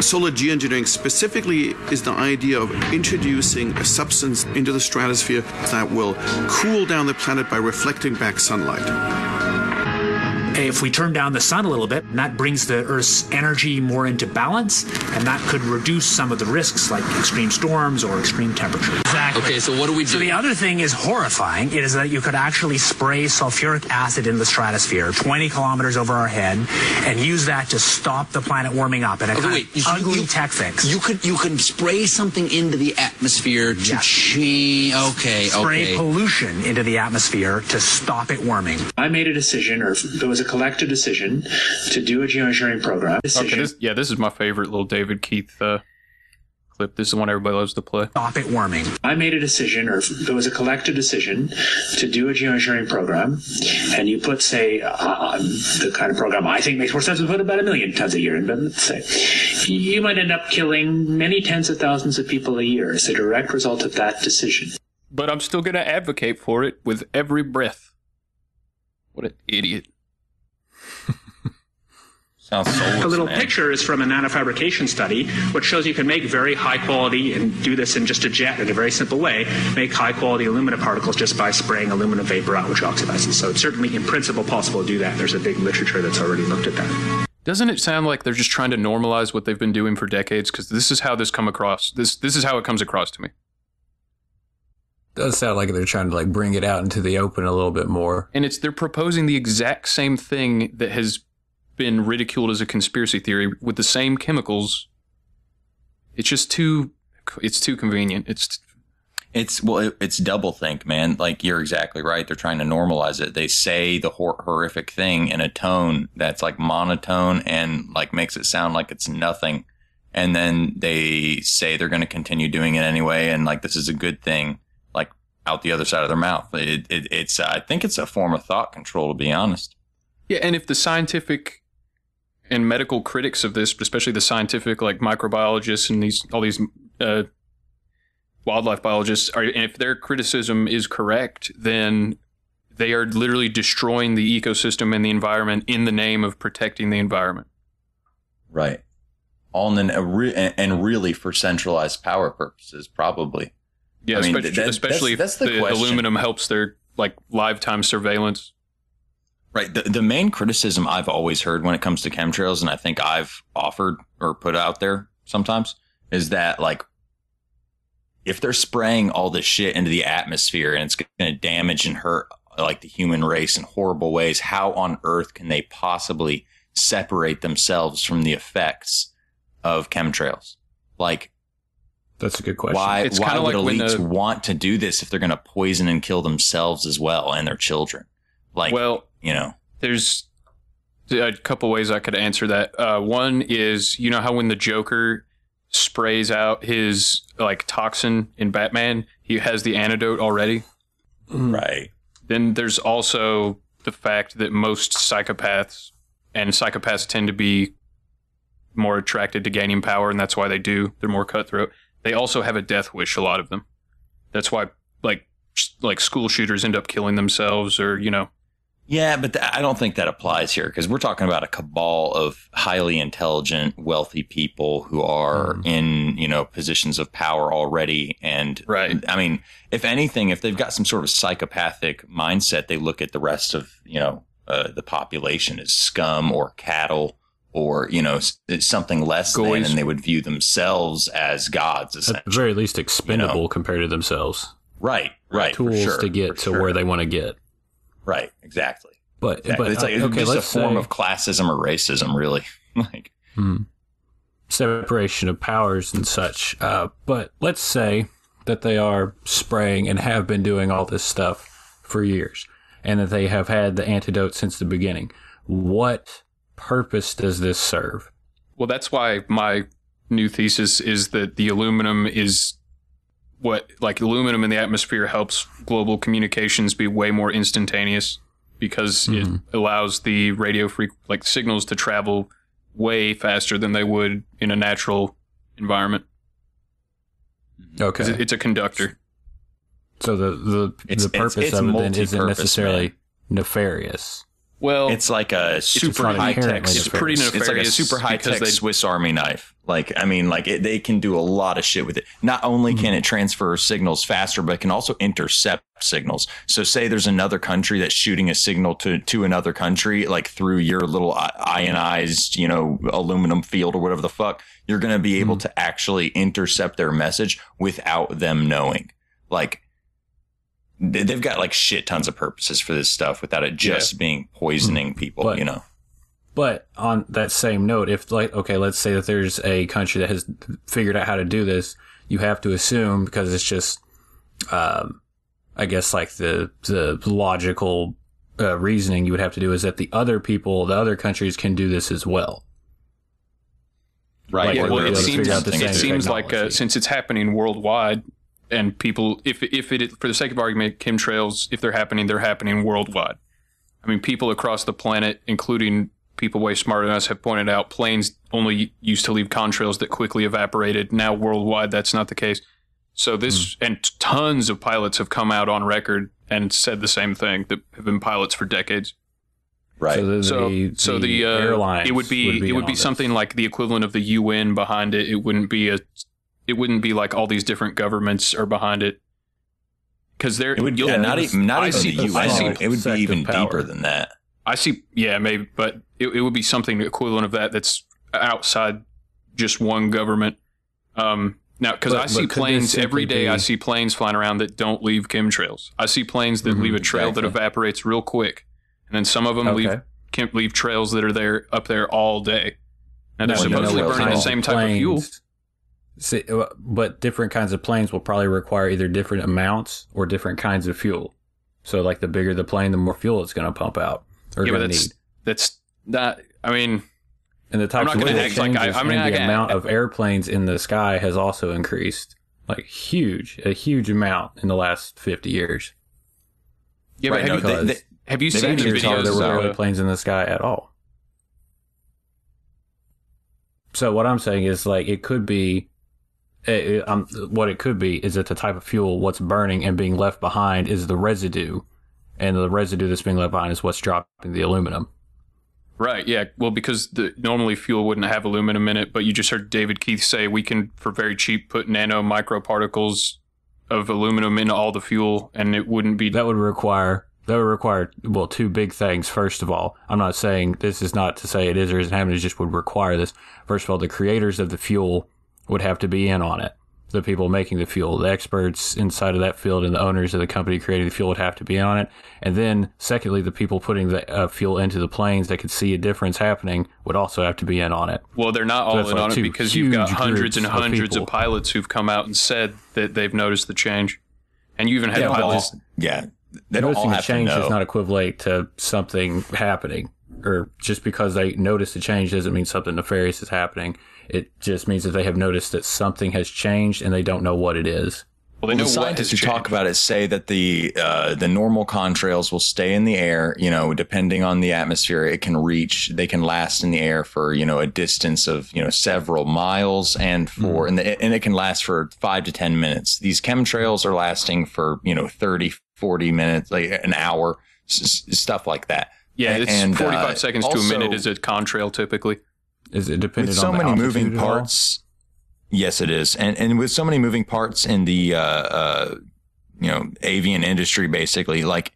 Solar geoengineering specifically is the idea of introducing a substance into the stratosphere that will cool down the planet by reflecting back sunlight. If we turn down the sun a little bit, that brings the Earth's energy more into balance, and that could reduce some of the risks like extreme storms or extreme temperatures. Exactly. Okay, so what do we do? So the other thing is horrifying. It is that you could actually spray sulfuric acid in the stratosphere 20 kilometers over our head and use that to stop the planet warming up. And a Okay, kind wait, of you- ugly you- tech fix. You could you could spray something into the atmosphere to change. Okay, spray okay. pollution into the atmosphere to stop it warming. I made a decision, or there was a collective decision, to do a geoengineering program. Okay, this, yeah, this is my favorite little David Keith uh, clip. This is the one everybody loves to play. stop it warming. I made a decision, or there was a collective decision, to do a geoengineering program, and you put, say, uh, the kind of program I think makes more sense, we put about a million tons a year in, but let's say you might end up killing many tens of thousands of people a year as a direct result of that decision. But I'm still going to advocate for it with every breath. What an idiot. Sounds A little picture is from a nanofabrication study, which shows you can make very high quality and do this in just a jet in a very simple way. Make high quality aluminum particles just by spraying aluminum vapor out, which oxidizes. So it's certainly in principle possible to do that. There's a big literature that's already looked at that. Doesn't it sound like they're just trying to normalize what they've been doing for decades? Because this is how this come across. This this is how it comes across to me. Does sound like they're trying to like bring it out into the open a little bit more. And it's they're proposing the exact same thing that has been ridiculed as a conspiracy theory with the same chemicals. It's just too it's too convenient. It's It's well, it, it's double think, man. Like you're exactly right. They're trying to normalize it. They say the hor- horrific thing in a tone that's like monotone and like makes it sound like it's nothing, and then they say they're going to continue doing it anyway, and like this is a good thing, like out the other side of their mouth. It, it, it's I think it's a form of thought control, to be honest. Yeah, and if the scientific and medical critics of this, especially the scientific like microbiologists and these all these uh, wildlife biologists, are and if their criticism is correct, then they are literally destroying the ecosystem and the environment in the name of protecting the environment. Right. All in a re- and and really for centralized power purposes, probably. Yeah, I mean, especially, that- especially that's, if that's the, the, aluminum helps their like lifetime surveillance. Right. The, the main criticism I've always heard when it comes to chemtrails, and I think I've offered or put out there sometimes, is that like if they're spraying all this shit into the atmosphere and it's going to damage and hurt like the human race in horrible ways, how on earth can they possibly separate themselves from the effects of chemtrails? Like, that's a good question. Why? It's why kinda would like elites the- want to do this if they're going to poison and kill themselves as well and their children? Like, well, you know, there's a couple ways I could answer that. Uh, one is, you know how when the Joker sprays out his like toxin in Batman, he has the antidote already. Right. Then there's also the fact that most psychopaths and psychopaths tend to be more attracted to gaining power, and that's why they do. They're more cutthroat. They also have a death wish. A lot of them. That's why, like, like school shooters end up killing themselves, or you know, Yeah, but th- I don't think that applies here because we're talking about a cabal of highly intelligent, wealthy people who are in, you know, positions of power already. And right. I mean, if anything, if they've got some sort of psychopathic mindset, they look at the rest of, you know, uh, the population as scum or cattle or, you know, s- something less than, and they would view themselves as gods. At the very least, expendable compared to themselves. Right, right. for Tools sure, to get to sure. where they want to get. Right, exactly. But Exactly. but it's like uh, it's okay, just a form say- of classism or racism, really. (laughs) like, Hmm. separation of powers and such. Uh, but let's say that they are spraying and have been doing all this stuff for years, and that they have had the antidote since the beginning. What purpose does this serve? Well, that's why my new thesis is that the aluminum is what, like, aluminum in the atmosphere helps global communications be way more instantaneous because it mm-hmm. allows the radio freq like signals to travel way faster than they would in a natural environment. Mm-hmm. Okay, it- it's a conductor. so the the It's- the purpose it's of it then isn't necessarily man. nefarious. Well, it's like a super high tech. inherently It's pretty. nefarious. It's like a super high tech Swiss Army knife. Like I mean, like it, they can do a lot of shit with it. Not only Mm-hmm. can it transfer signals faster, but it can also intercept signals. So, say there's another country that's shooting a signal to to another country, like through your little ionized, you know, aluminum field or whatever the fuck. You're going to be able Mm-hmm. to actually intercept their message without them knowing. Like they- they've got like shit tons of purposes for this stuff without it just being poisoning people. But- you know. But on that same note, if like okay, let's say that there's a country that has figured out how to do this, you have to assume because it's just, um, I guess like the the logical uh, reasoning you would have to do is that the other people, the other countries can do this as well. Right. Like, Yeah, well, it seems figure out the it seems like uh, since it's happening worldwide, and people, if if it for the sake of argument, chemtrails, if they're happening, they're happening worldwide. I mean, people across the planet, including people way smarter than us, have pointed out planes only used to leave contrails that quickly evaporated. Now worldwide, that's not the case. So this Hmm. and tons of pilots have come out on record and said the same thing that have been pilots for decades. Right. So the, So, the, so the, uh, airlines it would be, would it would on be this. something like the equivalent of the UN behind it. It wouldn't be a, it wouldn't be like all these different governments are behind it. Because there, It would you'll- yeah, not even not even the UN. It would be even power. deeper than that. I see, yeah, maybe, but it, it would be something equivalent of that. That's outside just one government. Um, now, because I see but could this planes every day, day, I see planes flying around that don't leave chemtrails. I see planes that Mhm, leave a trail that evaporates real quick, and then some of them leave can't leave trails that are there up there all day. Now they're No, supposedly burning the same type of fuel. planes- See, but different kinds of planes will probably require either different amounts or different kinds of fuel. So, like the bigger the plane, the more fuel it's going to pump out or Yeah, but going to that's need. that's not. I mean, And the types of fuel like I- changes I'm not and the amount of airplanes in the sky has also increased, like huge, a huge amount in the last fifty years. yeah, Right, but have, no, you, they- they- have you seen the videos? there were no planes in the sky at all. So what I'm saying is like it could be, it, um, what it could be is that the type of fuel what's burning and being left behind is the residue, and the residue that's being left behind is what's dropping the aluminum. Right. Yeah. Well, because the normally fuel wouldn't have aluminum in it, but you just heard David Keith say we can, for very cheap, put nano microparticles of aluminum into all the fuel, and it wouldn't be. That would require that would require well two big things. First of all, I'm not saying this is not to say it is or isn't happening. It just would require this. First of all, the creators of the fuel would have to be in on it. The people making the fuel, the experts inside of that field, and the owners of the company creating the fuel would have to be on it. And then, secondly, the people putting the uh, fuel into the planes that could see a difference happening would also have to be in on it. Well, they're not So all in like on it because you've got hundreds and groups of hundreds of, pilots who've come out and said that they've noticed the change, and you even had Yeah, but pilots. yeah, they don't all Noticing a have to change know. does not equivalent to something happening. or just because they notice a change doesn't mean something nefarious is happening. It just means that they have noticed that something has changed and they don't know what it is. Well, the scientists who talk about it say that the uh, the normal contrails will stay in the air. You know, depending on the atmosphere, it can reach. They can last in the air for you know a distance of you know several miles, and for and, the, and it can last for five to ten minutes. These chemtrails are lasting for you know 30, 40 minutes, like an hour, s- stuff like that. Yeah, it's And, uh, 45 seconds to a minute is a contrail typically. Is it dependent with so many moving parts. Yes, it is, and and with so many moving parts in the uh, uh, you know avian industry, basically, like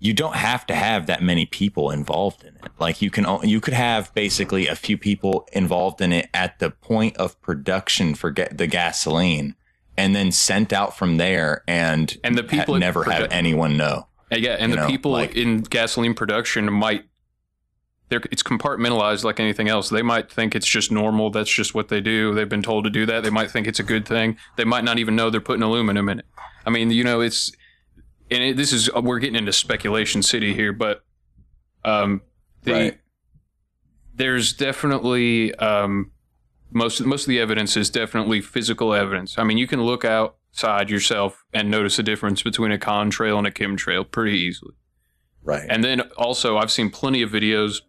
you don't have to have that many people involved in it. Like you can you could have basically a few people involved in it at the point of production for ga- the gasoline, and then sent out from there, and And the people ha- in never have anyone know. Uh, Yeah, and the know, people like- in gasoline production might they're it's compartmentalized like anything else. They might think it's just normal. That's just what they do. They've been told to do that. They might think it's a good thing. They might not even know they're putting aluminum in it. I mean, you know, it's and it, this is we're getting into speculation city here, but um, the there's definitely um, most most of the evidence is definitely physical evidence. I mean, you can look outside yourself and notice a difference between a contrail and a chemtrail pretty easily. Right. And then also, I've seen plenty of videos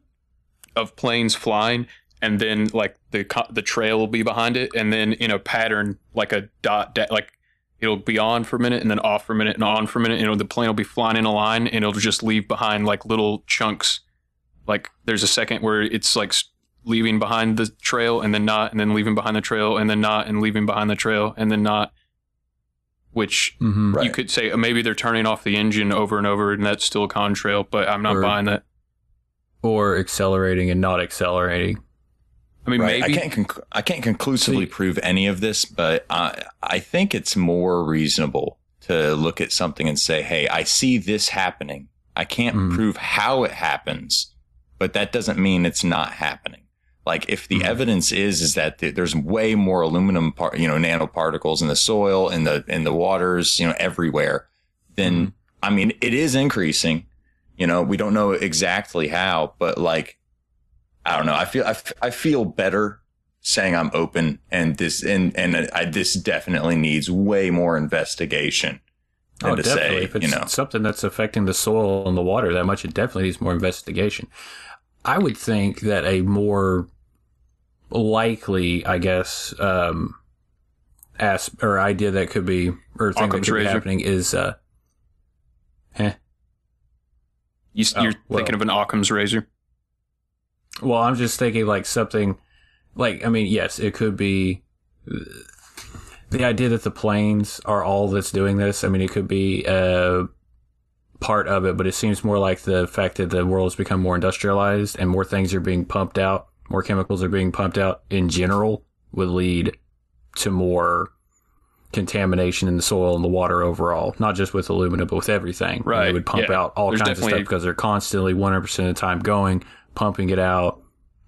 of planes flying, and then like the the trail will be behind it, and then in a pattern like a dot, da- like it'll be on for a minute, and then off for a minute, and on for a minute, and it'll, the plane will be flying in a line, and it'll just leave behind like little chunks. Like there's a second where it's like leaving behind the trail, and then not, and then leaving behind the trail, and then not, and leaving behind the trail, and then not. Which Mhm. you could say uh, maybe they're turning off the engine over and over, and that's still a contrail, but I'm not Or- buying that. Or accelerating and not accelerating. I mean, Right. maybe I can't conc- I can't conclusively prove any of this, but I I think it's more reasonable to look at something and say, "Hey, I see this happening. I can't Mm-hmm. prove how it happens, but that doesn't mean it's not happening." Like if the evidence is is that th- there's way more aluminum, par- you know, nanoparticles in the soil, in the in the waters, you know, everywhere, then Mm-hmm. I mean, it is increasing. You know, we don't know exactly how, but like I don't know. I feel I, f- I feel better saying I'm open, and this and and I, this definitely needs way more investigation. Than Oh, to definitely. say, if it's you know, something that's affecting the soil and the water that much, it definitely needs more investigation. I would think that a more likely, I guess, um, as or idea that could be or thing that could be happening is, uh, eh. You, Oh, you're well. thinking of an Occam's razor. Well, I'm just thinking like something like I mean, yes, it could be the idea that the planes are all that's doing this. I mean, it could be a part of it, but it seems more like the fact that the world has become more industrialized and more things are being pumped out, more chemicals are being pumped out in general would lead to more contamination in the soil and the water overall, not just with aluminum, but with everything. Right, They would pump yeah. out all There's kinds of stuff because they're constantly 100% of the time going, pumping it out,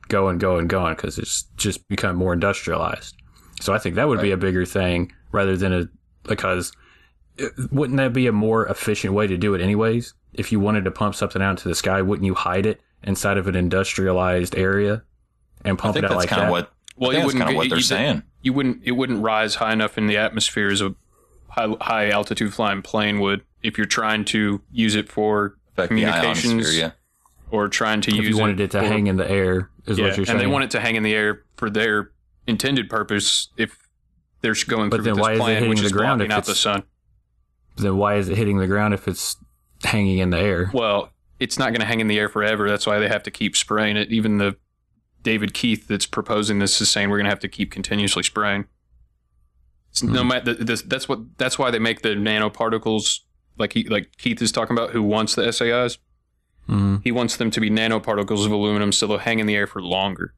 going, going, going, because it's just become more industrialized. So I think that would be a bigger thing rather than a, because it- wouldn't that be a more efficient way to do it anyways? If you wanted to pump something out into the sky, wouldn't you hide it inside of an industrialized area and pump it out that's like kinda that? what- Well, I think you that's wouldn't kinda what they're you, saying. You wouldn't. It wouldn't rise high enough in the atmosphere as a high, high altitude flying plane would if you're trying to use it for the communications ionosphere, yeah. or trying to if use you wanted it to for- hang in the air, is yeah, what you're saying. and they want it to hang in the air for their intended purpose if they're going But through then with why this is it hitting the ground if out the it's- sun. then why is it hitting the ground if it's hanging in the air? Well, it's not going to hang in the air forever. That's why they have to keep spraying it. Even the David Keith that's proposing this is saying we're going to have to keep continuously spraying. It's No matter that's what that's why they make the nanoparticles like he like Keith is talking about. Who wants the SAIs? Mm-hmm. He wants them to be nanoparticles of aluminum, so they'll hang in the air for longer.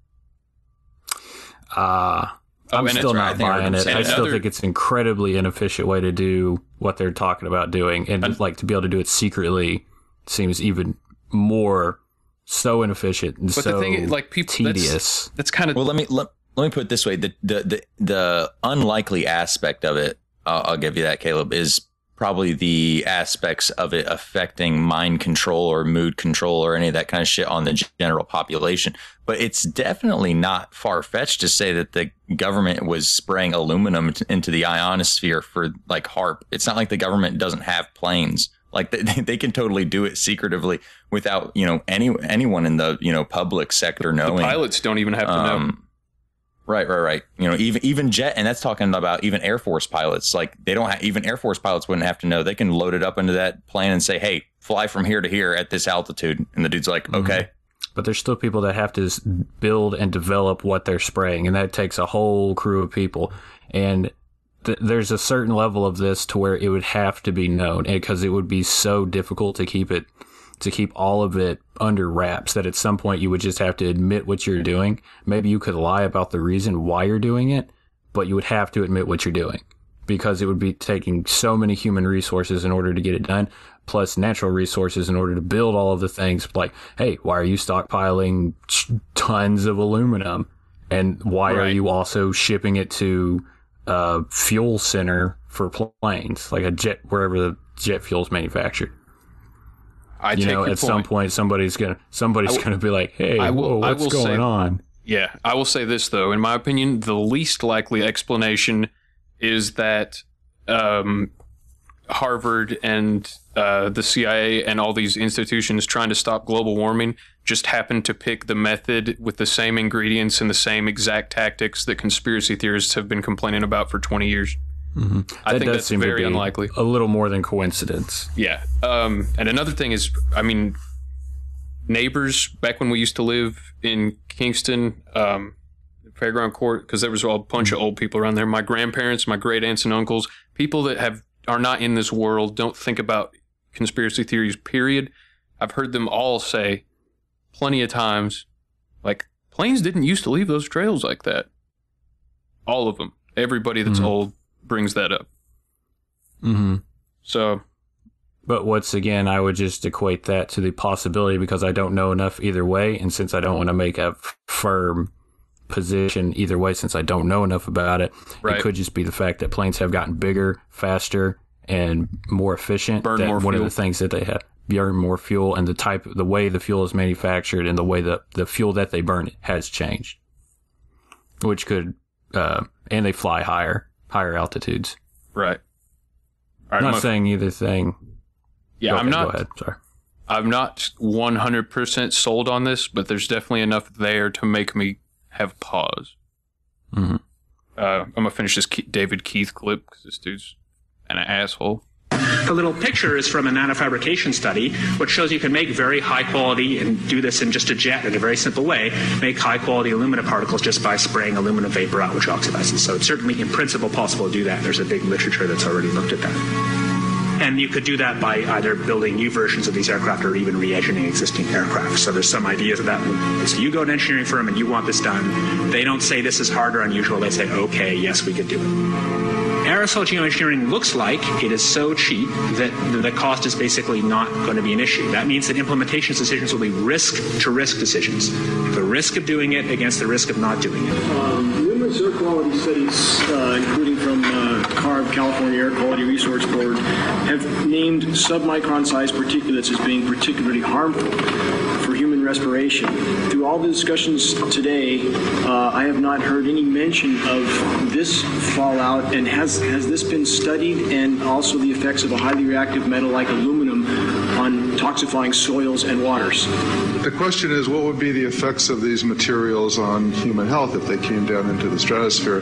Oh, I'm still not heard buying it. I that. still Another- think it's an incredibly inefficient way to do what they're talking about doing, and like to be able to do it secretly seems even more so inefficient and But so the thing is, like people, tedious. That's, kind of well. Let me let, let me put it this way: the the the, the unlikely aspect of it, I'll, I'll give you that, Caleb, is probably the aspects of it affecting mind control or mood control or any of that kind of shit on the general population. But it's definitely not far fetched to say that the government was spraying aluminum t- into the ionosphere for like HAARP. It's not like the government doesn't have planes. Like (laughs) they, they can totally do it secretively without, you know, any anyone in the, you know, public sector knowing. The pilots don't even have to know. Um, Right, right, right. You know, even even jet, and that's talking about even Air Force pilots. Like they don't have, even Air Force pilots wouldn't have to know. They can load it up into that plane and say, "Hey, fly from here to here at this altitude," and the dude's like, Mm-hmm. "Okay." But there's still people that have to build and develop what they're spraying, and that takes a whole crew of people. And th- there's a certain level of this to where it would have to be known, because it would be so difficult to keep it to keep all of it under wraps that at some point you would just have to admit what you're doing. Maybe you could lie about the reason why you're doing it, but you would have to admit what you're doing because it would be taking so many human resources in order to get it done, plus natural resources in order to build all of the things. Like, hey, why are you stockpiling tons of aluminum? And why are you also shipping it to a fuel center for planes, like a jet, wherever the jet fuel's manufactured? I you take know, at some point. point, somebody's gonna somebody's I w- gonna be like, "Hey, I will- whoa, I what's will going say- on?" Yeah, I will say this though. In my opinion, the least likely explanation is that um, Harvard and uh, the CIA and all these institutions trying to stop global warming just happened to pick the method with the same ingredients and the same exact tactics that conspiracy theorists have been complaining about for 20 years. Mm-hmm. I think that's seem to very be unlikely. A little more than coincidence. Yeah. Um, and another thing is, I mean, neighbors back when we used to live in Kingston, um, Fairground Court, because there was a bunch of old people around there. My grandparents, my great aunts and uncles, people that have are not in this world, don't think about conspiracy theories. Period. I've heard them all say plenty of times, like planes didn't used to leave those trails like that. All of them, everybody that's Mhm. old brings that up. Mm-hmm. So But once again, I would just equate that to the possibility because I don't know enough either way, and since I don't want to make a firm position either way, since I don't know enough about it, Right. it could just be the fact that planes have gotten bigger, faster, and more efficient. Burn more one fuel. of the things that they have burn more fuel, and the type, the way the fuel is manufactured, and the way that the fuel that they burn has changed, which could, uh, and they fly higher, higher altitudes. right. All I'm not I'm a- saying either thing. Yeah, I'm not. Go ahead. Sorry. I'm not 100% sold on this, but there's definitely enough there to make me have pause. Mhm. Uh, I'm gonna finish this Ke- David Keith clip because this dude's an asshole. The little picture is from a nanofabrication study, which shows you can make very high quality and do this in just a jet in a very simple way, make high quality aluminum particles just by spraying aluminum vapor out, which oxidizes. So it's certainly in principle possible to do that. There's a big literature that's already looked at that. And you could do that by either building new versions of these aircraft or even re-engineering existing aircraft. So there's some ideas of that. So you go to an engineering firm and you want this done. They don't say this is hard or unusual. They say, okay, yes, we could do it. Aerosol geoengineering looks like it is so cheap that the cost is basically not going to be an issue. That means that implementation decisions will be risk to risk decisions. The risk of doing it against the risk of not doing it. Um, numerous air quality studies, uh, including from uh, CARB, California Air Quality Resource Board, have named submicron sized particulates as being particularly harmful for human respiration. Through all the discussions today, uh, I have not heard any mention of this fallout. And has has this been studied? And also the effects of a highly reactive metal like aluminum on toxifying soils and waters. The question is, what would be the effects of these materials on human health if they came down into the stratosphere?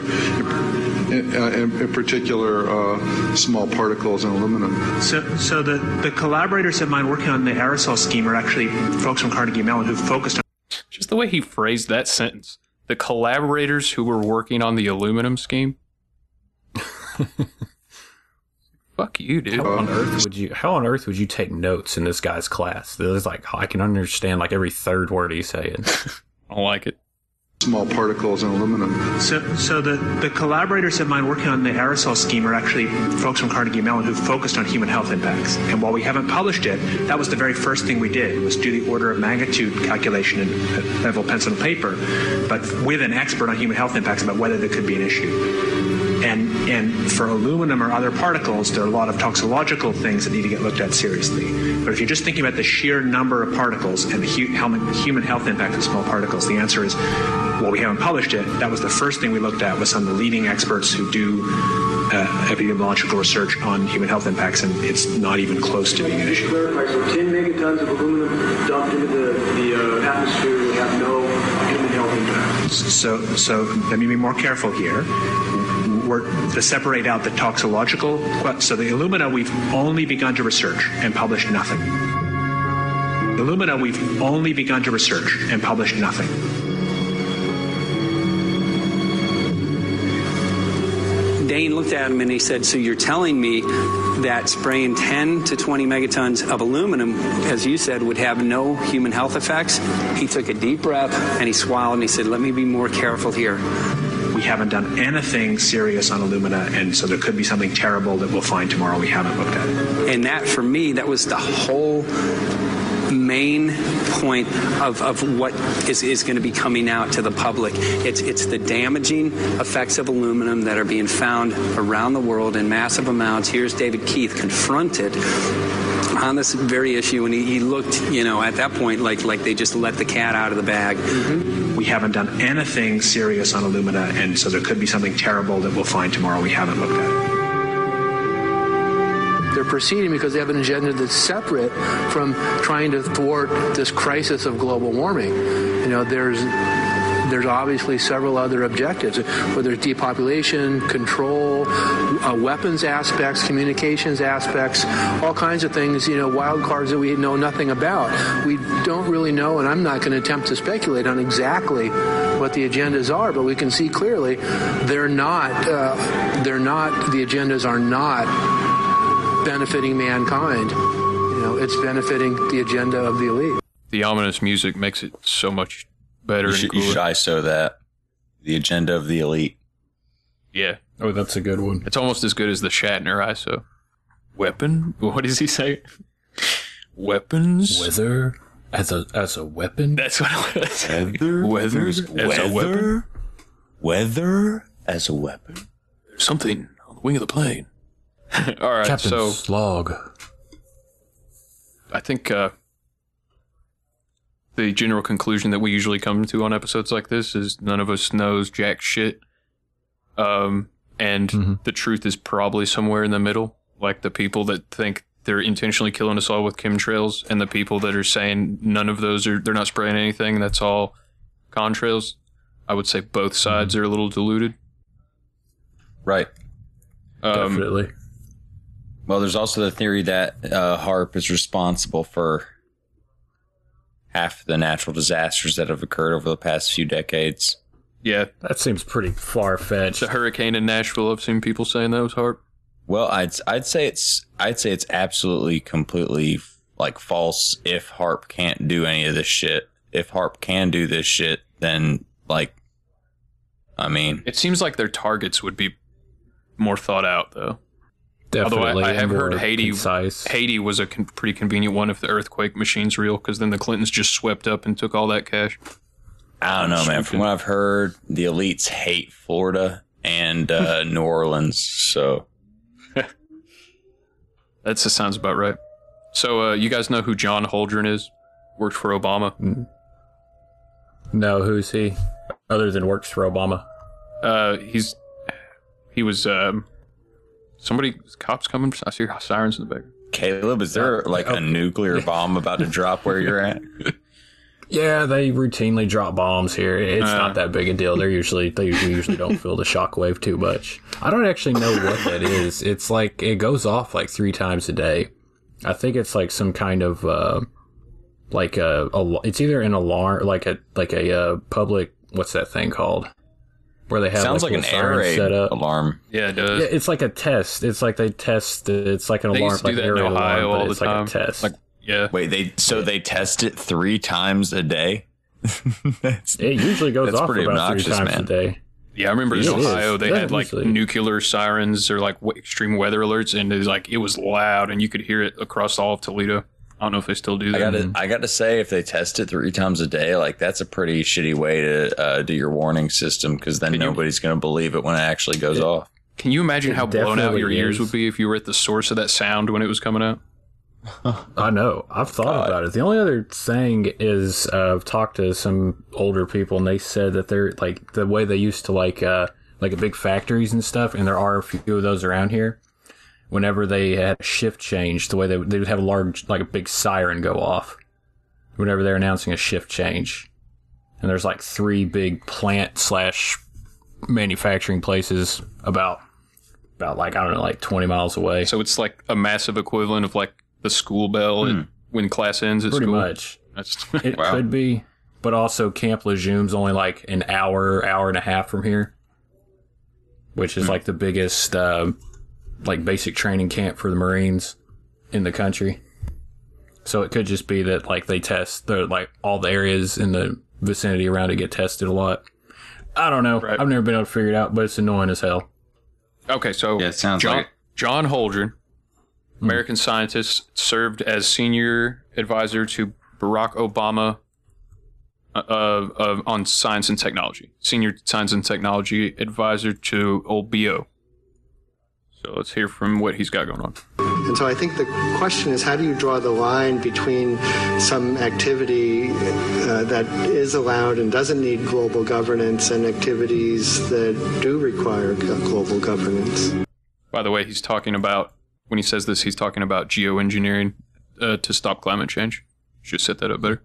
In, uh, in, in particular, uh, small particles and aluminum. So, so the, the collaborators of mine working on the aerosol scheme are actually folks from Carnegie Mellon who focused on Just the way he phrased that sentence. The collaborators who were working on the aluminum scheme. (laughs) Fuck you, dude. How on earth would you? How on earth would you take notes in this guy's class? There's like I can understand like every third word he's saying. (laughs) I don't like it. Small particles and aluminum. So, so the, the collaborators of mine working on the aerosol scheme are actually folks from Carnegie Mellon who focused on human health impacts. And while we haven't published it, that was the very first thing we did was do the order of magnitude calculation in level pencil and paper, but with an expert on human health impacts about whether there could be an issue. And and for aluminum or other particles, there are a lot of toxicological things that need to get looked at seriously. But if you're just thinking about the sheer number of particles and the human health impact of small particles, the answer is, well, we haven't published it. That was the first thing we looked at with some of the leading experts who do uh, epidemiological research on human health impacts, and it's not even close to being an issue. clarify, so 10 megatons of aluminum dumped into the, the uh, atmosphere would have no human health impact. So, so let me be more careful here. We're to separate out the toxicological. So the alumina, we've only begun to research and published nothing. alumina, we've only begun to research and published nothing. Dane looked at him and he said, So you're telling me that spraying 10 to 20 megatons of aluminum, as you said, would have no human health effects? He took a deep breath and he swallowed and he said, Let me be more careful here. We haven't done anything serious on alumina, and so there could be something terrible that we'll find tomorrow we haven't looked at. And that, for me, that was the whole main point of, of what is, is going to be coming out to the public. It's, it's the damaging effects of aluminum that are being found around the world in massive amounts. Here's David Keith confronted on this very issue, and he, he looked, you know, at that point like like they just let the cat out of the bag. Mm-hmm. We haven't done anything serious on alumina, and so there could be something terrible that we'll find tomorrow we haven't looked at. They're proceeding because they have an agenda that's separate from trying to thwart this crisis of global warming. You know, there's there's obviously several other objectives, whether it's depopulation, control, uh, weapons aspects, communications aspects, all kinds of things, you know, wild cards that we know nothing about. We don't really know, and I'm not going to attempt to speculate on exactly what the agendas are, but we can see clearly they're not, uh, they're not, the agendas are not benefiting mankind. You know, it's benefiting the agenda of the elite. The ominous music makes it so much better You and should, you should ISO that. The agenda of the elite. Yeah. Oh, that's a good one. It's almost as good as the Shatner ISO. Weapon? What does he say? Weapons? Weather as a as a weapon. That's what it was. Weather? Weathers as a weapon. Weather as a weapon. Something on the wing of the plane. (laughs) All right, Captain so Slog. I think uh, the general conclusion that we usually come to on episodes like this is none of us knows jack shit. Um, and the truth is probably somewhere in the middle. Like the people that think they're intentionally killing us all with chemtrails, and the people that are saying none of those are they're not spraying anything. That's all contrails. I would say both sides are a little diluted. Right. Um, Definitely. Well, there's also the theory that uh, HAARP is responsible for half the natural disasters that have occurred over the past few decades. Yeah, that seems pretty far fetched. The hurricane in Nashville. I've seen people saying that was HAARP. Well, I'd I'd say it's I'd say it's absolutely completely like false if HAARP can't do any of this shit. If HAARP can do this shit, then like I mean, It seems like their targets would be more thought out, though. Definitely, Although I, I and have heard Haiti, concise. Haiti was a con- pretty convenient one if the earthquake machine's real, because then the Clintons just swept up and took all that cash. I don't know, man. From what I've heard, the elites hate Florida and uh, (laughs) New Orleans. So (laughs) That sounds about right. So, uh, you guys know who John Holdren is? Worked for Obama. No, who's he? Other than works for Obama. Uh, he's he was um somebody cops coming. I see sirens in the back. Caleb, is there like a nuclear (laughs) bomb about to drop where you're at? (laughs) Yeah, they routinely drop bombs here. It's Uh. not that big a deal. They're usually they usually don't feel the shockwave too much. I don't actually know what that is. It's like it goes off like three times a day. I think it's like some kind of uh, like a, a it's either an alarm like a like a uh, public what's that thing called where they have Sounds like, little an air raid set up. alarm. Yeah, it does. Yeah, it's like a test. It's like they test. It's like an They alarm, used like do that air raid Ohio alarm, all but the it's time. like a test. Like, yeah. Wait, they so they test it three times a day. (laughs) It usually goes that's off pretty about obnoxious, three times man. a day. Yeah, I remember in It is. Ohio they Yeah, had like usually. nuclear sirens or like extreme weather alerts, and it was like it was loud, and you could hear it across all of Toledo. I don't know if they still do I that. gotta, I gotta say, if they test it three times a day, like that's a pretty shitty way to uh, do your warning system because then nobody's gonna believe it when it actually goes off. Can you imagine It how blown out definitely your ears would be if you were at the source of that sound when it was coming out? (laughs) I know. I've thought about it. The only other thing is uh, I've talked to some older people and they said that they're like the way they used to like uh, like big factories and stuff, and there are a few of those around here. Whenever they had a shift change, the way they they would have a large like a big siren go off. Whenever they're announcing a shift change, and there's like three big plant slash manufacturing places about about like I don't know like twenty miles away. So it's like a massive equivalent of like the school bell at- when class ends at Hmm. Pretty school. much. That's (laughs) It could be, but also Camp Lejeune's only like an hour, hour and a half from here, which is like the biggest, um like basic training camp for the Marines in the country. So it could just be that like they test the like all the areas in the vicinity around it get tested a lot. I don't know. I've never been able to figure it out, but it's annoying as hell. Okay, so Yeah, it sounds John, like John Holdren, American scientist, served as senior advisor to Barack Obama uh, uh, on science and technology. Senior science and technology advisor to old BO. So let's hear from what he's got going on. And so I think the question is how do you draw the line between some activity uh, that is allowed and doesn't need global governance and activities that do require global governance? By the way, he's talking about when he says this, he's talking about geoengineering uh, to stop climate change. Should set that up better.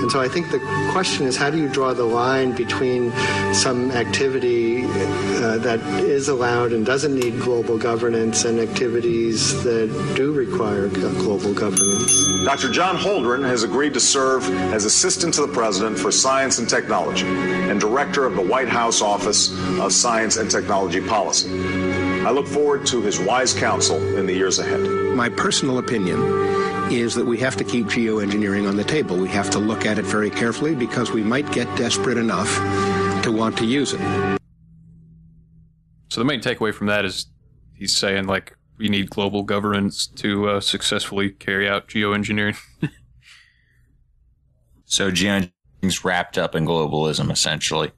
And so I think the question is how do you draw the line between some activity uh, that is allowed and doesn't need global governance and activities that do require global governance? Dr. John Holdren has agreed to serve as Assistant to the President for Science and Technology and Director of the White House Office of Science and Technology Policy. I look forward to his wise counsel in the years ahead. My personal opinion is that we have to keep geoengineering on the table. We have to look at it very carefully because we might get desperate enough to want to use it. So the main takeaway from that is he's saying like we need global governance to uh, successfully carry out geoengineering. (laughs) So geoengineering's wrapped up in globalism, essentially.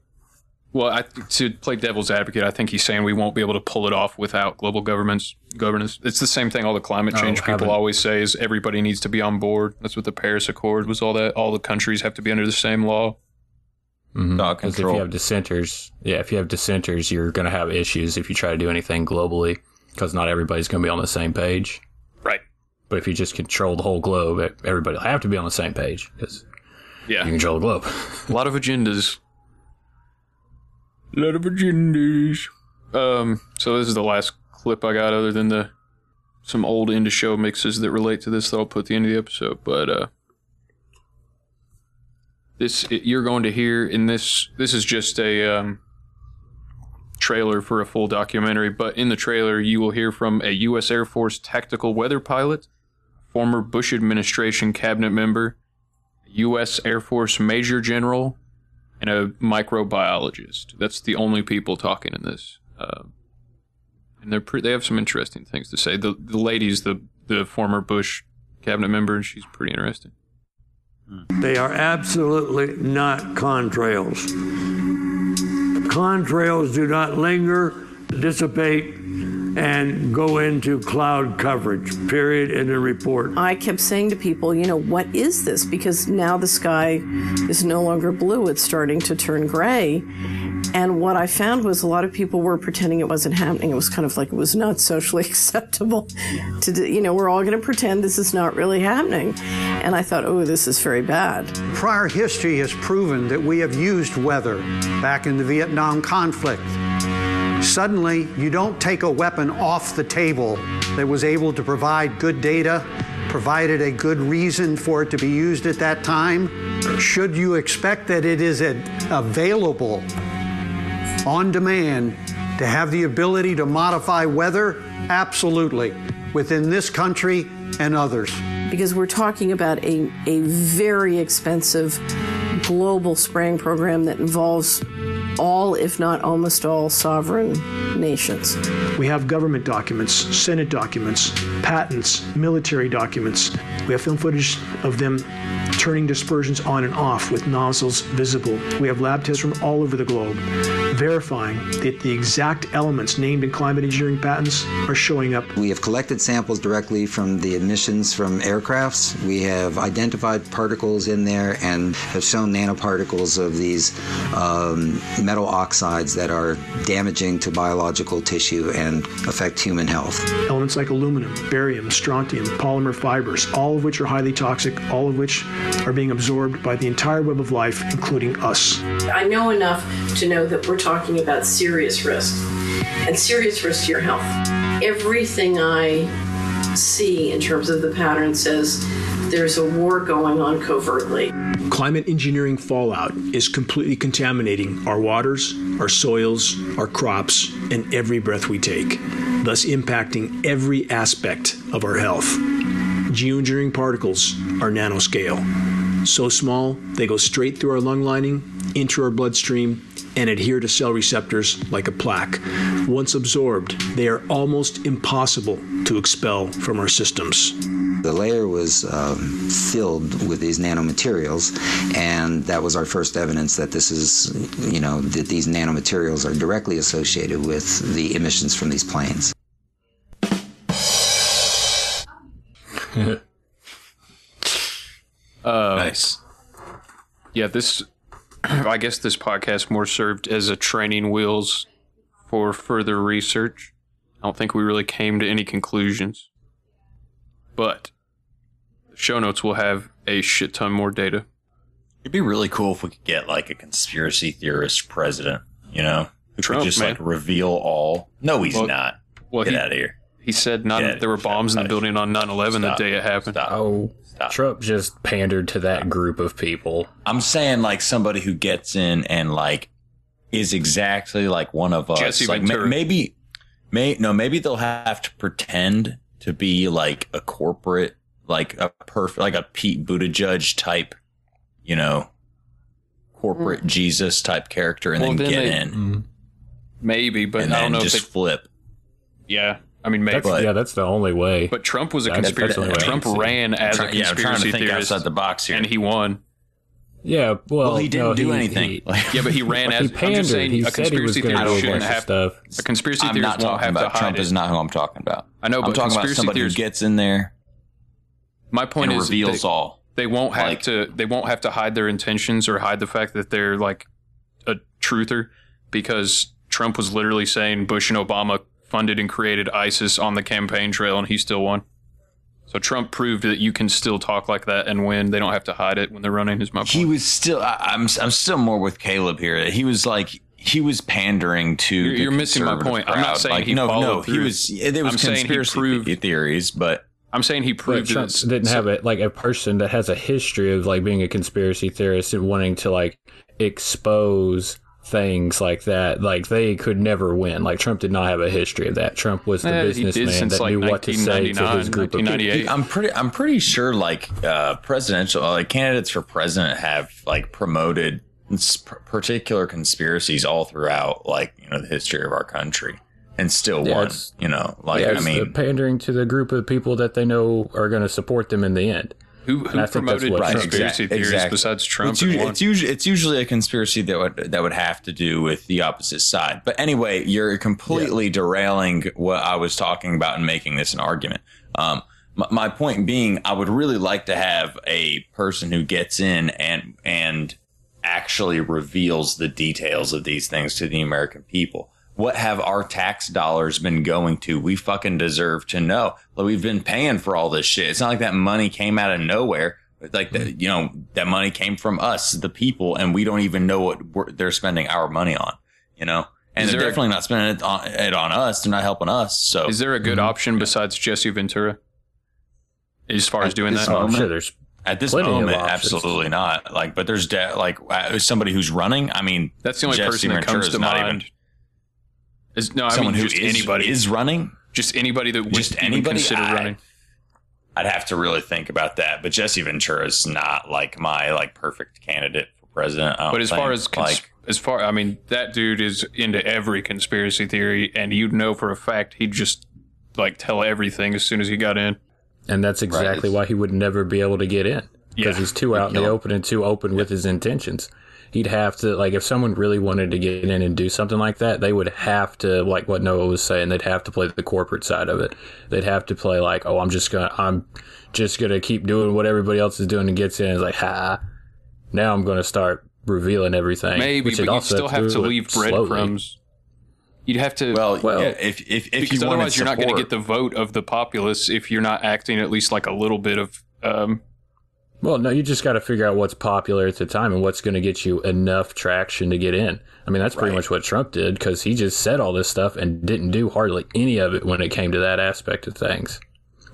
Well, I, to play devil's advocate, I think he's saying we won't be able to pull it off without global governments governance. It's the same thing all the climate Oh, change people always say is everybody needs to be on board. That's what the Paris Accord was all that. All the countries have to be under the same law. Mm-hmm. Because if you have dissenters, yeah, if you have dissenters, you're going to have issues if you try to do anything globally, because not everybody's going to be on the same page. Right. But if you just control the whole globe, everybody will have to be on the same page because Yeah. you control the globe. A lot of agendas. Lot of agendas. Um, so this is the last clip I got other than the some old into show mixes that relate to this that I'll put at the end of the episode. But uh this it, you're going to hear in this this is just a um trailer for a full documentary, but in the trailer you will hear from a US Air Force tactical weather pilot, former Bush administration cabinet member, U.S. Air Force Major General, and a microbiologist. That's the only people talking in this. Uh, and they're pre- they have some interesting things to say. The the lady's the the former Bush cabinet member, and she's pretty interesting. They are absolutely not contrails. Contrails do not linger, dissipate, and go into cloud coverage, period, in the report. I kept saying to people, you know, what is this? Because now the sky is no longer blue, it's starting to turn gray. And what I found was a lot of people were pretending it wasn't happening. It was kind of like it was not socially (laughs) acceptable to, do, you know, we're all going to pretend this is not really happening. And I thought, oh, this is very bad. Prior history has proven that we have used weather back in the Vietnam conflict. Suddenly, you don't take a weapon off the table that was able to provide good data, provided a good reason for it to be used at that time. Should you expect that it is available on demand to have the ability to modify weather? Absolutely, within this country and others. because we're talking about a, a very expensive global spraying program that involves all, if not almost all, sovereign nations. We have government documents, Senate documents, patents, military documents. We have film footage of them turning dispersions on and off with nozzles visible. We have lab tests from all over the globe verifying that the exact elements named in climate engineering patents are showing up. We have collected samples directly from the emissions from aircrafts. We have identified particles in there and have shown nanoparticles of these um, metal oxides that are damaging to biological tissue and affect human health. Elements like aluminum, barium, strontium, polymer fibers, all of which are highly toxic, all of which are being absorbed by the entire web of life, including us. I know enough to know that we're talking about serious risk and serious risk to your health. Everything I see in terms of the pattern says there's a war going on covertly. Climate engineering fallout is completely contaminating our waters, our soils, our crops, and every breath we take, thus impacting every aspect of our health. Geoengineering particles are nanoscale. So small, they go straight through our lung lining, into our bloodstream, and adhere to cell receptors like a plaque. Once absorbed, they are almost impossible to expel from our systems. The layer was um, filled with these nanomaterials, and that was our first evidence that this is, you know, that these nanomaterials are directly associated with the emissions from these planes. Uh, (laughs) nice. Yeah, this. (clears throat) I guess this podcast more served as a training wheels for further research. I don't think we really came to any conclusions, but the show notes will have a shit ton more data. It'd be really cool if we could get like a conspiracy theorist president, you know, who Trump, could just man. like reveal all. No, he's Well- not. well, Get he- out of here. He said none, Yeah, there were bombs in the building on 9/11 the day it happened. Oh, Trump just pandered to that group of people. I'm saying like somebody who gets in and like is exactly like one of us. Jesse like ma- Ventura. maybe, may no, maybe they'll have to pretend to be like a corporate, like a perfect, like a Pete Buttigieg type, you know, corporate mm. Jesus type character, and Well, then, then get they- in mm-hmm. Maybe, but and I don't know just if they, flip. Yeah, I mean maybe. That's, yeah, that's the only way. But Trump was a That's- conspiracy. that's the way I Trump can see it. ran as Try- a yeah, I'm trying to conspiracy think theorist outside the box here. and he won. Yeah, well, Well, he didn't no, do he- anything. (laughs) he- Yeah, but he ran He as. I'm just saying, He a said he was conspiracy gonna theorist a shouldn't have stuff. A conspiracy I'm theorist not won't talking have about to Trump. it. Is not who I'm talking about. I know, I'm but talking about conspiracy somebody who gets in there. My point and is reveals they, all. They won't have to. They won't have to hide their intentions or hide the fact that they're like a truther, because Trump was literally saying Bush and Obama funded and created ISIS on the campaign trail, and he still won. So Trump proved that you can still talk like that and win. They don't have to hide it when they're running. Is my point. He was still. I, I'm. I'm still more with Caleb here. He was like. He was pandering to. You're- the you're missing my conservative point. I'm not saying like, he no, followed no. He was. There was I'm saying he conspiracy proved- theories, but I'm saying he proved Trump that didn't have it like a person that has a history of like being a conspiracy theorist and wanting to like expose things like that. Like they could never win. Like Trump did not have a history of that. Trump was the he did businessman that like, knew what to say to his group of people. I'm pretty. I'm pretty sure like uh, presidential like candidates for president have like promoted particular conspiracies all throughout like you know the history of our country and still Yeah, won. You know, like yeah, I mean, pandering to the group of people that they know are going to support them in the end. Who, And I think that's what conspiracy did. theories besides Trump It's and usually, it's usually it's usually a conspiracy that would that would have to do with the opposite side. But anyway, you're completely derailing what I was talking about and making this an argument. Um, my, my point being, I would really like to have a person who gets in and and actually reveals the details of these things to the American people. What have our tax dollars been going to? We fucking deserve to know. Like, we've been paying for all this shit. It's not like that money came out of nowhere. It's Like that, you know, that money came from us, the people, and we don't even know what we're, they're spending our money on. You know, and Is they're there a- definitely not spending it on, it on us. They're not helping us. So, Is there a good option besides Jesse Ventura? As far as doing that, moment- At this moment, absolutely not. Like, but there's de- like uh, somebody who's running. I mean, That's the only Jesse person that Ventura comes to mind. even- Is, no, I Someone mean who just is- anybody is running. Just anybody that would Just anybody? consider I- running. I'd have to really think about that. But Jesse Ventura is not like my like perfect candidate for president. But as far as cons- like, as far, I mean, that dude is into every conspiracy theory, and you'd know for a fact he'd just like tell everything as soon as he got in. And that's exactly why he would never be able to get in. because he's too out in the open and too open with his intentions. He'd have to like if someone really wanted to get in and do something like that, they would have to like what Noah was saying. They'd have to play the corporate side of it. They'd have to play like, oh, I'm just gonna, I'm just gonna keep doing what everybody else is doing and gets in. It's like, ha, now I'm gonna start revealing everything. Maybe, but it you also still have to do it leave breadcrumbs. You'd have to. Well, Well- yeah, if if if because you otherwise you're not going to get the vote of the populace if you're not acting at least like a little bit of. Um, Well, no, you just got to figure out what's popular at the time and what's going to get you enough traction to get in. I mean, that's pretty much what Trump did because he just said all this stuff and didn't do hardly any of it when it came to that aspect of things.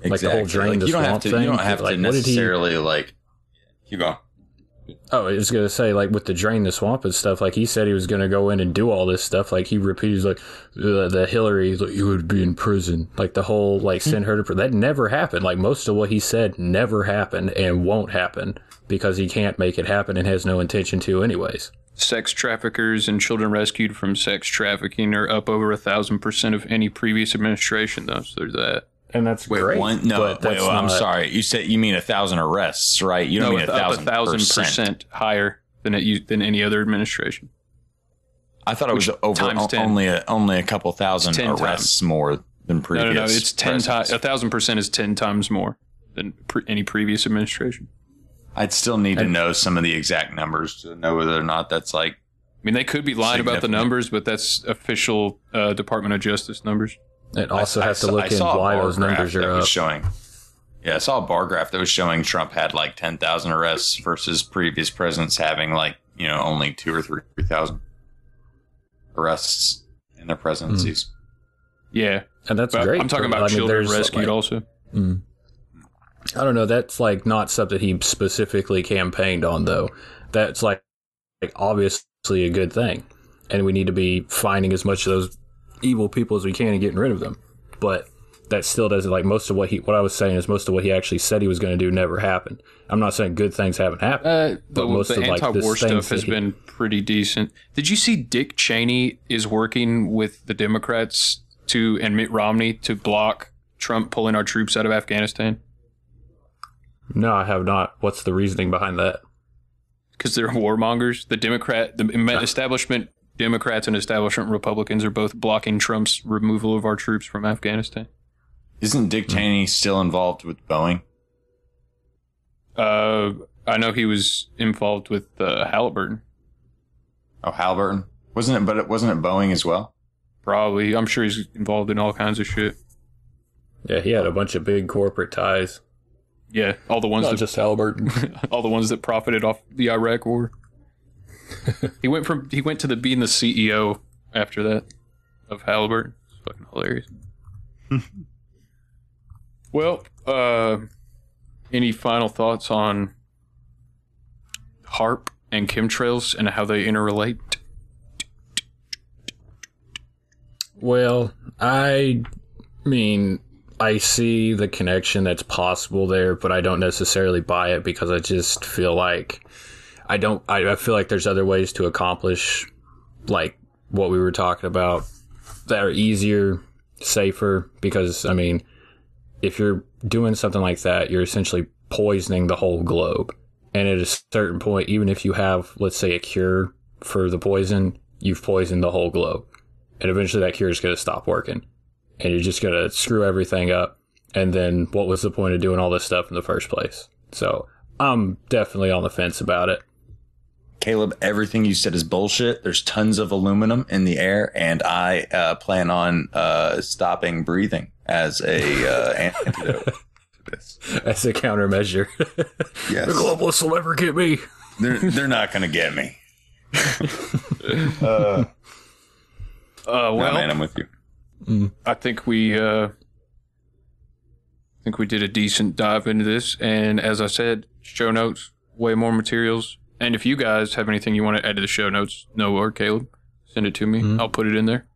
Like the whole Exactly. drain Like, the you don't have swamp to. thing. You don't have like, to did he- necessarily like. Keep going. Oh, I was gonna say like with the drain the swamp and stuff. Like he said he was gonna go in and do all this stuff. Like he repeats like the, the Hillary, like, you would be in prison. Like the whole like send her to prison. That never happened. Like most of what he said never happened and won't happen because he can't make it happen and has no intention to anyways. sex traffickers and children rescued from sex trafficking are up over a thousand percent of any previous administration, though. So there's that. And that's Wait, great, one? No, but wait, that's well, I'm sorry. You said you mean a thousand arrests, right? You don't no, mean a thousand, a thousand percent. percent higher than it than any other administration. I thought it was over times 10. only a, only a couple thousand 10 arrests more than No, previous. no, no. It's ten times. A thousand percent is ten times more than pre- any previous administration. I'd still need to know some of the exact numbers to know whether or not that's like. I mean, they could be lying about the numbers, but that's official uh, Department of Justice numbers. It also I- has I to look I in why those numbers are up. showing. Yeah, I saw a bar graph that was showing Trump had like ten thousand arrests versus previous presidents having like you know only two or three thousand arrests in their presidencies. Yeah, and that's But great. I'm talking about I mean, children there's, rescued like- also. Mm. I don't know. That's like not something he specifically campaigned on, though. That's like, like obviously a good thing, and we need to be finding as much of those evil people as we can and getting rid of them. But that still doesn't like most of what he. What I was saying is most of what he actually said he was going to do never happened. I'm not saying good things haven't happened, Uh, but the most the of like anti-war stuff has he- been pretty decent. Did you see Dick Cheney is working with the Democrats to and Mitt Romney to block Trump pulling our troops out of Afghanistan? No, I have not. What's the reasoning behind that? Because they're warmongers. The Democrat, the establishment Democrats and establishment Republicans are both blocking Trump's removal of our troops from Afghanistan. Isn't Dick Cheney still involved with Boeing? Uh, I know he was involved with uh, Halliburton. Oh, Halliburton wasn't it? But it wasn't it Boeing as well. Probably. I'm sure he's involved in all kinds of shit. Yeah, he had a bunch of big corporate ties. Yeah, all the ones Not that just Halliburton. (laughs) all the ones that profited off the Iraq War. (laughs) he went from he went to the being the CEO after that of Halliburton. It's fucking hilarious. (laughs) well, uh, any final thoughts on HAARP and chemtrails and how they interrelate? Well, I mean, I see the connection that's possible there, but I don't necessarily buy it because I just feel like I don't. I, I feel like there's other ways to accomplish like what we were talking about that are easier, safer. Because I mean, if you're doing something like that, you're essentially poisoning the whole globe. And at a certain point, even if you have, let's say, a cure for the poison, you've poisoned the whole globe. And eventually that cure is going to stop working. And you're just going to screw everything up. And then what was the point of doing all this stuff in the first place? So I'm definitely on the fence about it. Caleb, everything you said is bullshit. There's tons of aluminum in the air, and I uh, plan on uh, stopping breathing as a uh, antidote. (laughs) As a countermeasure. (laughs) Yes. The globalists will never get me. They're they're not going to get me. (laughs) uh, Uh, well, man, I'm with you. I think we uh, I think we did a decent dive into this, and as I said, show notes, way more materials. And if you guys have anything you want to add to the show notes, Noah or Caleb, send it to me. I'll put it in there,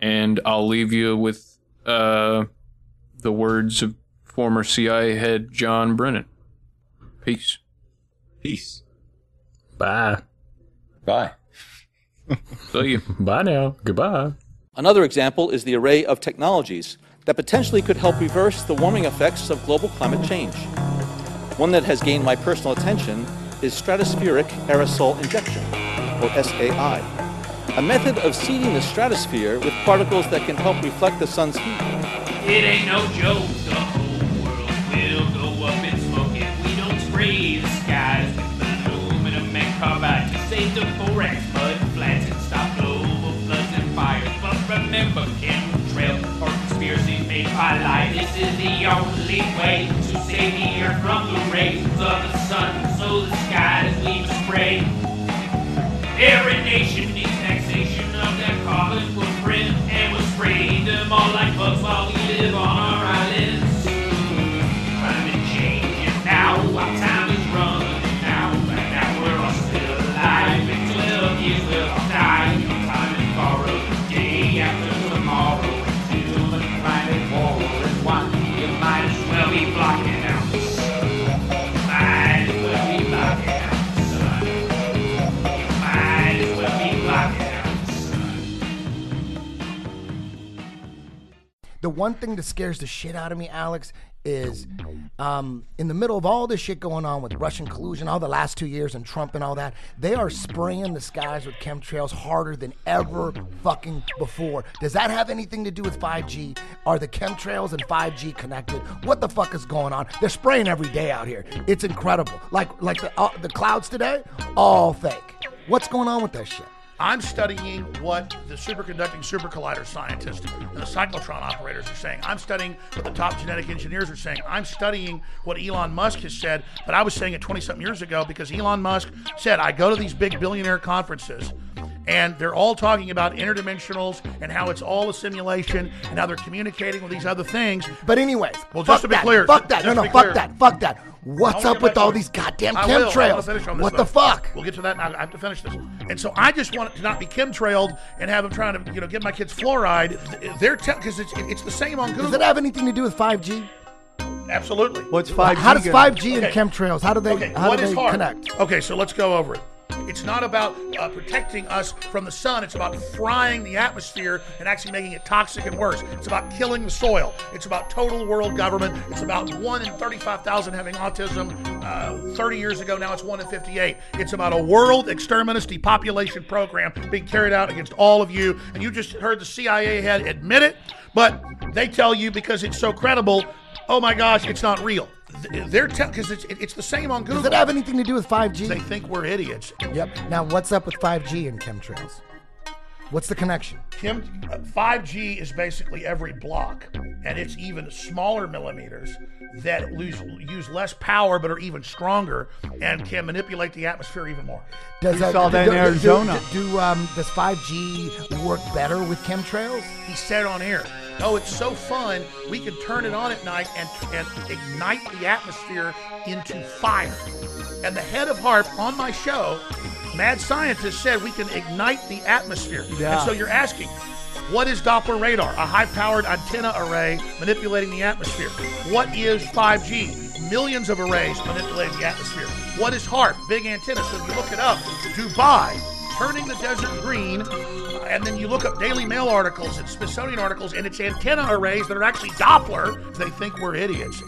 and I'll leave you with uh, the words of former CIA head John Brennan. Peace. Peace. Bye. Bye. See you. (laughs) Bye now. Goodbye. Another example is the array of technologies that potentially could help reverse the warming effects of global climate change. One that has gained my personal attention is stratospheric aerosol injection, or SAI, a method of seeding the stratosphere with particles that can help reflect the sun's heat. It ain't no joke, the whole world will go up in smoke if we don't the skies with aluminum and to save the and stop global floods and fires. But remember, chemtrails or conspiracies made by lie. This is the only way earth from the rays of the sun, so the skies we spray. Every nation needs taxation of their carbon The one thing that scares the shit out of me, Alex, is um, in the middle of all this shit going on with Russian collusion, all the last two years, and Trump and all that, they are spraying the skies with chemtrails harder than ever fucking before. Does that have anything to do with 5G? Are the chemtrails and 5G connected? What the fuck is going on? They're spraying every day out here. It's incredible. Like like the uh, the clouds today, all fake. What's going on with that shit? I'm studying what the superconducting super collider scientists and the cyclotron operators are saying. I'm studying what the top genetic engineers are saying. I'm studying what Elon Musk has said, but I was saying it 20 something years ago because Elon Musk said, I go to these big billionaire conferences and they're all talking about interdimensionals and how it's all a simulation and how they're communicating with these other things. But anyways, well, just to be that, clear, fuck that. No, no, fuck clear- that, fuck that. What's up with all these goddamn I will. I wanna chemtrails? finish on this, What the fuck? We'll get to that. And I have to finish this. And so I just want it to not be chemtrailed and have them trying to, you know, give my kids fluoride. They're because it's it's the same on Google. Does it have anything to do with 5G? Absolutely. What's 5G How does 5G and chemtrails, how do they- okay, how what do they HAARP? connect? Okay, so let's go over it. It's not about uh, protecting us from the sun. It's about frying the atmosphere and actually making it toxic and worse. It's about killing the soil. It's about total world government. It's about one in 35,000 having autism. Uh, 30 years ago, now it's one in 58. It's about a world exterminus depopulation program being carried out against all of you. And you just heard the CIA head admit it, but they tell you because it's so credible, oh my gosh, it's not real. Th- They're telling because it's it's the same on Google. Does it have anything to do with 5G? They think we're idiots. Yep. Now, what's up with 5G and chemtrails? What's the connection? Kim, uh, 5G is basically every block, and it's even smaller millimeters that lose, use less power but are even stronger and can manipulate the atmosphere even more. Does that- do- that in do- Arizona. Do, do, um, does 5G work better with chemtrails? He said on air, "Oh, it's so fun. We can turn it on at night and and ignite the atmosphere into fire." And the head of HAARP on my show, Mad scientists said we can ignite the atmosphere. Yeah. And so you're asking, what is Doppler radar? A high-powered antenna array manipulating the atmosphere. What is 5G? Millions of arrays manipulating the atmosphere. What is HAARP? Big antenna. So if you look it up, Dubai turning the desert green, and then you look up Daily Mail articles and Smithsonian articles, and it's antenna arrays that are actually Doppler. They think we're idiots.